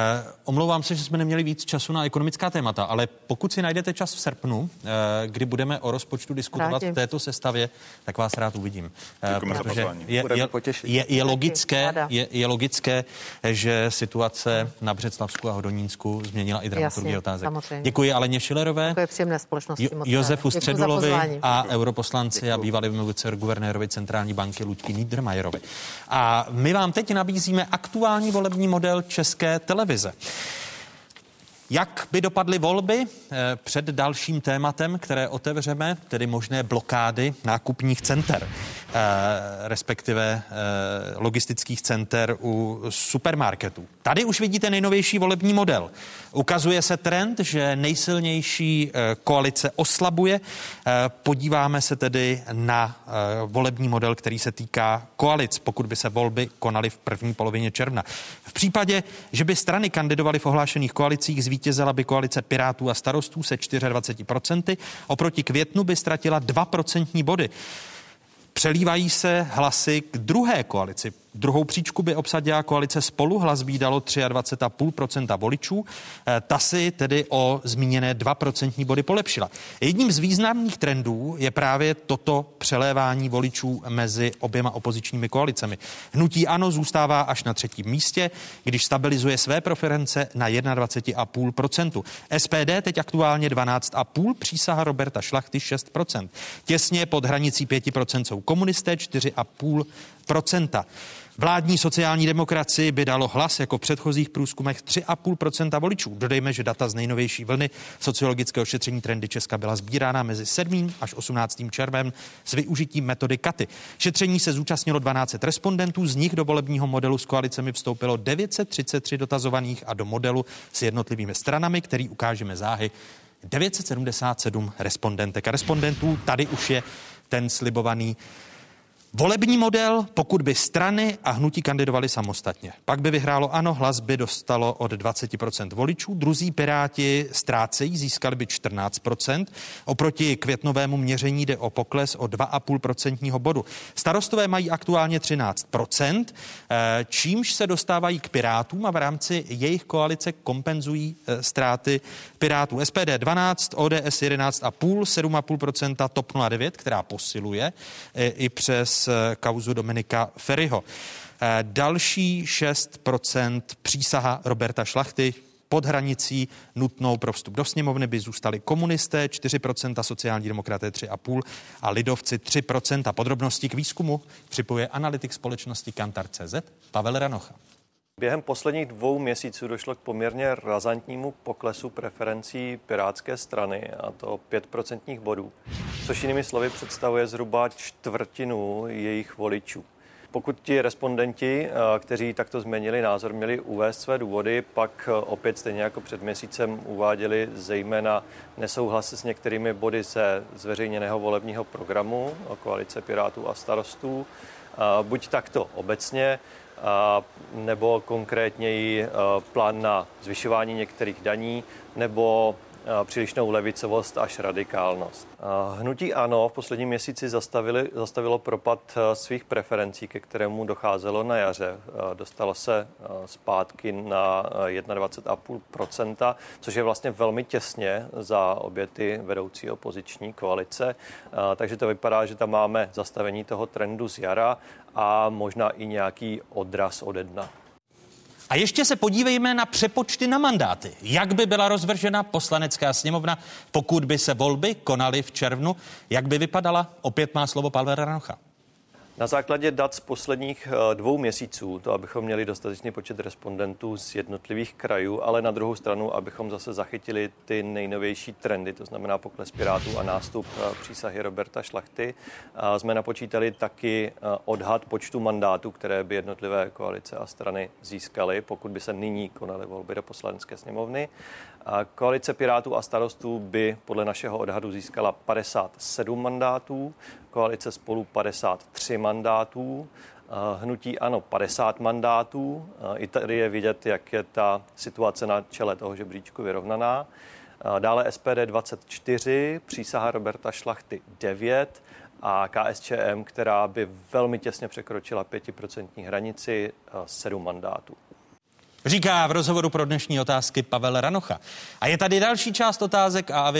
omlouvám se, že jsme neměli víc času na ekonomická témata, ale pokud si najdete čas v srpnu, eh, kdy budeme o rozpočtu diskutovat Rádi. v této sestavě, tak vás rád uvidím. Eh, protože je, je, je, je, logické, je, je logické, že situace na Břeclavsku a Hodonínsku změnila i dramaturgii otázek. Samozřejmě. Děkuji Aleně Šilerové. Děkuji. Jo, Josefu Středulovi a europoslanci Děkuji. a bývalý guvernérovi Centrální banky Luďky Niedermayerovi. A my vám teď nabízíme aktuální volební model České televize. Jak by dopadly volby eh, před dalším tématem, které otevřeme, tedy možné blokády nákupních center, eh, respektive eh, logistických center u supermarketů? Tady už vidíte nejnovější volební model. Ukazuje se trend, že nejsilnější koalice oslabuje. Podíváme se tedy na volební model, který se týká koalic, pokud by se volby konaly v první polovině června. V případě, že by strany kandidovaly v ohlášených koalicích, zvítězila by koalice Pirátů a starostů se 24%, oproti květnu by ztratila 2% body. Přelívají se hlasy k druhé koalici. Druhou příčku by obsadila koalice spolu, hlas by dalo 23,5% voličů. Eh, ta si tedy o zmíněné 2% body polepšila. Jedním z významných trendů je právě toto přelévání voličů mezi oběma opozičními koalicemi. Hnutí ANO zůstává až na třetím místě, když stabilizuje své preference na 21,5%. SPD teď aktuálně 12,5%, přísaha Roberta Šlachty 6%. Těsně pod hranicí 5% jsou komunisté 4,5%. Vládní sociální demokracii by dalo hlas jako v předchozích průzkumech 3,5% voličů. Dodejme, že data z nejnovější vlny sociologického šetření trendy Česka byla sbírána mezi 7. až 18. červem s využitím metody Katy. Šetření se zúčastnilo 12 respondentů, z nich do volebního modelu s koalicemi vstoupilo 933 dotazovaných a do modelu s jednotlivými stranami, který ukážeme záhy 977 respondentek a respondentů. Tady už je ten slibovaný Volební model, pokud by strany a hnutí kandidovali samostatně. Pak by vyhrálo ano, hlas by dostalo od 20% voličů, druzí piráti ztrácejí, získali by 14%. Oproti květnovému měření jde o pokles o 2,5% bodu. Starostové mají aktuálně 13%, eh, čímž se dostávají k pirátům a v rámci jejich koalice kompenzují eh, ztráty pirátů. SPD 12, ODS 11,5, 7,5%, TOP 09, která posiluje eh, i přes Eh, kauzu Dominika Ferryho. Eh, další 6% přísaha Roberta Šlachty, pod hranicí nutnou pro vstup do sněmovny by zůstali komunisté 4%, sociální demokraté 3,5% a lidovci 3%. Podrobnosti k výzkumu připojuje analytik společnosti Kantar.cz Pavel Ranocha. Během posledních dvou měsíců došlo k poměrně razantnímu poklesu preferencí Pirátské strany, a to 5% bodů, což jinými slovy představuje zhruba čtvrtinu jejich voličů. Pokud ti respondenti, eh, kteří takto změnili názor, měli uvést své důvody, pak eh, opět stejně jako před měsícem uváděli zejména nesouhlasy s některými body ze zveřejněného volebního programu koalice Pirátů a starostů. Buď takto obecně, nebo konkrétněji plán na zvyšování některých daní nebo přílišnou levicovost až radikálnost. Hnutí ANO v posledním měsíci zastavili, zastavilo propad svých preferencí, ke kterému docházelo na jaře. Dostalo se zpátky na 21,5%, což je vlastně velmi těsně za obě ty vedoucí opoziční koalice. Takže to vypadá, že tam máme zastavení toho trendu z jara a možná i nějaký odraz ode dna. A ještě se podívejme na přepočty na mandáty. Jak by byla rozvržena poslanecká sněmovna, pokud by se volby konaly v červnu? Jak by vypadala? Opět má slovo Pavel Ranocha. Na základě dat z posledních eh, dvou měsíců, to abychom měli dostatečný počet respondentů z jednotlivých krajů, ale na druhou stranu, abychom zase zachytili ty nejnovější trendy, to znamená pokles Pirátů a nástup eh, přísahy Roberta Šlachty, jsme napočítali taky eh, odhad počtu mandátů, které by jednotlivé koalice a strany získaly, pokud by se nyní konaly volby do poslanecké sněmovny. Koalice Pirátů a starostů by podle našeho odhadu získala 57 mandátů, koalice spolu 53 mandátů, hnutí ano 50 mandátů. I tady je vidět, jak je ta situace na čele toho žebříčku vyrovnaná. Dále SPD 24, přísaha Roberta Šlachty 9 a KSČM, která by velmi těsně překročila 5% hranici, 7 mandátů. Říká v rozhovoru pro dnešní otázky Pavel Ranocha. A je tady další část otázek a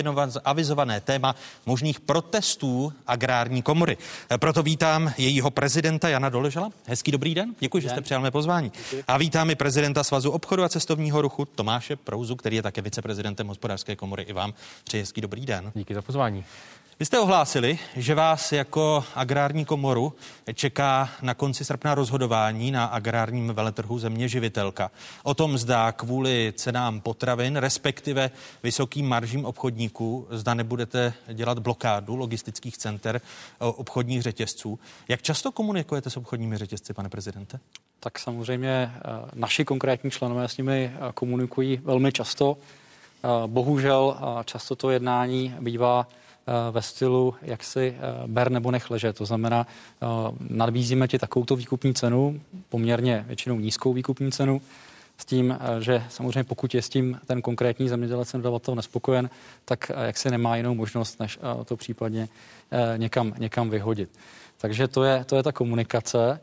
avizované téma možných protestů agrární komory. Proto vítám jejího prezidenta Jana Doležela. Hezký dobrý den, děkuji, že jste přijal mé pozvání. A vítám i prezidenta Svazu obchodu a cestovního ruchu Tomáše Prouzu, který je také viceprezidentem hospodářské komory. I vám přeji hezký dobrý den. Díky za pozvání. Vy jste ohlásili, že vás jako agrární komoru čeká na konci srpna rozhodování na agrárním veletrhu země živitelka. O tom zda kvůli cenám potravin, respektive vysokým maržím obchodníků, zda nebudete dělat blokádu logistických center obchodních řetězců. Jak často komunikujete s obchodními řetězci, pane prezidente? Tak samozřejmě eh, naši konkrétní členové s nimi eh, komunikují velmi často. Eh, bohužel často to jednání bývá ve stylu, jak si ber nebo nech leže. To znamená, nabízíme ti takovouto výkupní cenu, poměrně většinou nízkou výkupní cenu, s tím, že samozřejmě pokud je s tím ten konkrétní zemědělec dodavatel nespokojen, tak jak se nemá jinou možnost, než to případně někam, někam vyhodit. Takže to je, to je ta komunikace.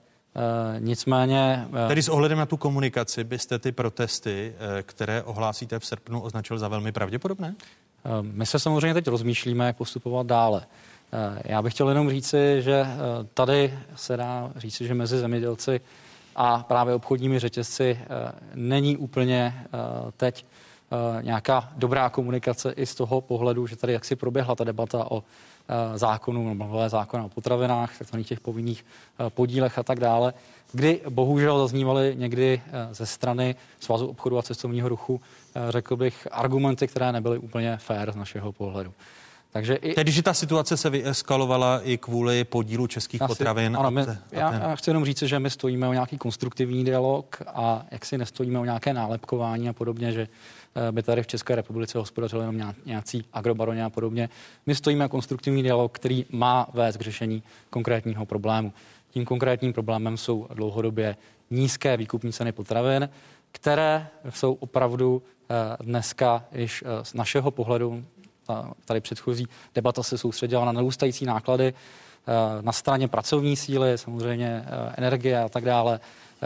Nicméně... Tedy s ohledem na tu komunikaci byste ty protesty, které ohlásíte v srpnu, označil za velmi pravděpodobné? Uh, my se samozřejmě teď rozmýšlíme, jak postupovat dále. Uh, já bych chtěl jenom říci, že uh, tady se dá říci, že mezi zemědělci a právě obchodními řetězci není úplně teď nějaká dobrá komunikace i z toho pohledu, že tady jaksi proběhla ta debata o Eh, zákonů, nebo zákona o potravinách, takzvaných těch povinných eh, podílech a tak dále, kdy bohužel zaznívaly někdy eh, ze strany Svazu obchodu a cestovního ruchu, řekl bych, argumenty, které nebyly úplně fair z našeho pohledu. Takže i... Tedy, že ta situace se vyeskalovala i kvůli podílu českých Asi, potravin. Ano, my, a já, ten... já chci jenom říct, že my stojíme o nějaký konstruktivní dialog a jak si nestojíme o nějaké nálepkování a podobně, že Eh, by tady v České republice hospodařili jenom nějací agrobaroni a podobně. My stojíme na konstruktivní dialog, který má vést k řešení konkrétního problému. Tím konkrétním problémem jsou dlouhodobě nízké výkupní ceny potravin, které jsou opravdu eh, dneska již eh, z našeho pohledu, tady předchozí debata se soustředila na narůstající náklady na straně pracovní síly, samozřejmě energie a tak dále,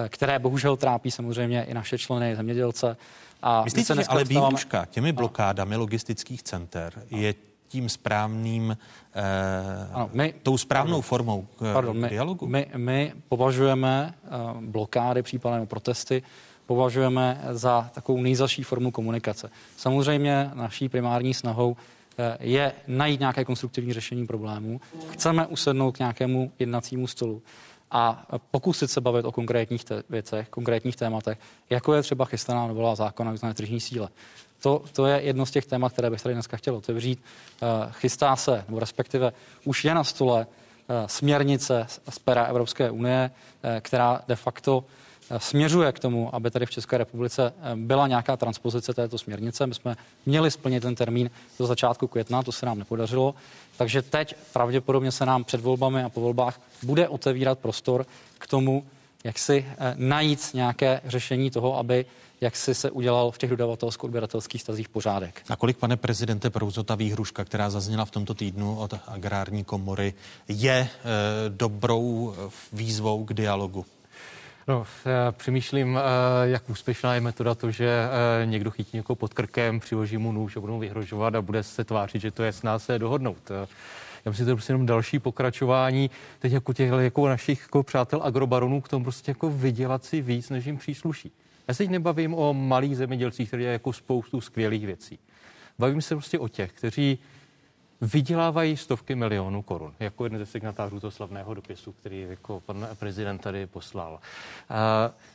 které bohužel trápí samozřejmě i naše členy zemědělce. A Myslíte, že ale výuška těmi blokádami logistických center je tím správným, eh, ano, my, tou správnou pardon, formou k, pardon, k dialogu? My, my považujeme eh, blokády, případně protesty, považujeme za takovou nejzalší formu komunikace. Samozřejmě naší primární snahou eh, je najít nějaké konstruktivní řešení problémů. Chceme usednout k nějakému jednacímu stolu a pokusit se bavit o konkrétních te- věcech, konkrétních tématech, jako je třeba chystaná novela zákona o tržní síle. To, to je jedno z těch témat, které bych tady dneska chtěl otevřít. Eh, chystá se, nebo respektive už je na stole eh, směrnice z pera Evropské unie, eh, která de facto směřuje k tomu, aby tady v České republice byla nějaká transpozice této směrnice. My jsme měli splnit ten termín do začátku května, to se nám nepodařilo. Takže teď pravděpodobně se nám před volbami a po volbách bude otevírat prostor k tomu, jak si eh, najít nějaké řešení toho, aby jak si se udělal v těch dodavatelsko-odběratelských stazích pořádek. A kolik, pane prezidente Prouzo, ta výhruška, která zazněla v tomto týdnu od agrární komory, je e, dobrou eh, výzvou k dialogu? No, přemýšlím, jak úspěšná je metoda to, že někdo chytí někoho pod krkem, přiloží mu nůž a budou vyhrožovat a bude se tvářit, že to je sná se dohodnout. Já myslím, že to je prostě jenom další pokračování teď jako těch jako našich jako přátel agrobaronů k tomu prostě jako vydělat si víc, než jim přísluší. Já se teď nebavím o malých zemědělcích, kteří dělají jako spoustu skvělých věcí. Bavím se prostě o těch, kteří vydělávají stovky milionů korun, jako jeden ze signatářů toho slavného dopisu, který jako pan prezident tady poslal. Uh,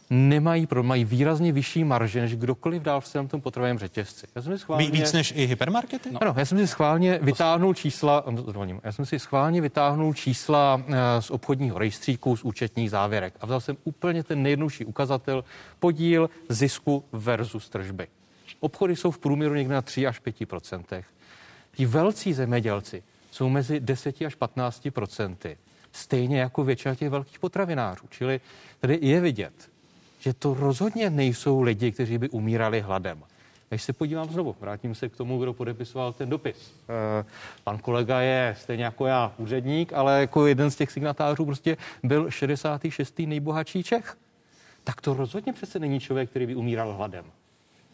nemají, mají výrazně vyšší marže než kdokoliv dál v celém tom potravinovém řetězci. Já jsem si schválně, Víc než i hypermarkety? No. Ano, já jsem si schválně vytáhnul čísla, zvolím, já jsem si schválně vytáhnul čísla z obchodního rejstříku, z účetních závěrek a vzal jsem úplně ten nejjednodušší ukazatel, podíl zisku versus tržby. Obchody jsou v průměru někde na 3 až 5 Ti velcí zemědělci jsou mezi 10 až 15 procenty, stejně jako většina těch velkých potravinářů. Čili tady je vidět, že to rozhodně nejsou lidi, kteří by umírali hladem. Když se podívám znovu, vrátím se k tomu, kdo podepisoval ten dopis. E, pan kolega je stejně jako já úředník, ale jako jeden z těch signatářů prostě byl 66. nejbohatší Čech. Tak to rozhodně přece není člověk, který by umíral hladem.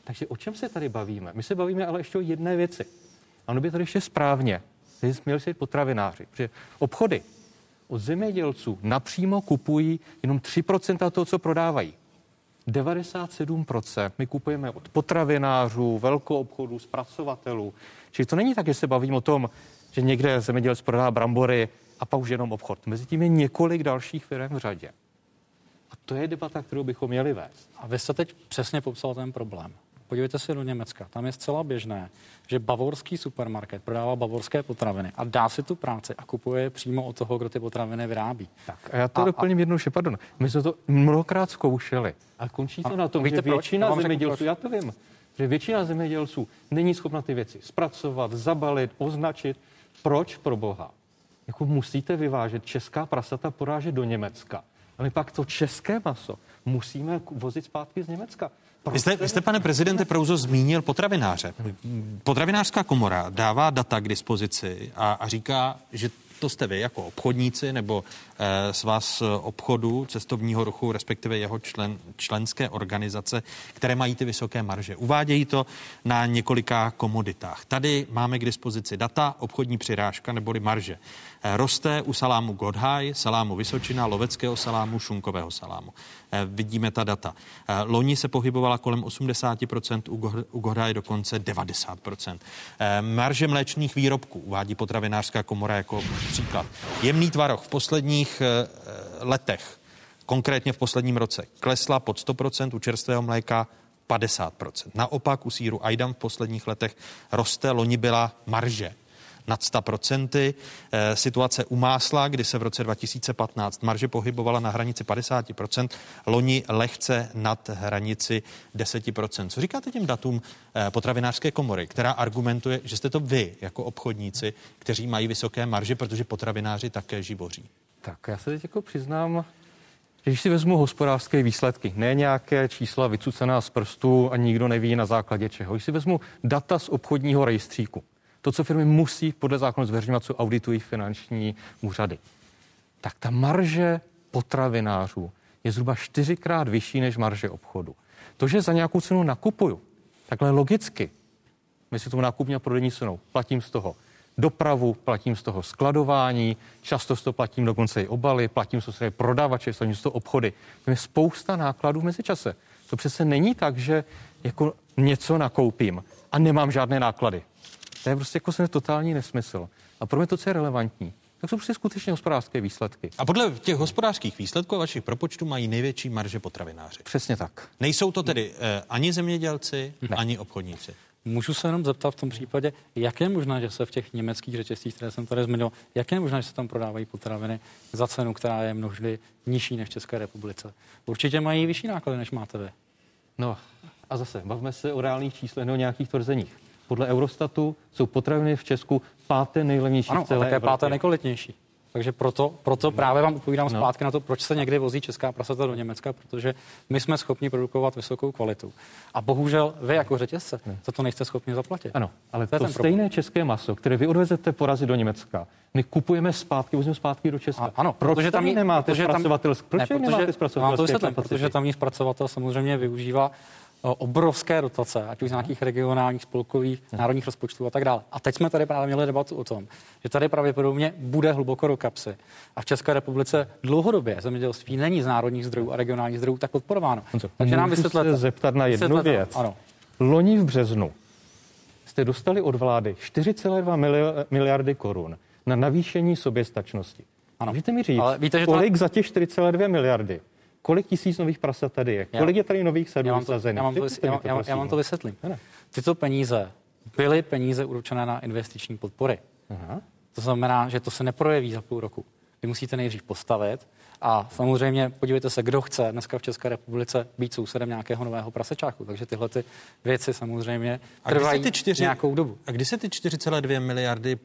Takže o čem se tady bavíme? My se bavíme ale ještě o jedné věci. Ano, by to ještě správně. Měli být potravináři, protože obchody od zemědělců napřímo kupují jenom 3% toho, co prodávají. 97% my kupujeme od potravinářů, velkou obchodu, zpracovatelů. Čili to není tak, že se bavím o tom, že někde zemědělec prodá brambory a pak už jenom obchod. Mezi tím je několik dalších firm v řadě. A to je debata, kterou bychom měli vést. A vy jste teď přesně popsal ten problém. Podívejte se do Německa. Tam je zcela běžné, že bavorský supermarket prodává bavorské potraviny a dá si tu práci a kupuje je přímo od toho, kdo ty potraviny vyrábí. Tak a já to a, doplním a... jednou, pardon. My jsme to mnohokrát zkoušeli a končí to a, na tom, že většina proč? zemědělců, já to vím, že většina zemědělců není schopna ty věci zpracovat, zabalit, označit. Proč pro boha? Jako musíte vyvážet česká prasata porážet do Německa. A my pak to české maso musíme vozit zpátky z Německa. Vy jste, vy jste, pane prezidente Prouzo, zmínil potravináře. Potravinářská komora dává data k dispozici a, a říká, že to jste vy jako obchodníci nebo eh, z vás obchodu, cestovního ruchu, respektive jeho člen, členské organizace, které mají ty vysoké marže. Uvádějí to na několika komoditách. Tady máme k dispozici data, obchodní přirážka neboli marže. Eh, roste u salámu Godhaj, salámu Vysočina, loveckého salámu, šunkového salámu. Eh, vidíme ta data. Eh, loni se pohybovala kolem 80%, u Godhaj dokonce 90%. Marže mléčných výrobků uvádí potravinářská komora jako příklad. Jemný tvaroh v posledních letech konkrétně v posledním roce klesla pod 100%, u čerstvého mléka 50%. Naopak u síru Aidam v posledních letech roste, loni byla marže nad 100%. Eh, situace u másla, kdy se v roce 2015 marže pohybovala na hranici 50%, loni lehce nad hranici 10%. Co říkáte těm datům eh, potravinářské komory, která argumentuje, že jste to vy jako obchodníci, kteří mají vysoké marže, protože potravináři také živoří? Tak já se teď jako přiznám, když si vezmu hospodářské výsledky, ne nějaké čísla vycucená z prstu a nikdo neví na základě čeho, když si vezmu data z obchodního rejstříku, to, co firmy musí podle zákona zveřejňovat, co auditují finanční úřady, tak ta marže potravinářů je zhruba čtyřikrát vyšší než marže obchodu. To, že za nějakou cenu nakupuju, takhle logicky, my si tomu nákupní a prodejní cenou, platím z toho dopravu, platím z toho skladování, často z toho platím dokonce i obaly, platím z toho prodavače, z toho obchody. To je spousta nákladů v mezičase. To přece není tak, že jako něco nakoupím a nemám žádné náklady. To je prostě jako totální nesmysl. A pro mě to, co je relevantní, tak jsou prostě skutečně hospodářské výsledky. A podle těch hospodářských výsledků a vašich propočtů mají největší marže potravináři. Přesně tak. Nejsou to tedy eh, ani zemědělci, ne. ani obchodníci. Můžu se jenom zeptat v tom případě, jak je možné, že se v těch německých řetězcích, které jsem tady zmiňoval, jak je možné, že se tam prodávají potraviny za cenu, která je množdy nižší než v České republice? Určitě mají vyšší náklady, než máte vy. No a zase, bavme se o reálných číslech nebo nějakých tvrzeních podle Eurostatu jsou potraviny v Česku páté nejlevnější ano, v celé také páté nejkvalitnější. Takže proto, proto právě vám odpovídám no. zpátky na to, proč se někdy vozí česká prasata do Německa, protože my jsme schopni produkovat vysokou kvalitu. A bohužel vy jako řetězce za to nejste schopni zaplatit. Ano, ale to, to stejné problém. české maso, které vy odvezete porazy do Německa, my kupujeme zpátky, vezmeme zpátky do Česka. A, ano, proč protože tam nemáte protože zpracovatelské? Proč ne, protože, nemáte zpracovatelské? Protože tamní zpracovatel samozřejmě využívá obrovské dotace, ať už z nějakých regionálních, spolkových, národních rozpočtů a tak dále. A teď jsme tady právě měli debatu o tom, že tady pravděpodobně bude hluboko do kapsy. A v České republice dlouhodobě zemědělství není z národních zdrojů a regionálních zdrojů tak podporováno. Takže nám vysvětlete. se zeptat na jednu vysvětlete, věc. Ano. Loni v březnu jste dostali od vlády 4,2 miliardy korun na navýšení soběstačnosti. Ano. Můžete mi říct, Ale víte, že kolik to... za těch 4,2 miliardy kolik tisíc nových prasat tady je, kolik je tady nových sadů já vám to, Já vám to, já, já, vám to vysvětlím. Tyto peníze byly peníze určené na investiční podpory. Aha. To znamená, že to se neprojeví za půl roku. Vy musíte nejdřív postavit, a samozřejmě podívejte se, kdo chce dneska v České republice být sousedem nějakého nového prasečáku. Takže tyhle ty věci samozřejmě trvají ty čtyři, nějakou dobu. A kdy se ty 4,2 miliardy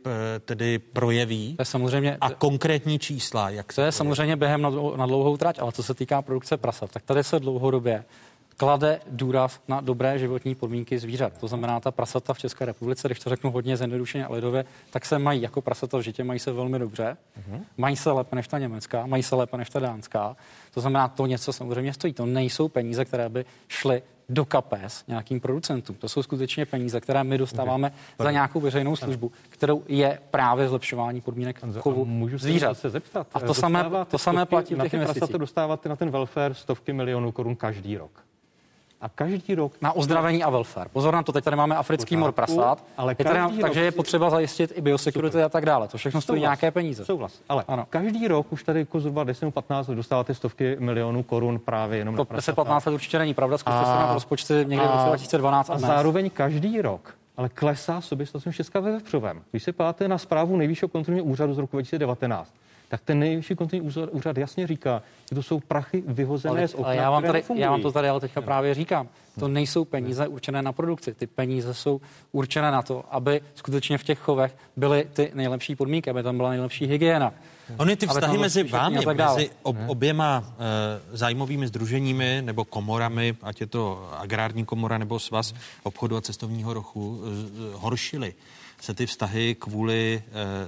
tedy projeví? To je samozřejmě, a konkrétní čísla? Jak to je samozřejmě během na, na dlouhou trať, ale co se týká produkce prasat, tak tady se dlouhodobě klade důraz na dobré životní podmínky zvířat. To znamená, ta prasata v České republice, když to řeknu hodně zjednodušeně a lidově, tak se mají jako prasata v žitě, mají se velmi dobře, uh-huh. mají se lépe než ta německá, mají se lépe než ta dánská. To znamená, to něco samozřejmě stojí. To nejsou peníze, které by šly do kapes nějakým producentům. To jsou skutečně peníze, které my dostáváme okay. za nějakou veřejnou službu, kterou je právě zlepšování podmínek chovu můžu zvířat. se zeptat. A to samé, to samé platí v těch investicích. dostáváte na ten welfare stovky milionů korun každý rok. A každý rok... Na ozdravení a welfare. Pozor na to, teď tady máme africký mor prasát, ale je tady, každý takže rok je potřeba zajistit i biosecurity Super. a tak dále. To všechno stojí nějaké peníze. Souhlas. Ale ano. každý rok už tady jako zhruba 10 nebo 15 let dostáváte stovky milionů korun právě jenom na To 10-15 let určitě není pravda, zkuste se na rozpočty někde v roce 2012 a a zároveň každý rok ale klesá soběstačnost Česka ve vepřovém. Když se páte na zprávu nejvyššího kontrolního úřadu z roku 2019, tak ten nejvyšší kontrolní úřad, úřad jasně říká, že to jsou prachy vyhozené Ale, z okna, ale já, vám které tady, já vám to tady ale teďka právě říkám. To nejsou peníze určené na produkci. Ty peníze jsou určené na to, aby skutečně v těch chovech byly ty nejlepší podmínky, aby tam byla nejlepší hygiena. Ony ty vztahy mezi vámi, mezi ob, oběma e, zájmovými združeními nebo komorami, ať je to agrární komora nebo svaz obchodu a cestovního ruchu, e, horšily se ty vztahy kvůli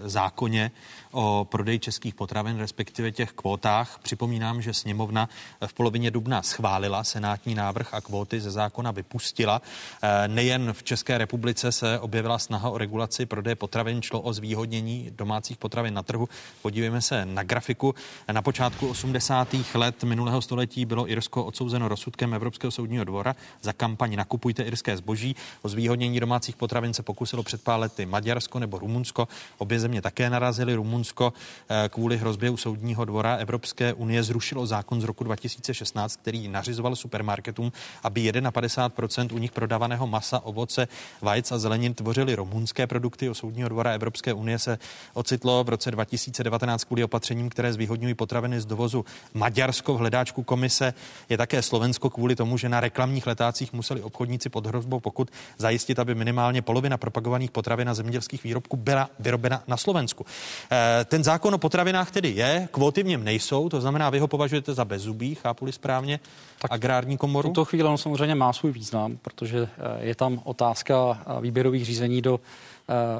e, zákoně o prodeji českých potravin, respektive těch kvótách. Připomínám, že sněmovna v polovině dubna schválila senátní návrh a kvóty ze zákona vypustila. E, nejen v České republice se objevila snaha o regulaci prodeje potravin, šlo o zvýhodnění domácích potravin na trhu. Podívejme se na grafiku. Na počátku 80. let minulého století bylo Irsko odsouzeno rozsudkem Evropského soudního dvora za kampaň Nakupujte irské zboží. O zvýhodnění domácích potravin se pokusilo před pár lety Maďarsko nebo Rumunsko. Obě země také narazily. Rumunsko eh, kvůli hrozbě u soudního dvora Evropské unie zrušilo zákon z roku 2016, který nařizoval supermarketům, aby 51% u nich prodávaného masa, ovoce, vajec a zelenin tvořily rumunské produkty. O soudního dvora Evropské unie se ocitlo v roce 2019 kvůli opatřením, které zvýhodňují potraviny z dovozu Maďarsko v hledáčku komise. Je také Slovensko kvůli tomu, že na reklamních letácích museli obchodníci pod hrozbou pokud zajistit, aby minimálně polovina propagovaných potravin a zemědělských výrobků byla vyrobena na Slovensku. Eh, Ten zákon o potravinách tedy je, kvóty v něm nejsou, to znamená, vy ho považujete za bezzubý, chápu-li správně, tak agrární komoru? V tuto chvíli on samozřejmě má svůj význam, protože eh, je tam otázka eh, výběrových řízení do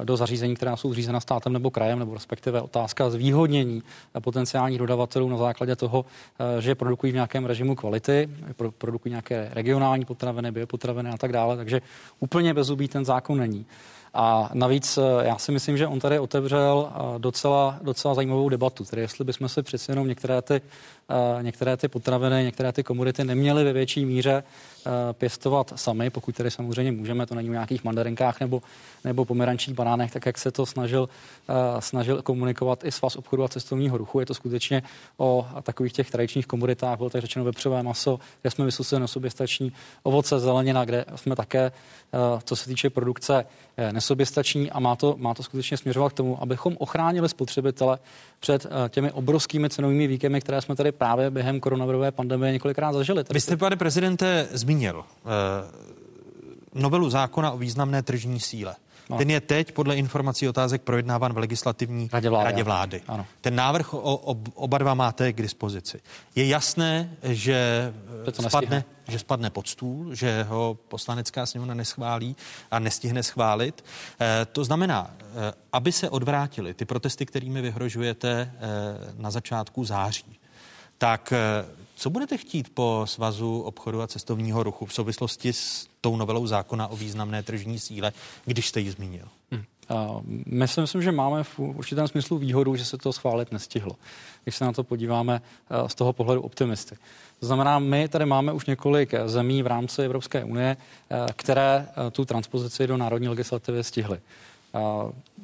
do zařízení, která jsou řízena státem nebo krajem, nebo respektive otázka zvýhodnění potenciálních dodavatelů na základě toho, že produkují v nějakém režimu kvality, pro- produkují nějaké regionální potraviny, biopotraviny a tak dále, takže úplně bezubý ten zákon není. A navíc eh, já si myslím, že on tady otevřel eh, docela, docela zajímavou debatu, tedy jestli bychom si přeci jenom některé ty, některé ty potraviny, některé ty komodity neměly ve větší míře eh, pěstovat sami, pokud tedy samozřejmě můžeme, to není o nějakých mandarinkách nebo, nebo pomerančních banánech, tak jak se to snažil, eh, snažil komunikovat i svaz obchodu a cestovního ruchu. Je to skutečně o takových těch tradičních komoditách, bylo tak řečeno vepřové maso, kde jsme vysoce nesoběstační, ovoce, zelenina, kde jsme také, eh, co se týče produkce, nesoběstační a má to, má to skutečně směřovat k tomu, abychom ochránili spotřebitele před eh, těmi obrovskými cenovými výkymy, které jsme tady právě během koronavirové pandemie několikrát zažili. Vy jste, pane prezidente, zmínil eh, novelu zákona o významné tržní síle. No. Ten je teď podle informací otázek projednáván v legislativní Radě vlády. radě vlády. Ano. Ten návrh o, o, oba dva máte k dispozici. Je jasné, že, spadne, že spadne pod stůl, že ho poslanecká sněmovna neschválí a nestihne schválit. Eh, to znamená, eh, aby se odvrátili ty protesty, kterými vyhrožujete eh, na začátku září, tak co budete chtít po Svazu obchodu a cestovního ruchu v souvislosti s tou novelou zákona o významné tržní síle, když jste ji zmínil? My si myslím, že máme v určitém smyslu výhodu, že se to schválit nestihlo. Když se na to podíváme eh, z toho pohledu optimisty. To znamená, my tady máme už několik zemí v rámci Evropské unie, eh, které eh, tu transpozici do národní legislativy stihly.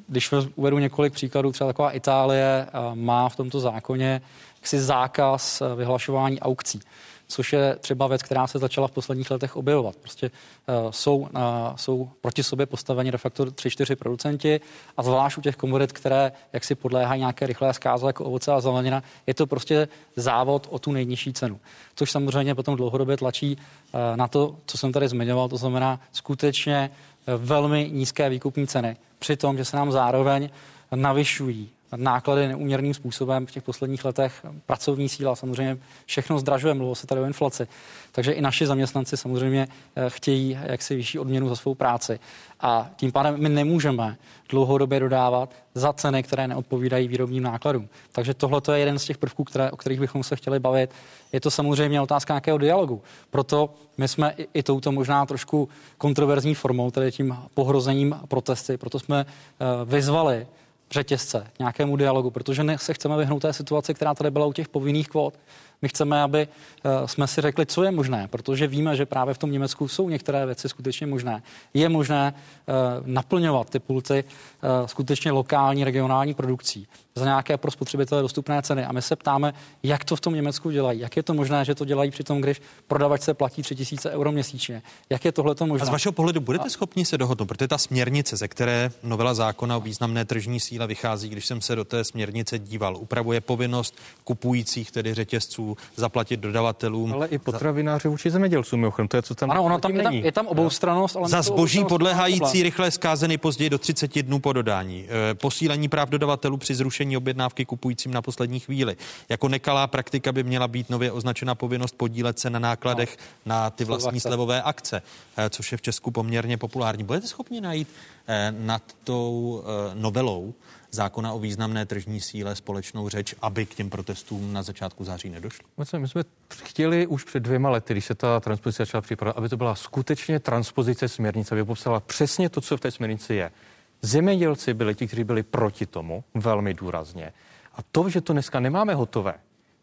Když uvedu několik příkladů, třeba taková Itálie má v tomto zákoně jaksi zákaz eh, vyhlašování aukcí což je třeba věc, která se začala v posledních letech objevovat. Prostě uh, jsou, uh, jsou proti sobě postaveni de facto 3-4 producenti a zvlášť u těch komodit, které jaksi podléhají nějaké rychlé zkáze jako ovoce a zelenina, je to prostě závod o tu nejnižší cenu. Což samozřejmě potom dlouhodobě tlačí uh, na to, co jsem tady zmiňoval, to znamená skutečně velmi nízké výkupní ceny. Při tom, že se nám zároveň navyšují náklady neuměrným způsobem v těch posledních letech. Pracovní síla samozřejmě všechno zdražuje, mluvilo se tady o inflaci. Takže i naši zaměstnanci samozřejmě eh, chtějí jaksi vyšší odměnu za svou práci. A tím pádem my nemůžeme dlouhodobě dodávat za ceny, které neodpovídají výrobním nákladům. Takže tohle je jeden z těch prvků, které, o kterých bychom se chtěli bavit. Je to samozřejmě otázka nějakého dialogu. Proto my jsme i, i touto možná trošku kontroverzní formou, tedy tím pohrozením protesty, proto jsme uh, vyzvali řetězce, k nějakému dialogu, protože ne, se chceme vyhnout té situaci, která tady byla u těch povinných kvót. My chceme, aby eh, jsme si řekli, co je možné, protože víme, že právě v tom Německu jsou některé věci skutečně možné. Je možné eh, naplňovat ty pulty eh, skutečně lokální, regionální produkcí za nějaké pro spotřebitele dostupné ceny. A my se ptáme, jak to v tom Německu dělají. Jak je to možné, že to dělají při tom, když prodavač se platí 3000 euro měsíčně? Jak je tohle to možné? A z vašeho pohledu budete schopni se dohodnout, protože ta směrnice, ze které novela zákona o významné tržní síle vychází, když jsem se do té směrnice díval, upravuje povinnost kupujících, tedy řetězců, zaplatit dodavatelům. Ale i potravináři vůči zemědělcům, mimochodem, to je, co tam Ano, ono tam je, tam, je tam oboustranost, ale Za zboží podléhající rychle zkázeny později do 30 dnů po dodání. E, Posílení práv dodavatelů při zrušení objednávky kupujícím na poslední chvíli. Jako nekalá praktika by měla být nově označena povinnost podílet se na nákladech no. na ty vlastní slevové akce, e, což je v Česku poměrně populární. Budete schopni najít e, nad tou e, novelou zákona o významné tržní síle společnou řeč, aby k těm protestům na začátku září nedošlo? My jsme chtěli už před dvěma lety, když se ta transpozice začala připravovat, aby to byla skutečně transpozice směrnice, aby popsala přesně to, co v té směrnici je. Zemědělci byli ti, kteří byli proti tomu velmi důrazně. A to, že to dneska nemáme hotové,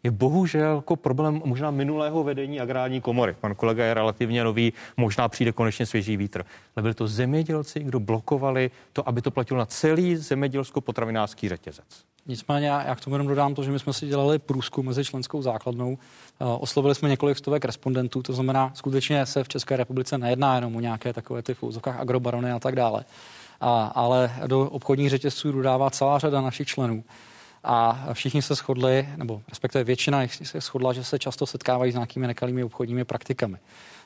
je bohužel jako problém možná minulého vedení agrární komory. Pan kolega je relativně nový, možná přijde konečně svěží vítr. Ale byli to zemědělci, kdo blokovali to, aby to platilo na celý zemědělsko-potravinářský řetězec. Nicméně já, k tomu jenom dodám to, že my jsme si dělali průzkum mezi členskou základnou. Uh, oslovili jsme několik stovek respondentů, to znamená, skutečně se v České republice nejedná jenom o nějaké takové ty v úzokách agrobarony a tak dále. A, ale do obchodních řetězců dodává celá řada našich členů. A všichni se shodli, nebo respektive většina jich se shodla, že se často setkávají s nějakými nekalými obchodními praktikami.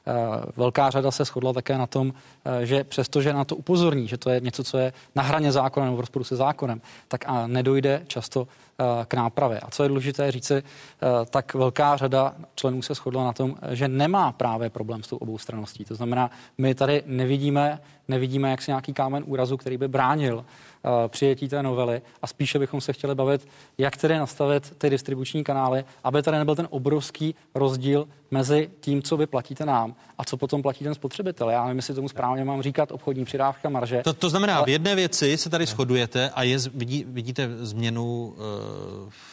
Eh, Velká řada se shodla také na tom, eh, že přestože na to upozorní, že to je něco, co je na hraně zákona nebo v rozporu se zákonem, tak a nedojde často eh, k nápravě. A co je důležité říci, tak velká řada členů se shodla na tom, že nemá právě problém s tou oboustraností. To znamená, my tady nevidíme, nevidíme jaksi nějaký kámen úrazu, který by bránil přijetí té novely a spíše bychom se chtěli bavit, jak tedy nastavit ty distribuční kanály, aby tady nebyl ten obrovský rozdíl mezi tím, co vy platíte nám a co potom platí ten spotřebitel. Já nevím, jestli tomu správně mám říkat obchodní přidávka marže. To, to znamená, ale- v jedné věci se tady shodujete a je, vidí, vidíte změnu e,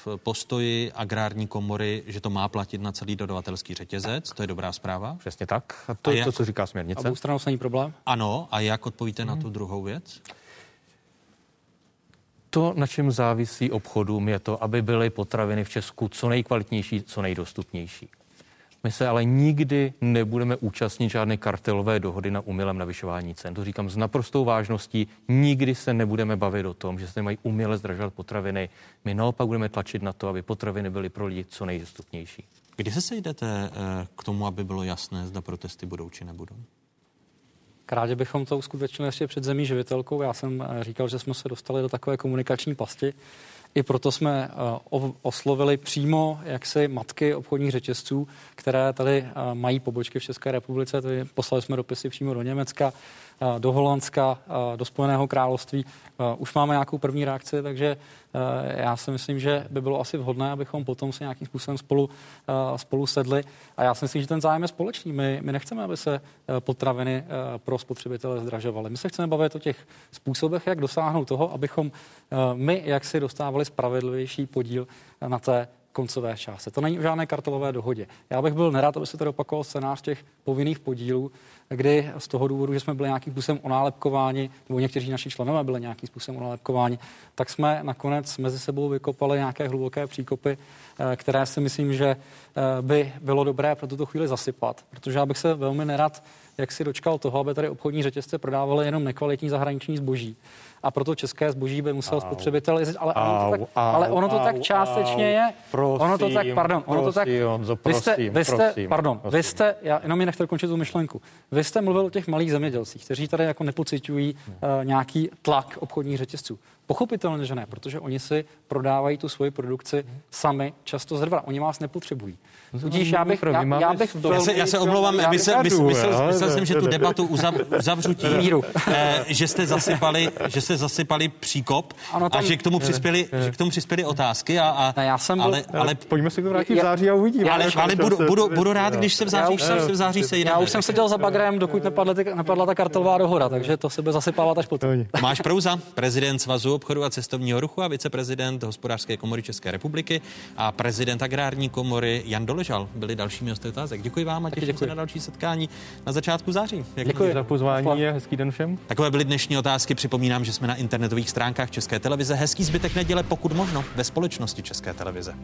v postoji agrární komory, že to má platit na celý dodavatelský řetězec, to je dobrá zpráva. Přesně tak. A to A je jak- to, co říká směrnice. Oboustrannost není problém? Ano, a jak odpovíte na tu druhou věc? To, na čem závisí obchodům, je to, aby byly potraviny v Česku co nejkvalitnější, co nejdostupnější. My se ale nikdy nebudeme účastnit žádné kartelové dohody na umělém navyšování cen. To říkám s naprostou vážností. Nikdy se nebudeme bavit o tom, že se mají uměle zdražovat potraviny. My naopak budeme tlačit na to, aby potraviny byly pro lidi co nejdostupnější. Kdy se sejdete eh, k tomu, aby bylo jasné, zda protesty budou či nebudou? Krádě bychom to uskutečnili ještě před zemí živitelkou. Já jsem eh, říkal, že jsme se dostali do takové komunikační pasti. I proto jsme eh, oslovili přímo jaksi matky obchodních řetězců, které tady eh, mají pobočky v České republice. Tedy poslali jsme dopisy přímo do Německa, do Holandska, eh, do Spojeného království. Eh, Už máme nějakou první reakci, takže eh, já si myslím, že by bylo asi vhodné, abychom potom se nějakým způsobem spolu, eh, spolu sedli. A já si myslím, že ten zájem je společný. My, my nechceme, aby se eh, potraviny eh, pro spotřebitele zdražovaly. My se chceme bavit o těch způsobech, jak dosáhnout toho, abychom eh, my, jak si dostávali spravedlivější podíl eh, na té koncové části. To není v žádné kartelové dohodě. Já bych byl nerad, aby se tady opakoval scénář těch povinných podílů, kdy z toho důvodu, že jsme byli nějakým způsobem onálepkováni, nebo někteří naši členové byli nějakým způsobem onálepkováni, tak jsme nakonec mezi sebou vykopali nějaké hluboké příkopy, které si myslím, že eh, by bylo dobré pro tuto chvíli zasypat, protože já bych se velmi nerad jak si dočkal toho, aby tady obchodní řetězce prodávaly jenom nekvalitní zahraniční zboží. A proto české zboží by musel Au. spotřebitel jezdit, ale, ono to tak, Au, ale ono to tak částečně je. ono to tak, prosím, pardon, ono to tak, prosím, Honzo, vy jste, prosím, vy jste, prosím, pardon, prosím. vy jste, já jenom mi nechte dokončit tu myšlenku. Vy jste mluvil o těch malých zemědělcích, kteří tady jako nepocitují uh, nějaký tlak obchodních řetězců. Pochopitelně, že ne, protože oni si prodávají tu svoji produkci sami často zrva. Oni vás nepotřebují. Tudíž já bych, já, já bych Já se, já se omlouvám, já bych- myslel, myslel, myslel, myslel jsem, že tu debatu uzav, uzavřu tím, Míru. eh, že jste zasypali, že jste zasypali příkop Ano, a tam- že k tomu přispěli, že k tomu přispěli otázky a, a Ne, já jsem byl, ale, ale pojďme si to vrátit v září a uvidíme. Ale, ale budu, budu, budu rád, když se v září, Já už jsem- se v září sejdeme. Já už jsem seděl za bagrem, dokud nepadla, ty- nepadla ta kartelová dohoda, takže to se bude zasypávat až potom. Máš Prouza, prezident Svazu obchodu a cestovního ruchu a viceprezident Hospodářské komory České republiky a prezident Agrární komory Jan Doležal byli dalšími hosty otázek. Děkuji vám a těším děkuji. se na další setkání na začátku září. Jak Děkuji za pozvání a hezký den všem. Takové byly dnešní otázky. Připomínám, že jsme na internetových stránkách České televize. Hezký zbytek neděle, pokud možno, ve společnosti České televize.